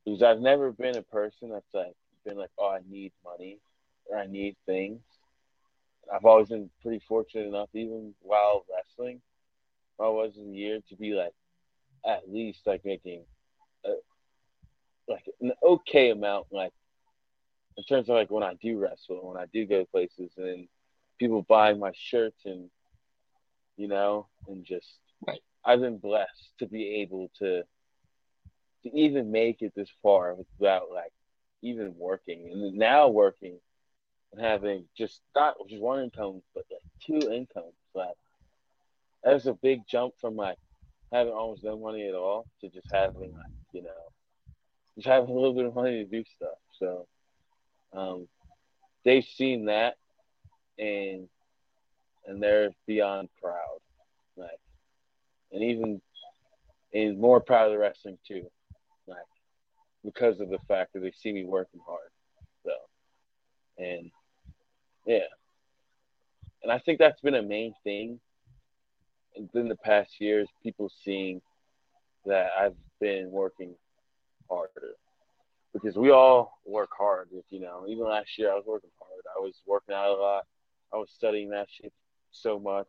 Because I've never been a person that's like been like, oh, I need money or I need things. I've always been pretty fortunate enough, even while wrestling, I was in the year to be like at least like making a, like an okay amount, like in terms of like when I do wrestle, when I do go places, and people buy my shirts and you know, and just Right. I've been blessed to be able to to even make it this far without like even working, and now working and having just not just one income, but like two incomes. Like that's a big jump from like having almost no money at all to just having like you know just having a little bit of money to do stuff. So um, they've seen that and and they're beyond proud, like and even and more proud of the wrestling too, like because of the fact that they see me working hard. So and yeah. And I think that's been a main thing in the past years, people seeing that I've been working harder. Because we all work hard, if you know. Even last year I was working hard. I was working out a lot. I was studying that shit so much.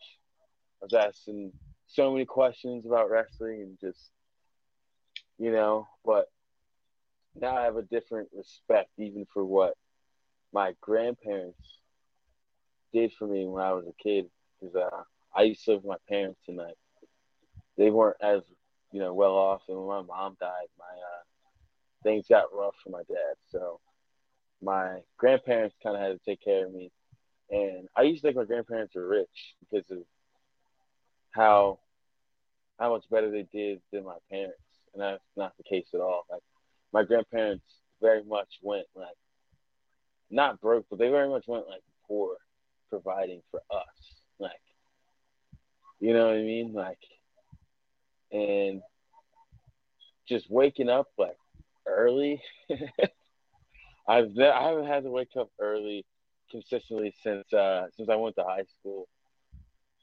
I was asking so many questions about wrestling and just you know, but now I have a different respect even for what my grandparents did for me when I was a kid. Because uh, I used to live with my parents, like they weren't as you know well off. And when my mom died, my uh, things got rough for my dad. So my grandparents kind of had to take care of me, and I used to think my grandparents were rich because of how how much better they did than my parents, and that's not the case at all. Like my grandparents very much went like not broke, but they very much went like poor, providing for us. Like, you know what I mean? Like, and just waking up like early. <laughs> I've ne- I haven't had to wake up early consistently since uh since I went to high school.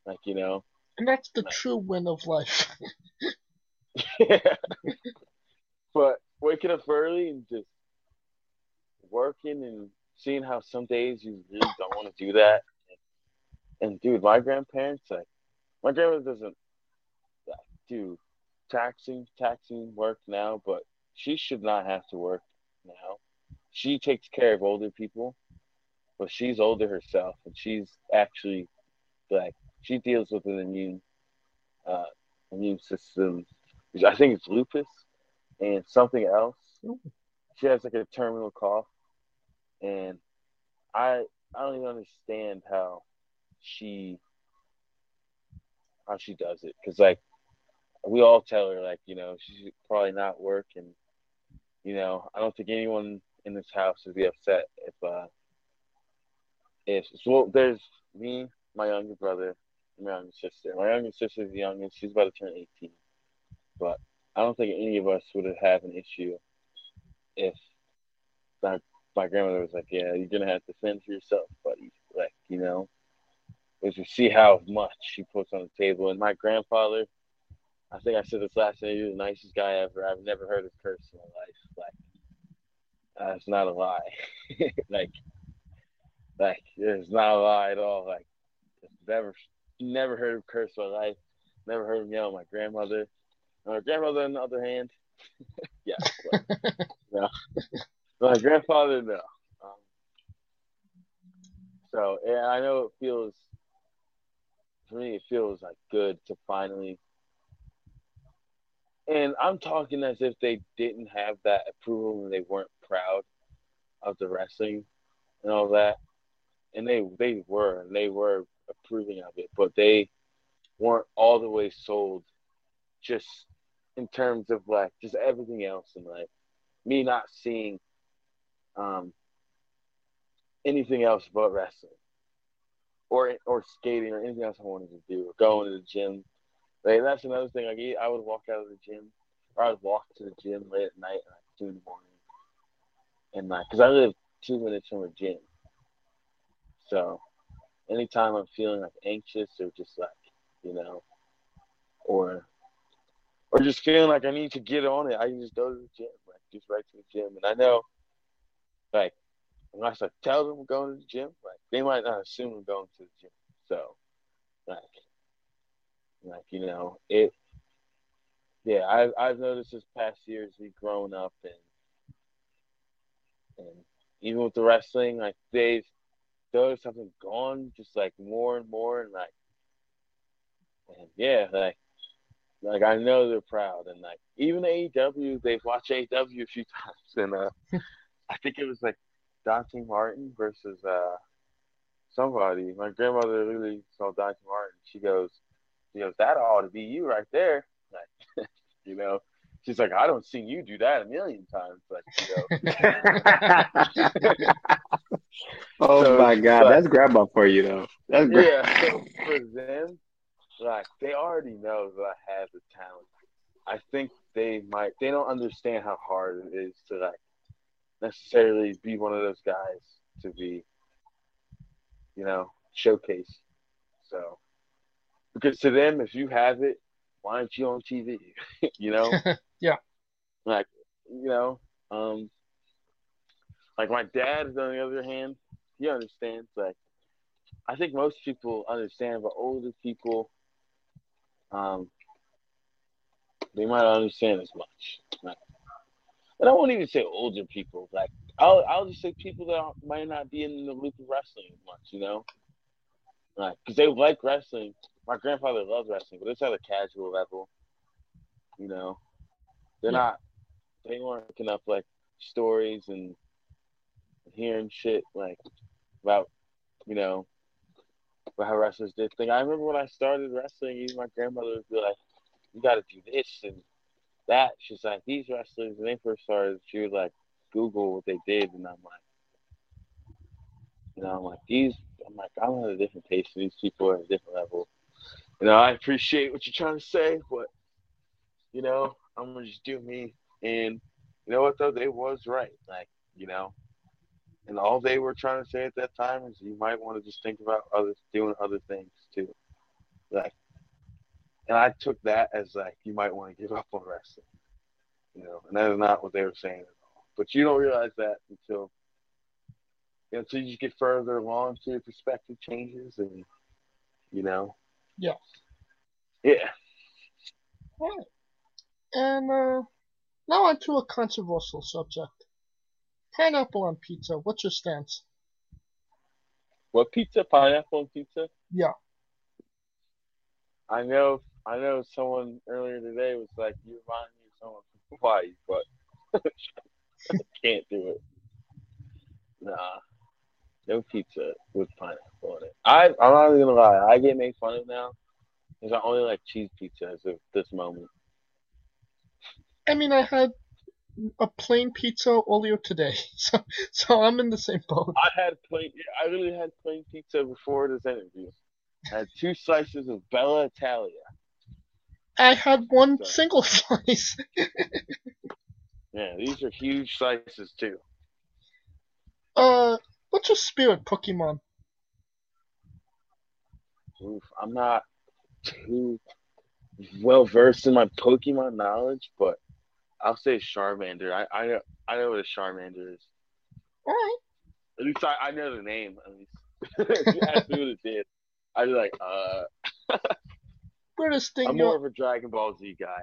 Like you know, And that's the true win of life. yeah. <laughs> <laughs> but waking up early and just working and seeing how some days you really don't want to do that. And, dude, my grandparents, like, my grandmother doesn't do taxing taxing work now, but she should not have to work now. She takes care of older people, but she's older herself, and she's actually like she deals with an immune uh, immune system. I think it's lupus and something else. She has like a terminal cough, and I I don't even understand how she how she does it. Because like we all tell her like you know she's probably not working. you know I don't think anyone in this house would be upset if uh if well there's me my younger brother my younger sister. My younger sister's the youngest. She's about to turn 18 but I don't think any of us would have an issue if my, my grandmother was like yeah you're gonna have to fend for yourself buddy. Like you know is to see how much she puts on the table and my grandfather I think I said this last night. He was the nicest guy ever. I've never heard a curse in my life. Like, that's not a lie. <laughs> like, like it's not a lie at all. Like, never, never heard him curse in my life. Never heard him yell at my grandmother. My grandmother, on the other hand, <laughs> yeah, but, <laughs> no. My grandfather, no. Um, so yeah, I know it feels. For me, it feels like good to finally and I'm talking as if they didn't have that approval and they weren't proud of the wrestling and all that. And they they were and they were approving of it, but they weren't all the way sold just in terms of like just everything else and like me not seeing um anything else but wrestling or or skating or anything else I wanted to do or going to the gym like that's another thing. Like I would walk out of the gym, or I would walk to the gym late at night, like two in the morning, and like, cause I live two minutes from a gym. So, anytime I'm feeling like anxious or just like, you know, or or just feeling like I need to get on it, I can just go to the gym, like just right to the gym. And I know, like, unless I tell them I'm going to the gym, like they might not assume I'm going to the gym. So, like, like you know, it. Yeah, I've I've noticed this past year as we've grown up and and even with the wrestling, like they've noticed something gone just like more and more and like and yeah, like like I know they're proud and like even AEW, they've watched AEW a few <laughs> times and uh I think it was like Dante Martin versus uh somebody. My grandmother literally saw Dante Martin. She goes, she goes, that ought to be you right there. <laughs> Like, <laughs> you know, she's like, I don't see you do that a million times. Like, you know. <laughs> oh So, my god, but- that's grandma for you though. That's great. yeah, so for them, like they already know that I have the talent. I think they might they don't understand how hard it is to like necessarily be one of those guys to be, you know, showcase. So because to them, if you have it, why aren't you on TV? <laughs> you know? <laughs> Yeah. Like, you know, um like my dad on the other hand, he understands like I think most people understand, but older people, um, they might not understand as much. And I won't even say older people. Like, I'll I'll just say people that might not be in the loop of wrestling as much. You know, like because they like wrestling. My grandfather loves wrestling, but it's at a casual level. You know, they're Yeah. not. They weren't picking up like stories and hearing shit like about you know about how wrestlers did things. I remember when I started wrestling, even my grandmother would be like, "You got to do this and that." She's like, "These wrestlers when they first started, she would like Google what they did," and I'm like, you know, I'm like these. I'm like, I'm at a different pace. and These people are at a different level. You know, I appreciate what you're trying to say, but you know, I'm gonna just do me. And you know what though, they was right. Like, you know, and all they were trying to say at that time is you might want to just think about others doing other things too. Like, and I took that as like you might want to give up on wrestling. You know, and that is not what they were saying at all. But you don't realize that until you know, until you get further along, so your perspective changes, and you know, Yeah. yeah. Alright. And uh, now onto a controversial subject. Pineapple on pizza. What's your stance? What pizza? Pineapple and pizza? Yeah. I know. I know. Someone earlier today was like, "You remind me of someone from Hawaii," but I <laughs> can't do it. Nah. No pizza with pineapple on it. I I'm not even gonna lie. I get made fun of now because I only like cheese pizza as of this moment. I mean, I had a plain pizza earlier today, <laughs> so so I'm in the same boat. I had plain. I really had plain pizza before this interview. I had two slices of Bella Italia. I had one So- single <laughs> slice. Yeah, these are huge slices too. Uh, what's your spirit Pokemon? Oof, I'm not too well versed in my Pokemon knowledge, but I'll say Charmander. I I know I know what a Charmander is. All right. At least I, I know the name. At least <laughs> if you ask me what it did, I'd be like, uh, <laughs> Weirdest thing I'm more of a Dragon Ball Z guy.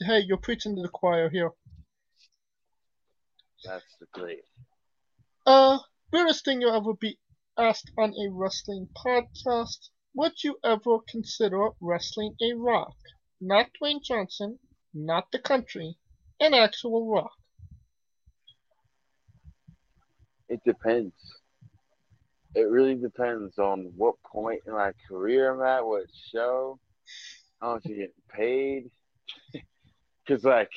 hey, you're preaching to the choir here. That's the great. Uh, weirdest thing you'll ever be asked on a wrestling podcast. Would you ever consider wrestling a rock? Not Dwayne Johnson, not the country, an actual rock. It depends. It really depends on what point in my career I'm at, what show, much you getting paid. <laughs> Because, like,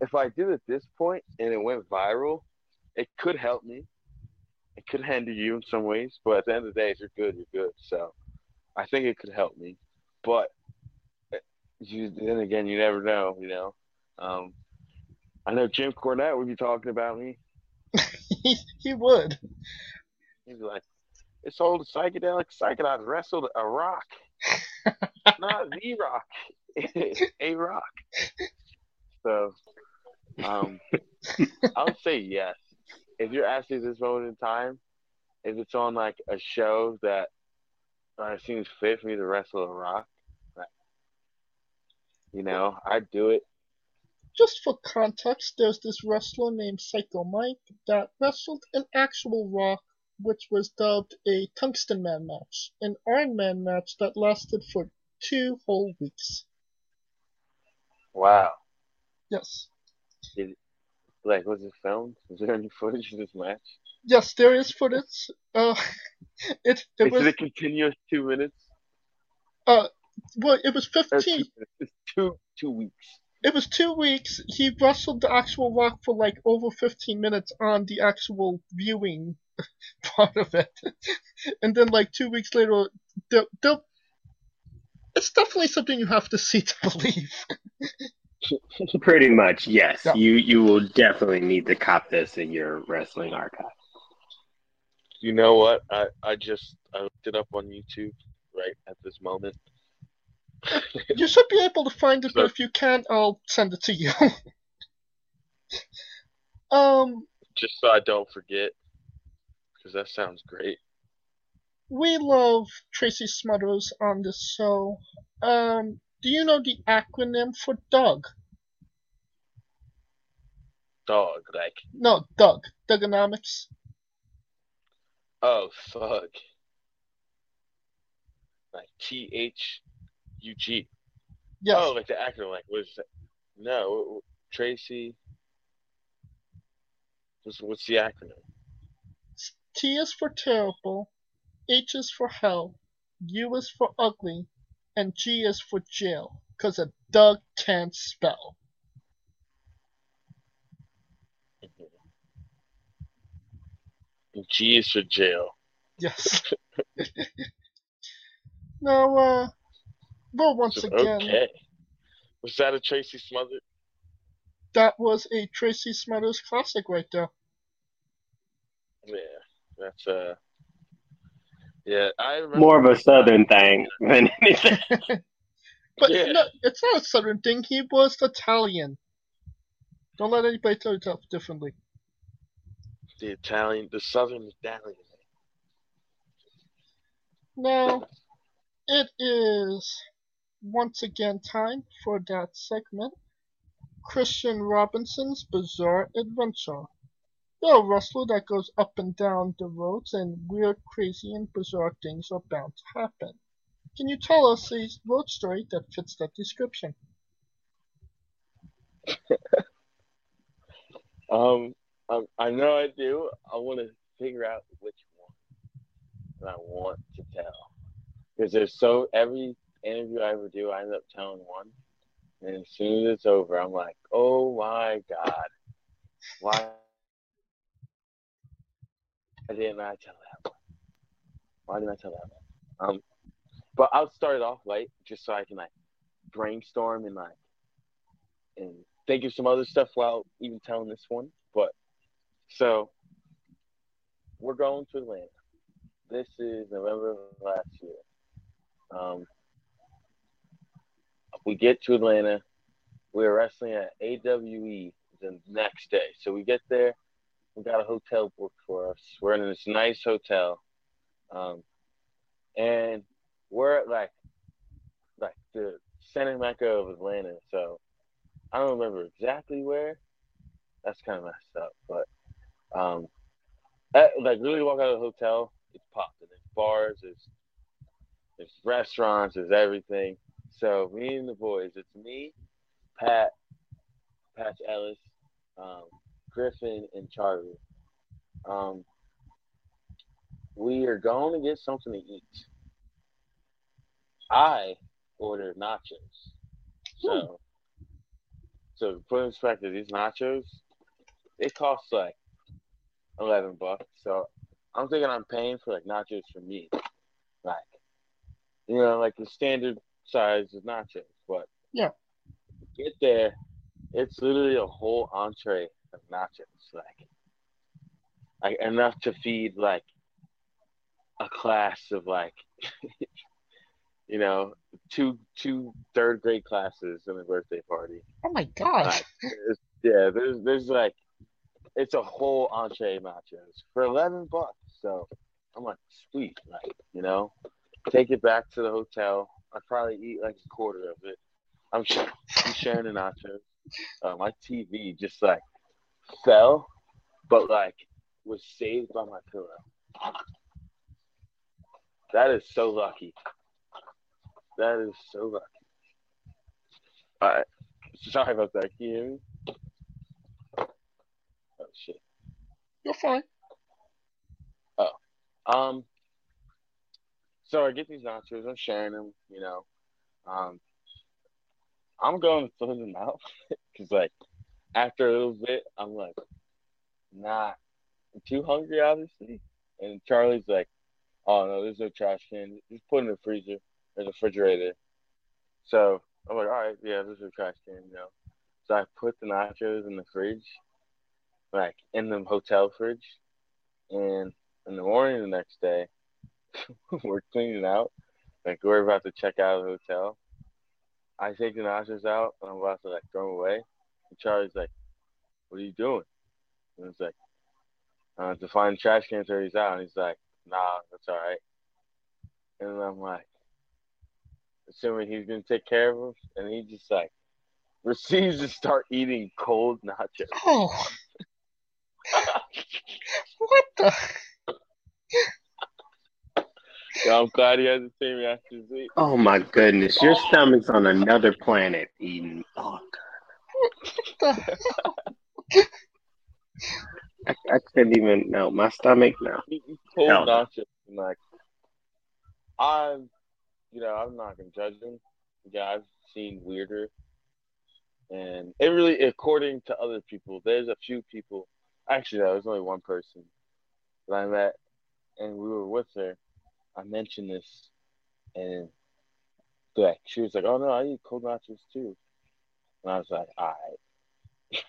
if I did at this point and it went viral, it could help me. It could hinder you in some ways, but at the end of the day, if you're good, you're good. So I think it could help me. But eh, you, then again, you never know, you know. Um, I know Jim Cornette would be talking about me. he, <laughs> he would. He'd be like, "This old psychedelic psychonaut wrestled a rock, not the rock, <laughs> a rock." So, um, I'll say yes. If you're asking this moment in time, if it's on like a show that uh, seems fit for me to wrestle a rock, you know, I'd do it. Just for context, there's this wrestler named Psycho Mike that wrestled an actual rock, which was dubbed a Tungsten Man match, an Iron Man match that lasted for two whole weeks. Wow. Yes. Like, was it filmed? <laughs> Is there any footage of this match? Yes, there is footage. Uh, <laughs> it it Is was it a continuous two minutes? uh, well, it was two fifteen. It's <laughs> two two weeks. It was two weeks. He wrestled the actual rock for like over fifteen minutes on the actual viewing <laughs> part of it, <laughs> and then like two weeks later, the the. It's definitely something you have to see to <laughs> believe. Pretty much, yes. Yeah. You you will definitely need to cop this in your wrestling archive. You know what? I, I just I looked it up on YouTube right at this moment. You should be able to find it, but if you can't, I'll send it to you. um, Just so I don't forget. Because that sounds great. we love Tracy Smothers on this show. Um, do you know the acronym for Doug? Dog, like No, Doug. Thuganomics. oh fuck. Like T H U G. Yes. Oh, like the acronym, like what is that? No, Tracy. What's, what's the acronym? T is for terrible, H is for hell, U is for ugly, and G is for jail. Cause a Doug can't spell. G is for jail. Yes. <laughs> now, uh, well, once So, again, okay. Was that a Tracy Smothers? that was a Tracy Smothers classic right there. Yeah, that's uh. Yeah, I remember. More of a southern thing than <laughs> anything. <laughs> But Yeah. no, it's not a southern thing. He was Italian. Don't let anybody tell you that differently. the Italian, the Southern Italian. Now, it is once again time for that segment Kristian Robinson's Bizarre Adventure. You're a wrestler that goes up and down the roads, and weird, crazy, and bizarre things are bound to happen. Can you tell us a road story that fits that description? <laughs> Um, I, I know I do. I want to figure out which one. and I want to tell because there's so every interview I ever do, I end up telling one, and as soon as it's over, I'm like, oh my god, why didn't I tell that one? Why didn't I tell that one? Um, but I'll start it off light just so I can like brainstorm and like and think of some other stuff while even telling this one. But so we're going to Atlanta. This is November of last year. Um, we get to Atlanta. We are wrestling at AWE the next day. So we get there. We got a hotel booked for us. We're in this nice hotel. Um, and we're at like like the center mecca of Atlanta. So I don't remember exactly where. That's kind of messed up, but um, like really walk out of the hotel, it's popped. There's bars, there's there's restaurants, there's everything. So me and the boys, it's me, Pat, Patch Ellis, um, Griffin, and Charlie. Um, we are going to get something to eat. I ordered nachos. So, so to put in perspective, these nachos, they cost like eleven bucks. So I'm thinking I'm paying for like nachos for me, like you know, like the standard size of nachos. But Yeah. get there, it's literally a whole entree of nachos, like, like enough to feed like a class of like, <laughs> you know, two two third grade classes in a birthday party. Oh my gosh. Like, it's- yeah, there's there's like it's a whole entree nachos for eleven bucks. So I'm like, sweet, like you know, take it back to the hotel. I'd probably eat like a quarter of it. I'm, sh- I'm sharing the nachos. Uh, my TV just like fell, but like was saved by my pillow. That is so lucky. That is so lucky. All right. Sorry about that. Can you hear me? Oh shit. You're fine. Oh. Um. So I get these nachos. I'm sharing them. You know. Um. I'm going to throw them out <laughs> because, like, after a little bit, I'm like, I'm too hungry, obviously. And Charlie's like, oh no, there's no trash can. Just put it in the freezer. There's a refrigerator. So I'm like, all right, yeah, there's a trash can, you know. So I put the nachos in the fridge, like in the hotel fridge, and in the morning the next day, <laughs> we're cleaning out. Like we're about to check out of the hotel. I take the nachos out and I'm about to like throw them away. And Charlie's like, "What are you doing?" And it's like, uh, "To find the trash cans where he's out." And he's like, "Nah, that's all right." And I'm like, assuming he's gonna take care of them, and he just like <laughs> proceeds to start eating cold nachos. Oh. <laughs> what the? <laughs> So I'm glad he has the same reaction as me. Oh my goodness, your stomach's on another planet eating. Oh, What the? I, I couldn't even know my stomach now. cold no. And like, I'm, you know, I'm not gonna judge him. Yeah, I've seen weirder, and it really, according to other people, there's a few people. Actually, no, there's only one person that I met, and we were with her. I mentioned this, and like she was like, "Oh no, I eat cold nachos too," and I was like, "All right."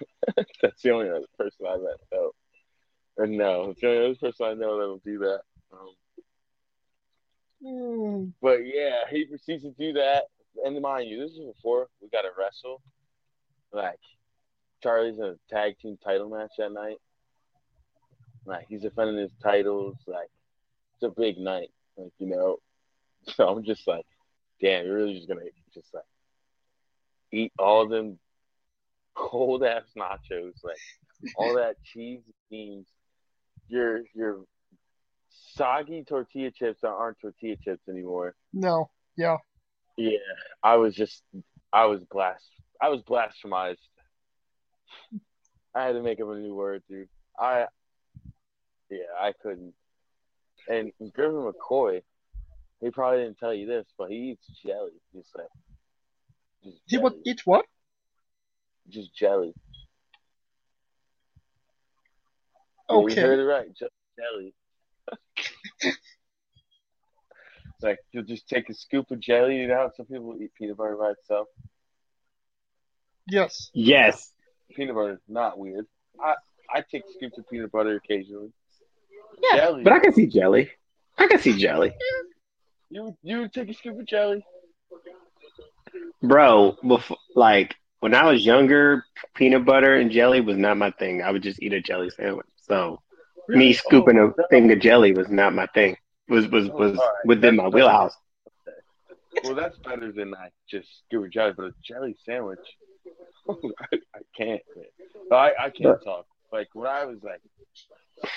<laughs> That's the only other person I met though. Or no, it's the only other person I know that'll do that. Um, Hmm. but yeah, he proceeds to do that. And mind you, this is before we got to wrestle. Like, Charlie's in a tag team title match that night. Like, he's defending his titles. Like, it's a big night. Like, you know. <laughs> So I'm just like, damn, you're really just going to just like eat all them cold ass nachos. Like, all that <laughs> cheese beans. Your, your soggy tortilla chips that aren't tortilla chips anymore. No. Yeah. Yeah, I was just, I was blast, I was blasphemized. I had to make up a new word, dude. I, yeah, I couldn't. And Griffin McCoy, he probably didn't tell you this, but he eats jelly. He's like just He would eat what? Just jelly. Yeah, you heard it right. Just jelly. <laughs> like you'll just take a scoop of jelly. You know some people eat peanut butter by itself. Yes. Yes. Peanut butter is not weird. I I take scoops of peanut butter occasionally. Yeah, jelly. But I can see jelly. I can see jelly. you you would take a scoop of jelly. Bro, before, like when I was younger, peanut butter and jelly was not my thing. I would just eat a jelly sandwich. So me scooping Oh, a thing of jelly was not my thing. Was was oh, was Oh, right. within my That's- wheelhouse. Well, that's better than I just scoop of jelly, but a jelly sandwich. <laughs> I, I can't. I I can't talk. Like when I was like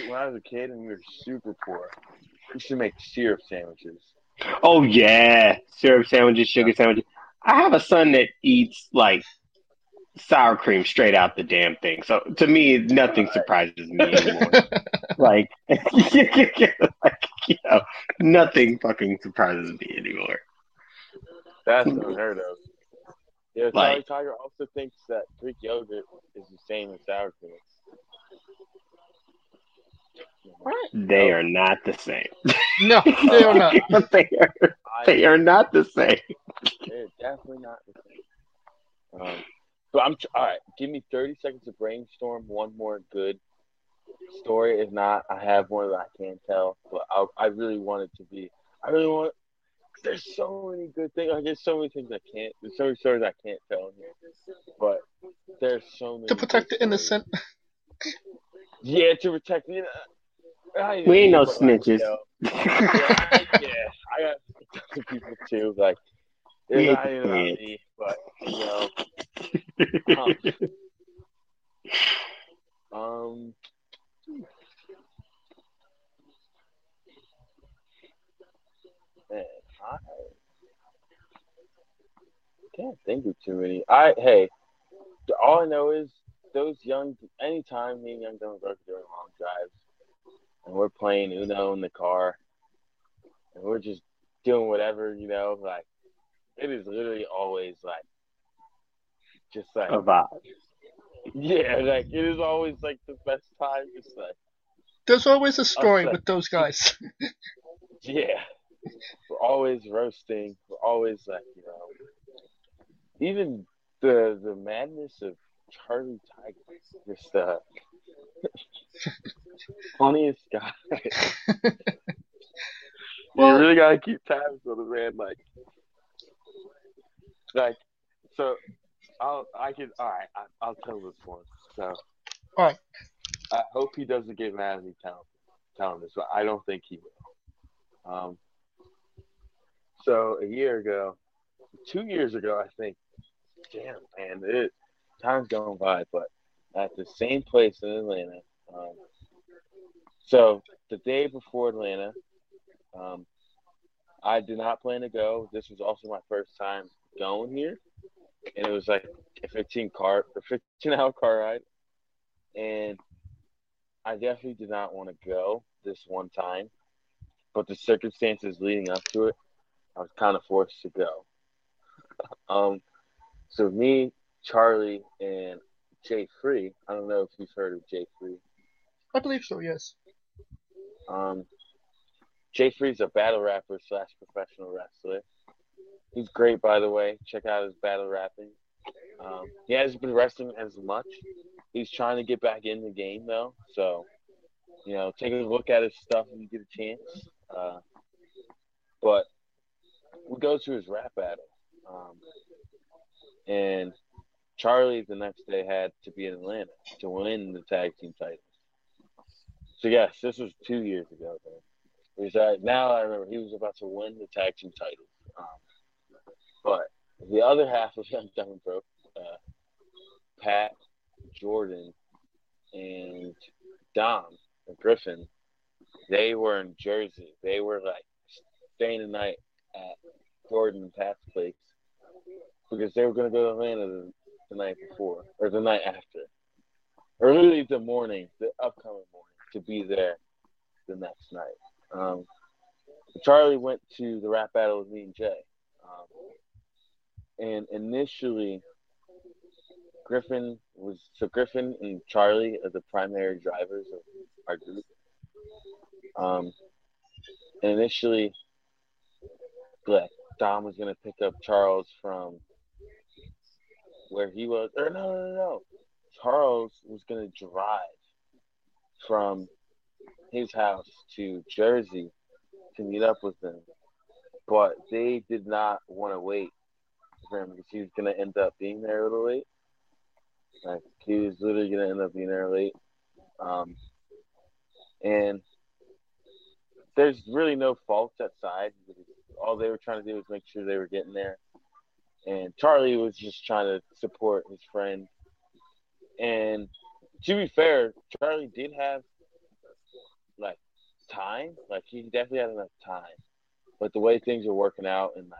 when I was a kid and we were super poor, we used to make syrup sandwiches. Oh yeah, syrup sandwiches, sugar sandwiches. I have a son that eats like sour cream straight out the damn thing. So to me, nothing surprises me <laughs> anymore. like, <laughs> like, you know, nothing fucking surprises me anymore. That's unheard of. Yeah, Like- Tiger also thinks that Greek yogurt is the same as sour cream. They are not the same. <laughs> No, they are not. <laughs> they are. They are not the same. They're definitely not the same. Um, but I'm all right. Give me 30 seconds to brainstorm one more good story. If not, I have one that I can't tell. But I, I really want it to be. I really want. There's so many good things. Like, there's so many things I can't. There's so many stories I can't tell here. But there's so many. To protect the innocent. stories. Yeah, to protect. You know, I We ain't no but, like, you snitches. know, <laughs> yeah, I, yeah, I got people too. Like, it's not even me, but you know, <laughs> um, um, man, I can't think of too many. I hey, all I know is those young. Anytime me and young Dylan are doing long drives, and we're playing Uno in the car, and we're just doing whatever, you know, like it is literally always like just like A vibe. yeah, like it is always like the best time. Just like There's always a story Upset. with those guys. <laughs> yeah, we're always roasting. We're always like you know, even the the madness of Charlie Tiger, just uh, <laughs> funniest guy. <laughs> Well- you really gotta keep tabs on the man, like, like, so. I'll I can all right. I, I'll tell this one. So, All right. I hope he doesn't get mad at me telling telling this, but I don't think he will. Um. So a year ago, two years ago, I think. Damn, man, it time's going by, but at the same place in Atlanta. Um, so the day before Atlanta, um, I did not plan to go. This was also my first time going here, and it was like a 15 car or 15 hour car ride, and I definitely did not want to go this one time, but the circumstances leading up to it, I was kind of forced to go. <laughs> um, so me, Charlie, and Jay Free. I don't know if you've heard of Jay Free. I believe so, yes. Um, Jay Free's a battle rapper slash professional wrestler. He's great, by the way. Check out his battle rapping. Um, he hasn't been wrestling as much. He's trying to get back in the game though, so you know, take a look at his stuff when you get a chance. Uh, but we go to his rap battle, um, and Charlie the next day had to be in Atlanta to win the tag team titles. So yes, this was two years ago. Was, uh, now I remember he was about to win the tag team titles. Um, but the other half of Young Dumb and Broke, uh, Pat, Jordan, and Dom and Griffin, they were in Jersey. They were like staying the night at Jordan and Pat's place because they were going to go to Atlanta the, night before or the night after, or literally the morning, the upcoming morning, to be there the next night. Um, Charlie went to the rap battle with me and Jay. Um, and initially, Griffin was so Griffin and Charlie are the primary drivers of our group. Um, and initially, like Dom was gonna pick up Charles from where he was, or no, no, no, no. Charles was gonna drive from his house to Jersey to meet up with them, but they did not want to wait for him because he was gonna end up being there a little late. Like he was literally gonna end up being there late, um, and there's really no fault that side. All they were trying to do was make sure they were getting there, and Charlie was just trying to support his friend. And to be fair, Charlie did have like time. Like he definitely had enough time. But the way things were working out and like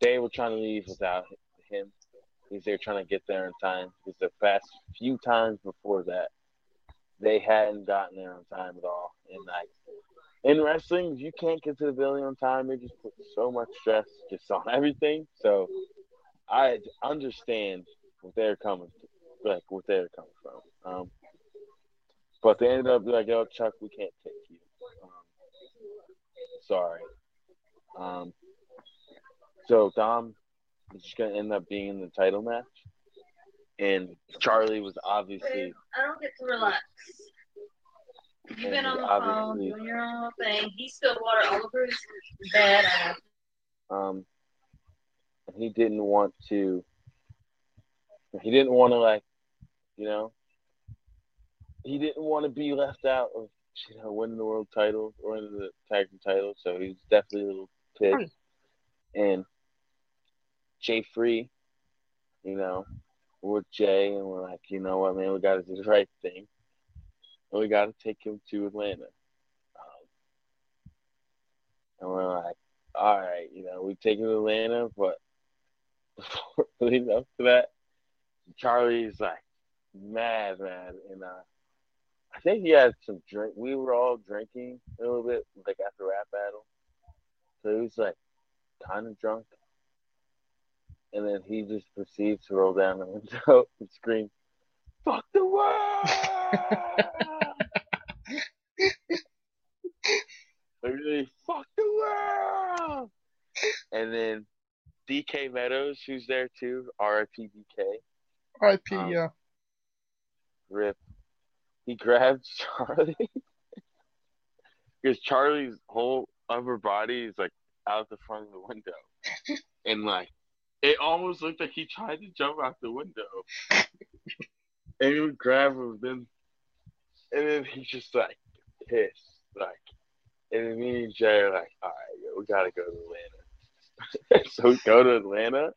they were trying to leave without him they were trying to get there in time. Because the past few times before that, they hadn't gotten there on time at all. And like in wrestling, you can't get to the building on time, it just puts so much stress just on everything. So I understand what they're coming, like what they're coming from. Um, but they ended up like, "Yo, Chuck, we can't take you. Um, sorry." Um, so Dom was just gonna end up being in the title match, and Charlie was obviously I don't get to relax. You've been on the phone doing your own thing. He spilled water all over his bed. um, he didn't want to. He didn't want to like, you know. He didn't want to be left out of you know winning the world title or winning the tag team title, so he's definitely a little pissed. And Jay Free, you know, we're Jay, and we're like, you know what, man, we got to do the right thing, and we got to take him to Atlanta. Um, and we're like, all right, you know, we take him to Atlanta, but <laughs> leading up to that, Charlie's like mad, mad, and uh, I think he had some drink. We were all drinking a little bit, like after rap battle, so he was like kind of drunk, and then he just proceeds to roll down the window <laughs> and scream, "Fuck the world!" <laughs> Literally, fuck the world. And then DK Meadows, who's there too, RIP DK, R.I.P. Um, yeah. rip. He grabs <laughs> Charlie because Charlie's whole upper body is like out the front of the window, <laughs> and like it almost looked like he tried to jump out the window, <laughs> and he would grab him, then and then he's just like pissed, like, and then me and Jay are like, all right, yo, we gotta go to the Atlanta. <laughs> so we go to Atlanta,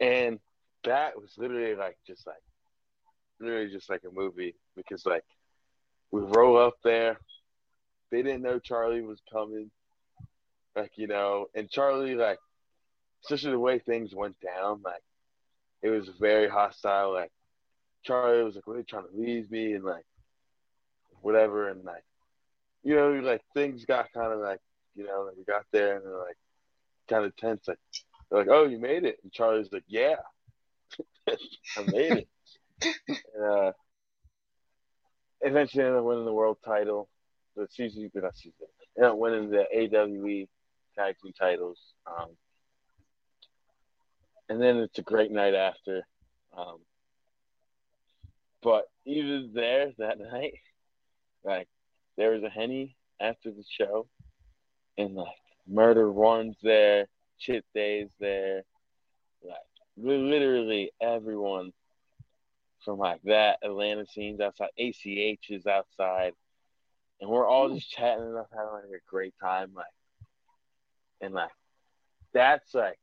and that was literally like just like literally just like a movie because like we roll up there, they didn't know Charlie was coming, like you know, and Charlie like especially the way things went down, like it was very hostile. Like Charlie was like really trying to leave me and like whatever, and like you know, like things got kind of like you know, like we got there and they're like kind of tense. Like they're like, "Oh, you made it," and Charlie's like, "Yeah, <laughs> I made it." <laughs> and, uh, eventually, ended up winning the world title, the season, not season, ended up winning the AWE tag team titles. Um, and then it's a great night after. Um, but even there that <laughs> night, like there was a henny after the show, and like Murder One's there, Chip Day's there, like literally everyone from like that Atlanta scenes outside, ACH is outside, and we're all hmm. just chatting and having like a great time, like, and like that's like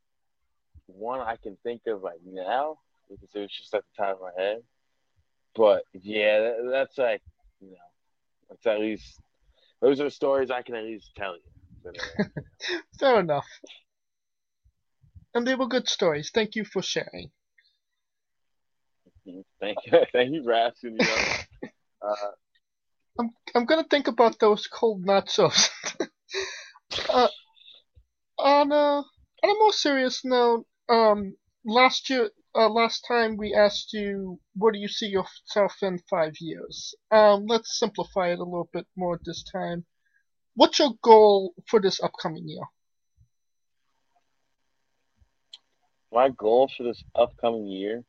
one I can think of like now because it was just at the top of my head. But yeah, that, that's like you know, that's at least those are stories I can at least tell you. <laughs> Fair enough. And they were good stories. Thank you for sharing. thank you, <laughs> thank you for asking. You know, uh, <laughs> I'm I'm gonna think about those cold nachos Uh, on a on a more serious note, um, last year, uh, last time we asked you, where do you see yourself in five years? Um, let's simplify it a little bit more this time. What's your goal for this upcoming year? My goal for this upcoming year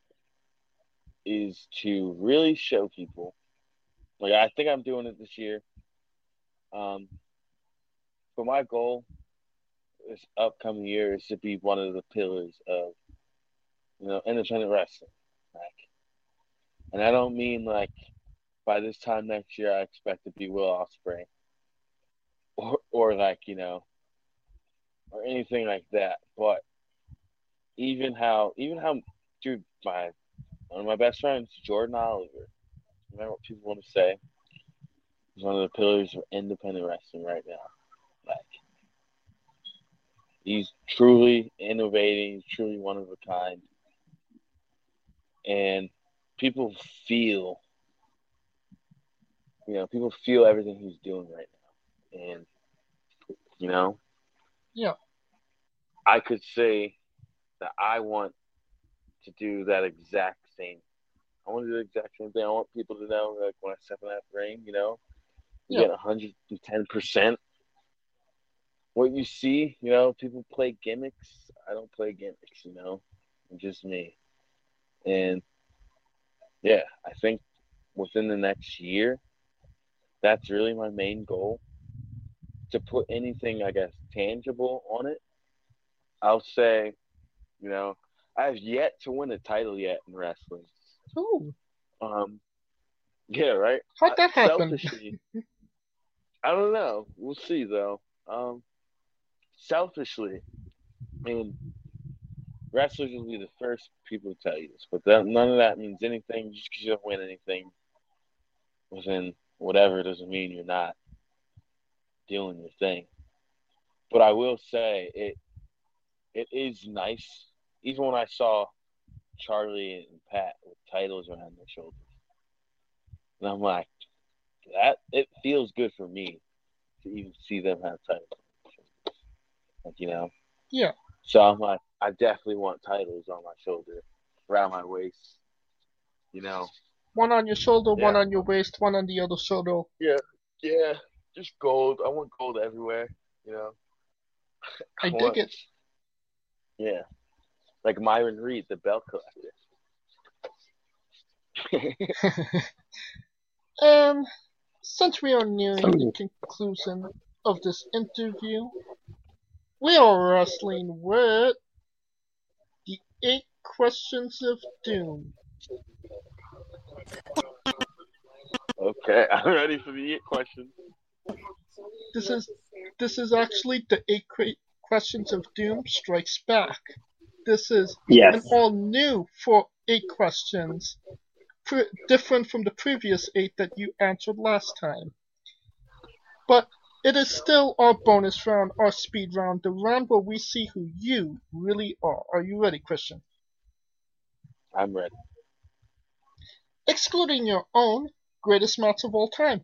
is to really show people. Like I think I'm doing it this year. Um, but my goal this upcoming year is to be one of the pillars of you know independent wrestling. Like, and I don't mean like by this time next year I expect to be Will Ospreay or like you know or anything like that. But even how even how dude my one of my best friends Jordan Oliver. Remember what people want to say? He's one of the pillars of independent wrestling right now. Like he's truly innovating, he's truly one of a kind. And people feel you know, people feel everything he's doing right now. And you know? Yeah. I could say that I want to do that exact same. I want to do the exact same thing. I want people to know, like when I step in that ring, you know, you Yeah. get 110 percent. What you see, you know, people play gimmicks. I don't play gimmicks, you know. Just me. And yeah, I think within the next year, that's really my main goal. To put anything, I guess, tangible on it, I'll say, you know, I've yet to win a title yet in wrestling. Oh, Um, yeah, right. how'd that happen? Selfishly, <laughs> I don't know. We'll see though. Um, selfishly, I mean, wrestlers will be the first people to tell you this, but that, none of that means anything. Just because you don't win anything within whatever doesn't mean you're not doing your thing. But I will say it. It is nice, even when I saw Charlie and Pat with titles around their shoulders, and I'm like, that it feels good for me to even see them have titles. on their shoulders. Like you know. Yeah. So I'm like, I definitely want titles on my shoulder, around my waist. You know. One on your shoulder, one on your waist, one on the other shoulder. Yeah. Yeah, just gold. I want gold everywhere. You know. <laughs> I want- dig it. Yeah. Like Myron Reed, the belt collector. And <laughs> um, since we are nearing the conclusion of this interview, we are wrestling with the eight questions of doom. okay, <laughs> I'm ready for the eight questions. This is this is actually the eight que- questions of doom strikes back. This is an all new for eight questions, pre- different from the previous eight that you answered last time. But it is still our bonus round, our speed round, the round where we see who you really are. Are you ready, Kristian? I'm ready. Excluding your own greatest match of all time.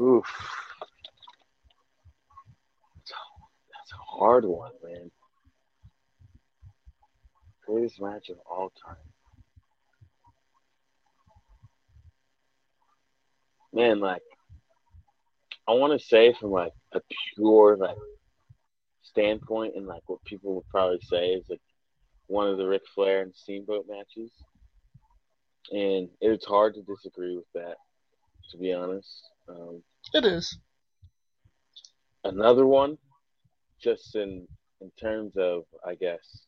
Oof. That's a, hard one, man. Greatest match of all time. Man, like, I want to say from like a pure like standpoint, and like what people would probably say is like one of the Ric Flair and Steamboat matches, and it's hard to disagree with that, to be honest. Um, It is. another one just in in terms of i guess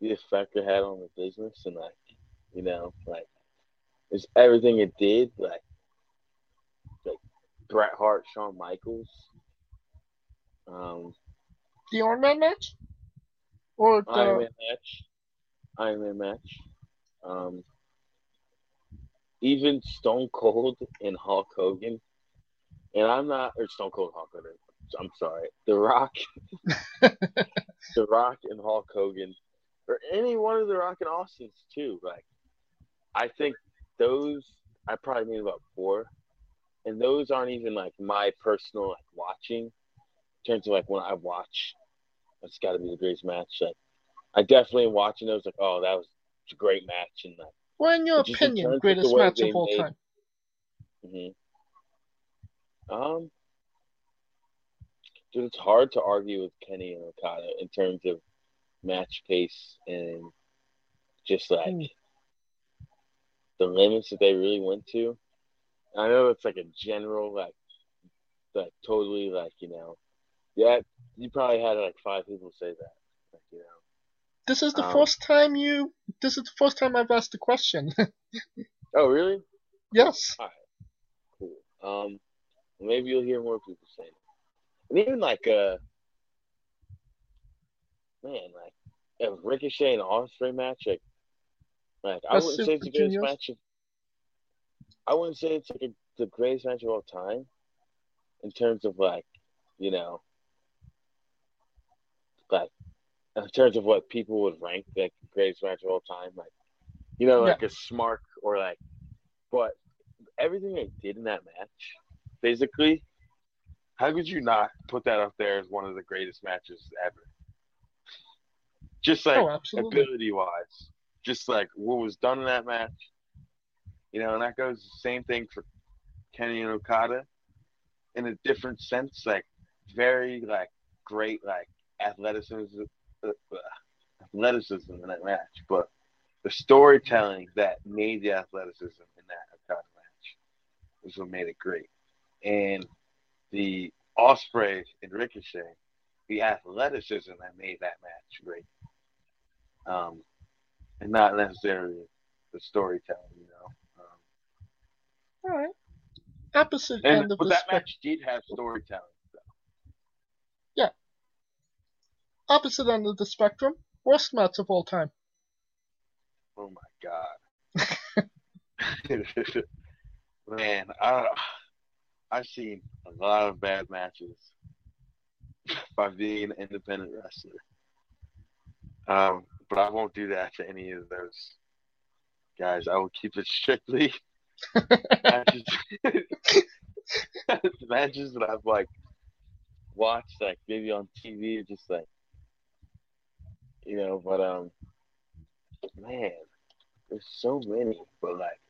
the effect it had on the business and like you know like it's everything it did like like bret hart shawn michaels um The Iron Man match? Or the. iron man match iron man match um even stone cold and hulk hogan and i'm not or stone cold hulk hogan i'm sorry the rock <laughs> The Rock and Hulk Hogan, or any one of the Rock and Austins too. Like, I think those I probably need about four. and those aren't even like my personal like watching. In terms of like when I watch, it's got to be the greatest match. Like I definitely am watching those. Like, oh, that was a great match, and like. Well, in your But opinion, greatest match of all made- time. hmm Um, dude, it's hard to argue with Kenny and Okada in terms of match pace and just like Hmm. the limits that they really went to. I know it's like a general, like, like totally, like you know, yeah. You probably had like five people say that, like you know. This is the Um, first time you. This is the first time I've asked the question. <laughs> Oh, really? yes. All right. Cool. Um, maybe you'll hear more people saying it. And even like, uh, man, like, a Ricochet and Ospreay match, like, like I That's wouldn't say it's the greatest match. Of, I wouldn't say it's like a, the greatest match of all time, in terms of like, you know, like, in terms of what people would rank like the greatest match of all time, like, you know, like a Smart or like, but everything they did in that match, physically, how could you not put that up there as one of the greatest matches ever? Just like Oh, ability wise, just like what was done in that match, you know, and that goes the same thing for Kenny and Okada in a different sense, like very like great like athleticism, <sighs> athleticism in that match, but the storytelling that made the athleticism in that Okada match was what made it great, and the Ospreay and Ricochet, the athleticism that made that match great, um, and not necessarily the storytelling, you know. Um, All right. Opposite and end of but the that spectrum. match did have storytelling. Opposite end of the spectrum. Worst match of all time. Oh my god. <laughs> Man, I I've seen a lot of bad matches by being an independent wrestler. Um, but I won't do that to any of those guys. I will keep it strictly <laughs> matches, <laughs> matches that I've like watched, like maybe on TV, just like you know. But um, man, there's so many. But like,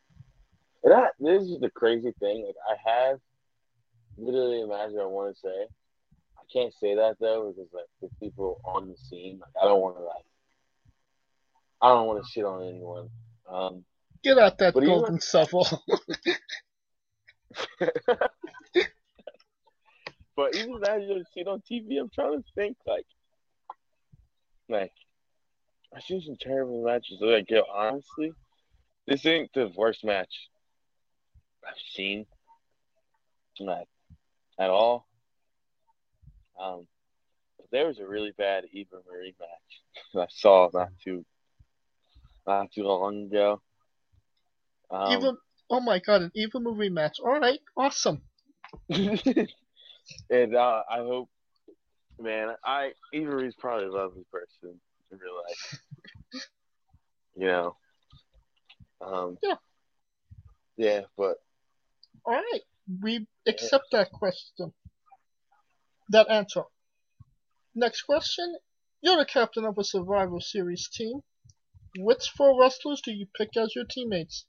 and I, this is the crazy thing. Like, I have literally imagined I want to say. I can't say that though because like the people on the scene, like I don't want to like, I don't want to shit on anyone. Um, Get out that golden shovel. <laughs> But even that you see it on TV, I'm trying to think like, like I've seen some terrible matches. Like, yo, honestly, this ain't the worst match I've seen, like at all. Um, there was a really bad Eva Marie match <laughs> I saw not too, not too long ago. Um, Eva, oh my god, an Eva Marie match. All right, awesome. <laughs> and uh, I hope, man, I Avery's probably a lovely person in real life. <laughs> you know. Um, Yeah. Yeah, but All right, we accept that question, that answer. Next question: You're the captain of a Survivor Series team. Which four wrestlers do you pick as your teammates?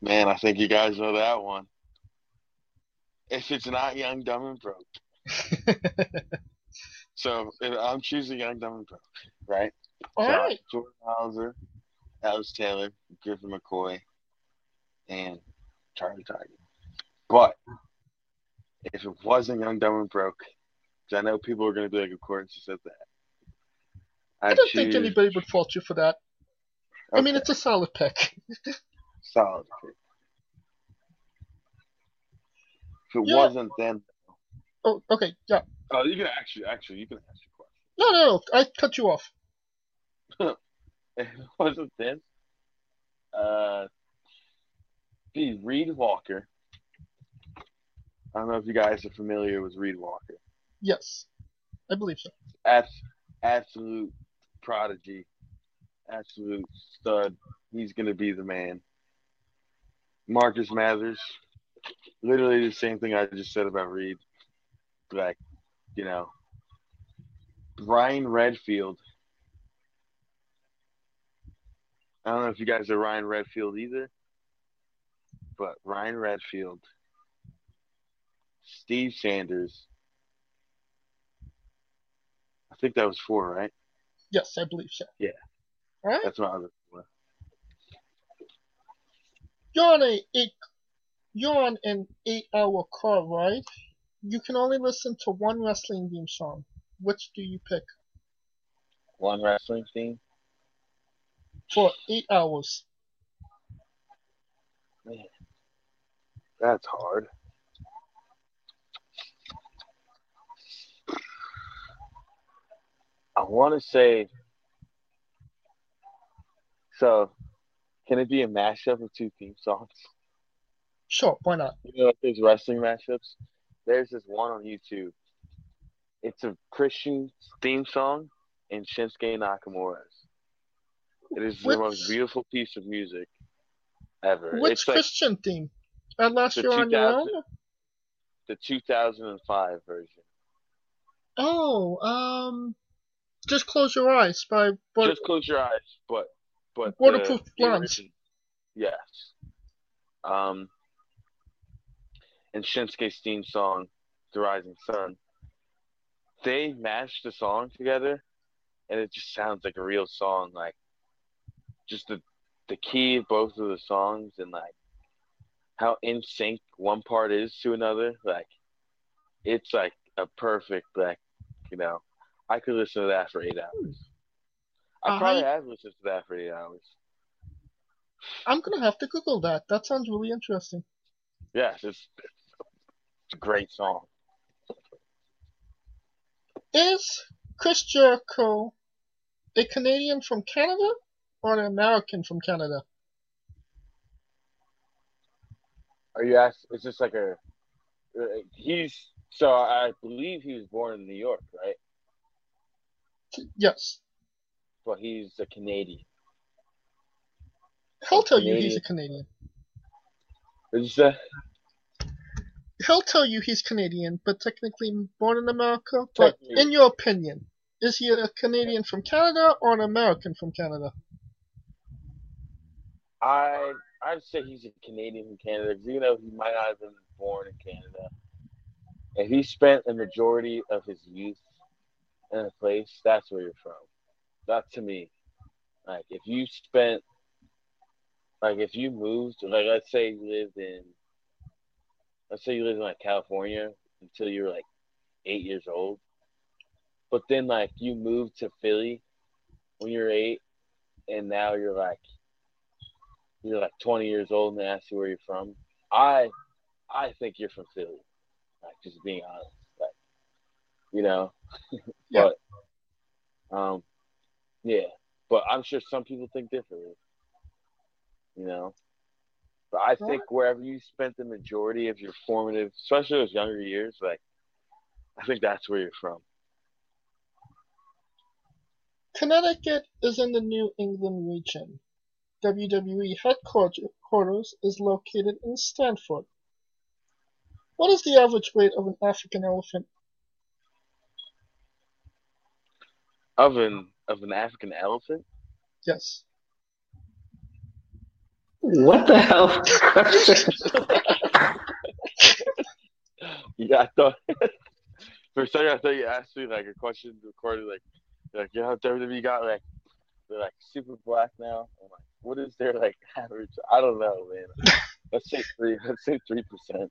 man, I think you guys know that one. If it's not Young, Dumb, and Broke. <laughs> So I'm choosing Young, Dumb, and Broke, right? All So, right, Jordan Hauser, Alice Taylor, Griffin McCoy, and Charlie Tiger. But if it wasn't Young, Dumb, and Broke, because I know people are going to be like, of course you said that. I I'd don't think anybody would fault you for that. I mean, it's a solid pick. solid pick. If it Yeah. wasn't, then Oh, okay, yeah. Oh, you can actually, actually, you can ask your question. No, no, no. I cut you off. It wasn't then, uh, be Reed Walker. I don't know if you guys are familiar with Reed Walker. Yes, I believe so. Abs- absolute prodigy, absolute stud. He's gonna be the man. Marcus Mathers. Literally the same thing I just said about Reed. Like, you know, Ryan Redfield. I don't know if you guys are Ryan Redfield either, but Ryan Redfield, Steve Sanders. I think that was four, right? Yes, I believe so. Yeah. All right. That's my other four. You're on a eight. You're on an eight-hour car ride. You can only listen to one wrestling theme song. Which do you pick One wrestling theme. for eight hours? Man, that's hard. I want to say. So, can it be a mashup of two theme songs? Sure, why not? You know, like there's wrestling mashups. There's this one on YouTube. It's a Christian theme song in Shinsuke Nakamura's. It is Which- the most beautiful piece of music ever. Which it's like Christian theme? Unless the you're on your own. the 2005 version. Oh, um, just close your eyes by but Just close your eyes, but but Waterproof the Yes. Um. And Shinsuke's theme song, "The Rising Sun." They mashed the song together, and it just sounds like a real song. Like, just the the key of both of the songs, and like how in sync one part is to another. Like, it's like a perfect like, you know, I could listen to that for eight hours. I Uh, probably have listened to that for eight hours. I'm gonna have to Google that. That sounds really interesting. Yes, it's, great song. Is Chris Jericho a Canadian from Canada or an American from Canada? Are you asking? Is this like a. He's so I believe he was born in New York, right? Yes. But he's a Canadian. He'll tell you he's a Canadian. Is say? He'll tell you he's Canadian, but technically born in America. But in your opinion, is he a Canadian from Canada or an American from Canada? I I'd say he's a Canadian from Canada because you know he might not have been born in Canada. If he spent a majority of his youth in a place, that's where you're from. That to me, like if you spent, like if you moved, like let's say you lived in, let's say you lived in like California until you were like eight years old, but then like you moved to Philly when you're eight, and now you're like you're like 20 years old and they ask you where you're from, I I think you're from Philly. Like just being honest, like you know, <laughs> Yeah. but um, yeah, but I'm sure some people think differently. You know, but I think wherever you spent the majority of your formative, especially those younger years, like I think that's where you're from. Connecticut is in the New England region. WWE headquarters is located in Stamford. What is the average weight of an African elephant? Of an of an African elephant. Yes. What the hell? <laughs> Yeah, I thought <laughs> for a second I thought you asked me like a question recorded like like you know how WWE got like they're like super black now. I'm like, what is their like <laughs> average? I don't know, man. Let's say three. Let's say three percent.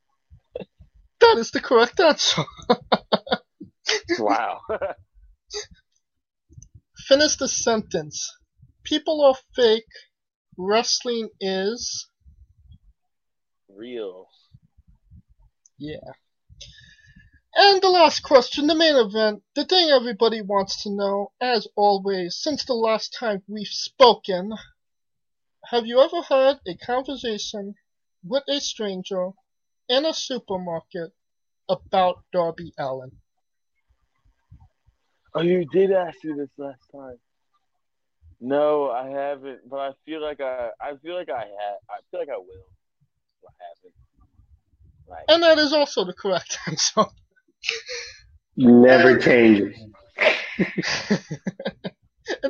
That is the correct answer. Wow. Finish the sentence. People are fake. Wrestling is. Real. Yeah. And the last question, the main event, the thing everybody wants to know, as always, since the last time we've spoken. Have you ever had a conversation with a stranger in a supermarket about Darby Allin? Oh, you did ask me this last time. No, I haven't, but I feel like I I feel like I had I feel like I will. I haven't. Like, And that is also the correct <laughs> answer. Never changes. it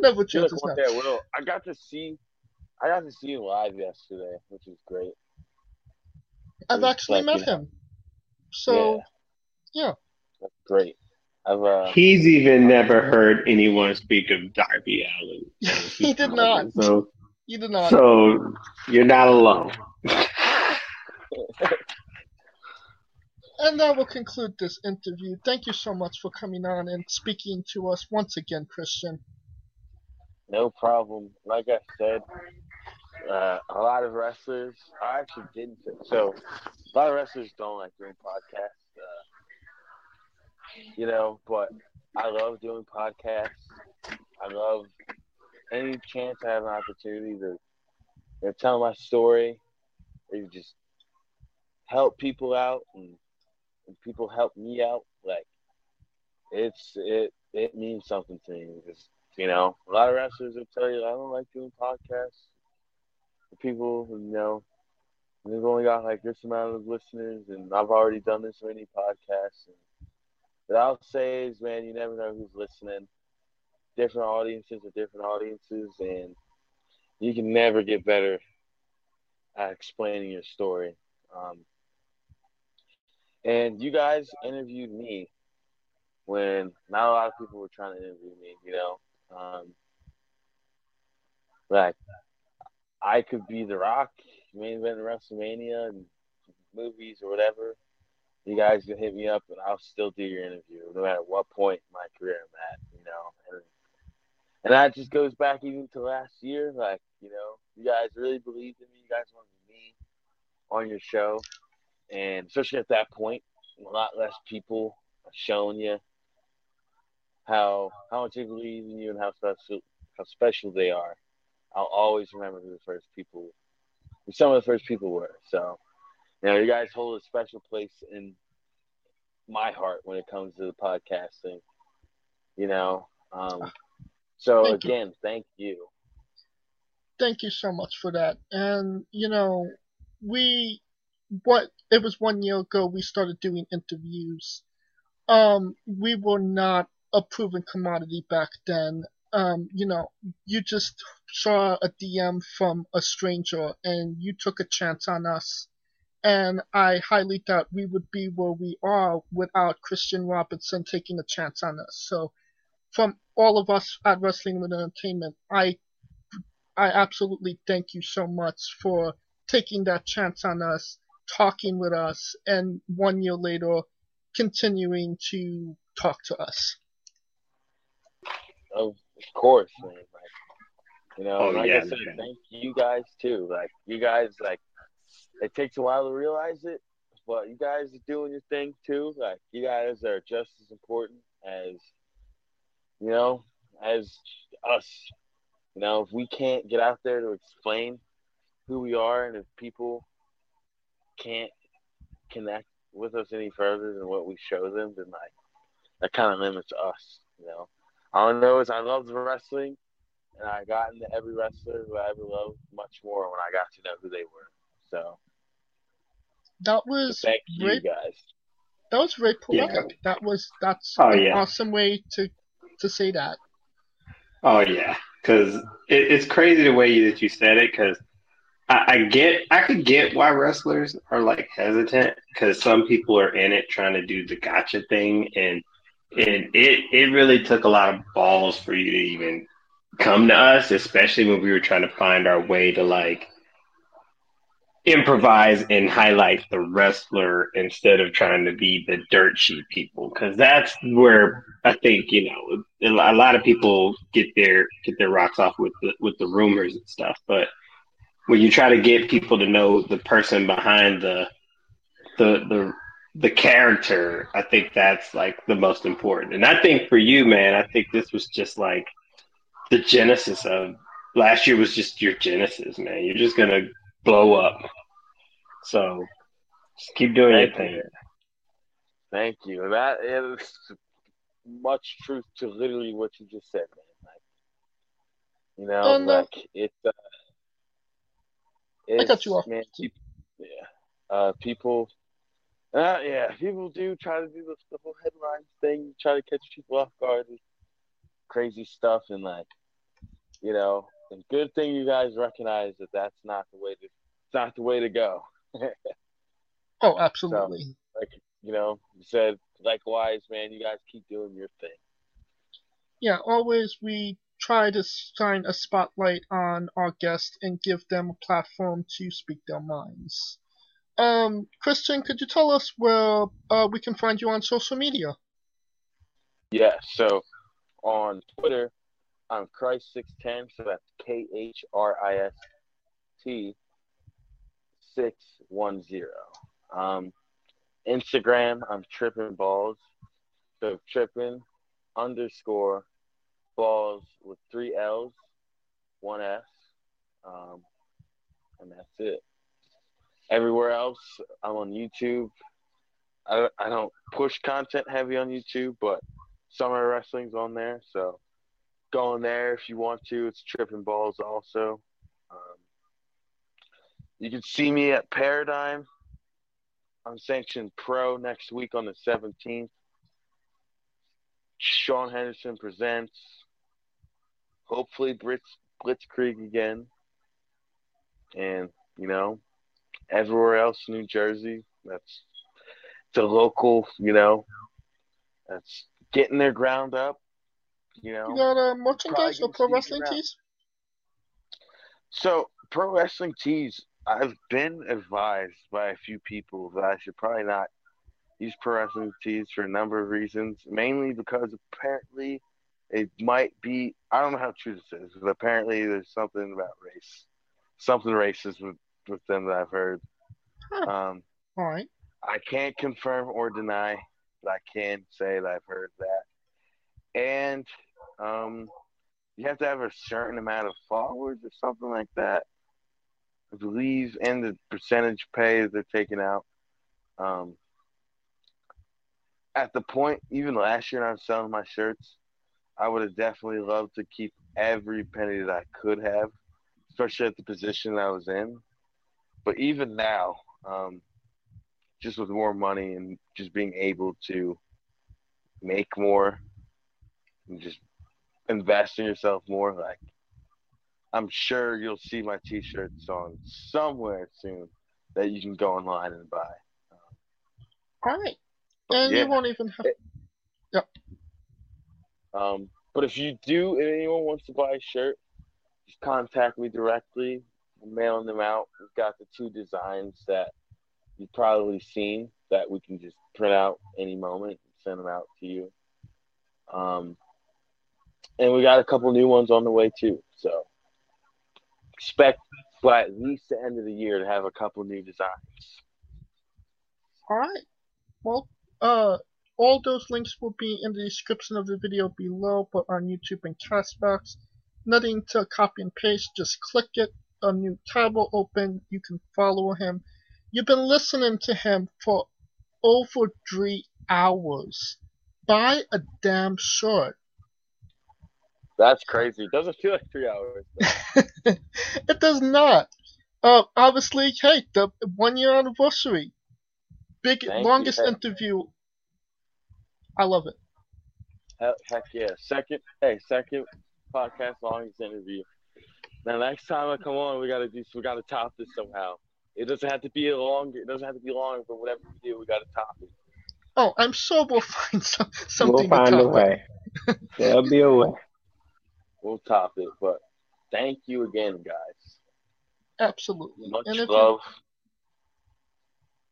never I feel like changes one day I will. I got to see, I got to see you live yesterday, which is great. I've actually like, met you know, him. So, yeah. That's great. I've uh, He's even never heard anyone speak of Darby Allin. <laughs> he did not. So, He did not. so you're not alone. <laughs> And that will conclude this interview. Thank you so much for coming on and speaking to us once again, Kristian. no problem. Like I said, uh, a lot of wrestlers. I actually didn't. So a lot of wrestlers don't like doing podcasts. You know, but I love doing podcasts. I love any chance I have an opportunity to tell my story, or just help people out, and, and people help me out. Like it's it it means something to me because you know a lot of wrestlers will tell you I don't like doing podcasts. The people you know we've only got like this amount of listeners, and I've already done this many podcasts. And, I'll say is, man, you never know who's listening. Different audiences are different audiences, and you can never get better at explaining your story. Um, and you guys interviewed me when not a lot of people were trying to interview me, you know. Um, like, I could be The Rock, main event in WrestleMania and movies or whatever. You guys can hit me up and I'll still do your interview, no matter what point in my career I'm at, you know. And, and that just goes back even to last year. Like, you know, you guys really believed in me. You guys wanted me on your show. And especially at that point, a lot less people are showing you how how much they believe in you and how special how special they are. I'll always remember who the first people, some of the first people were. So, you know, you guys hold a special place in my heart when it comes to the podcasting. You know, um, so Thank you. again, thank you. Thank you so much for that. And, you know, we, what, it was one year ago we started doing interviews. Um, we were not a proven commodity back then. Um, you know, you just saw a DM from a stranger and you took a chance on us. And I highly doubt we would be where we are without Kristian Robertson taking a chance on us. So, from all of us at Wrestling with Entertainment, I I absolutely thank you so much for taking that chance on us, talking with us, and one year later, continuing to talk to us. Of course, man. Like, you know, Oh, like yeah, I said, man. thank you guys too. Like, you guys, like, it takes a while to realize it, but you guys are doing your thing too. Like, you guys are just as important as, you know, as us. You know, if we can't get out there to explain who we are, and if people can't connect with us any further than what we show them, then like that kind of limits us. You know, all I know is I love wrestling, and I got into every wrestler who I ever loved much more when I got to know who they were. So, That so was thank you great. guys. That was very Yeah. poetic. That was that's Oh, an yeah. awesome way to to say that. Oh yeah, because it, it's crazy the way that you said it. Because I, I get, I could get why wrestlers are like hesitant. Because some people are in it trying to do the gotcha thing, and and it it really took a lot of balls for you to even come to us, especially when we were trying to find our way to like improvise and highlight the wrestler instead of trying to be the dirt sheet people because that's where I think you know a lot of people get their get their rocks off with the, with the rumors and stuff. But when you try to get people to know the person behind the the the the character I think that's like the most important. And I think for you man I think this was just like the genesis of last year was just your genesis man. You're just gonna blow up. So just keep doing your Thank thing. you. Thank you. And that is much truth to literally what you just said, man. Like, you know, no. like it's. Uh, I cut you off. Man, keep, yeah. Uh, people, uh, yeah, people do try to do the, the whole headlines thing, try to catch people off guard, with crazy stuff, and like, you know, and good thing you guys recognize that that's not the way to, it's not the way to go. <laughs> oh, absolutely. So, like you know, you said likewise, man. You guys keep doing your thing. Yeah, always we try to shine a spotlight on our guests and give them a platform to speak their minds. Um, Kristian, could you tell us where uh, we can find you on social media? Yeah, so on Twitter, I'm Khrist610, so that's K H R I S T 610. Um, Instagram, I'm Tripping Balls. So Tripping underscore balls with three L's, one S, um, and that's it. Everywhere else, I'm on YouTube. I, I don't push content heavy on YouTube, but summer wrestling's on there, so go on there if you want to. It's tripping balls also. Um, you can see me at Paradigm. I'm sanctioned pro next week on the 17th. Sean Henderson presents. Hopefully, Blitz, Blitzkrieg again. And, you know, everywhere else, New Jersey, that's the local, you know, that's getting their ground up. You know, you got uh, merchandise or pro wrestling tees? So, pro wrestling tees, I've been advised by a few people that I should probably not use pro wrestling tees for a number of reasons, mainly because apparently it might be I don't know how true this is, but apparently there's something about race, something racist with with them that I've heard. Huh. Um, All right. I can't confirm or deny, but I can say that I've heard that. And um, you have to have a certain amount of followers or something like that. I believe, and the percentage pay that they're taking out. Um, at the point, even last year, when I was selling my shirts, I would have definitely loved to keep every penny that I could have, especially at the position I was in. But even now, um, just with more money and just being able to make more and just invest in yourself more, like I'm sure you'll see my T-shirts on somewhere soon that you can go online and buy. All right, and yeah. you won't even have. Yep. Um, but if you do, and anyone wants to buy a shirt, just contact me directly. I'm mailing them out. We've got the two designs that you've probably seen that we can just print out any moment and send them out to you. Um, and we got a couple new ones on the way too. So expect by at least the end of the year to have a couple new designs. All right. Well, uh, all those links will be in the description of the video below, but on YouTube and Castbox. Nothing to copy and paste, just click it. A new tab will open. You can follow him. You've been listening to him for over three hours. Buy a damn shirt. That's crazy. It doesn't feel like three hours. <laughs> it does not. Uh, obviously, hey, the one year anniversary. Big, Thank longest you. interview. I love it. Heck, heck yeah. Second, hey, second podcast longest interview. Now next time I come on, we gotta do. We gotta top this somehow. It doesn't have to be a long. It doesn't have to be long, but whatever we do, we gotta top it. Oh, I'm sure we'll <laughs> find some, something. We'll something find to a top way. <laughs> There'll be a way. We'll top it. But thank you again, guys. Absolutely. Much and if love.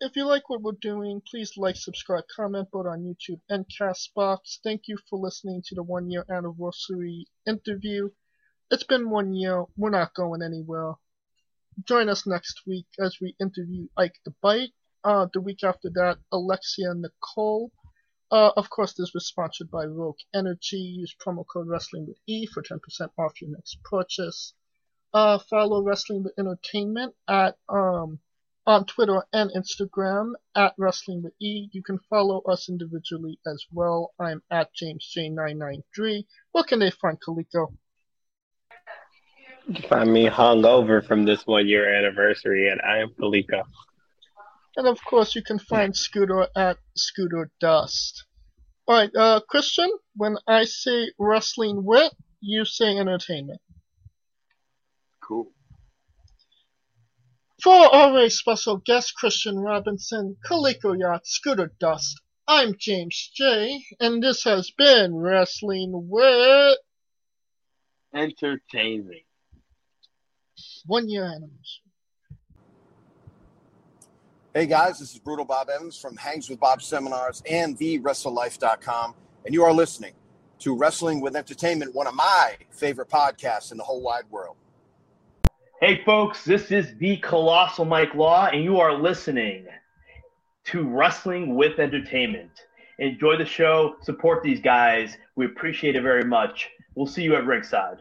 You, if you like what we're doing, please like, subscribe, comment both on YouTube and Castbox. Thank you for listening to the one year anniversary interview. It's been one year. We're not going anywhere. Join us next week as we interview Ike the Bite. Uh, the week after that, Alexia Nicole. Uh, of course, this was sponsored by Rogue Energy. Use promo code Wrestling with E for 10% off your next purchase. Uh, follow Wrestling with Entertainment at um, on Twitter and Instagram at Wrestling with E. You can follow us individually as well. I'm at JamesJ993. Where can they find Coleco? Find me hung over from this one year anniversary, and I am Coleco. And of course, you can find Scooter at Scooter Dust. Alright, uh, Kristian, when I say wrestling wit, you say entertainment. Cool. For our very special guest, Kristian Robinson, Coleco Yacht, Scooter Dust, I'm James J, and this has been Wrestling with Entertainment. One Year Animals. Hey guys, this is Brutal Bob Evans from Hangs with Bob Seminars and TheWrestleLife.com, and you are listening to Wrestling with Entertainment, one of my favorite podcasts in the whole wide world. Hey folks, this is the Colossal Mike Law, and you are listening to Wrestling with Entertainment. Enjoy the show, support these guys. We appreciate it very much. We'll see you at ringside.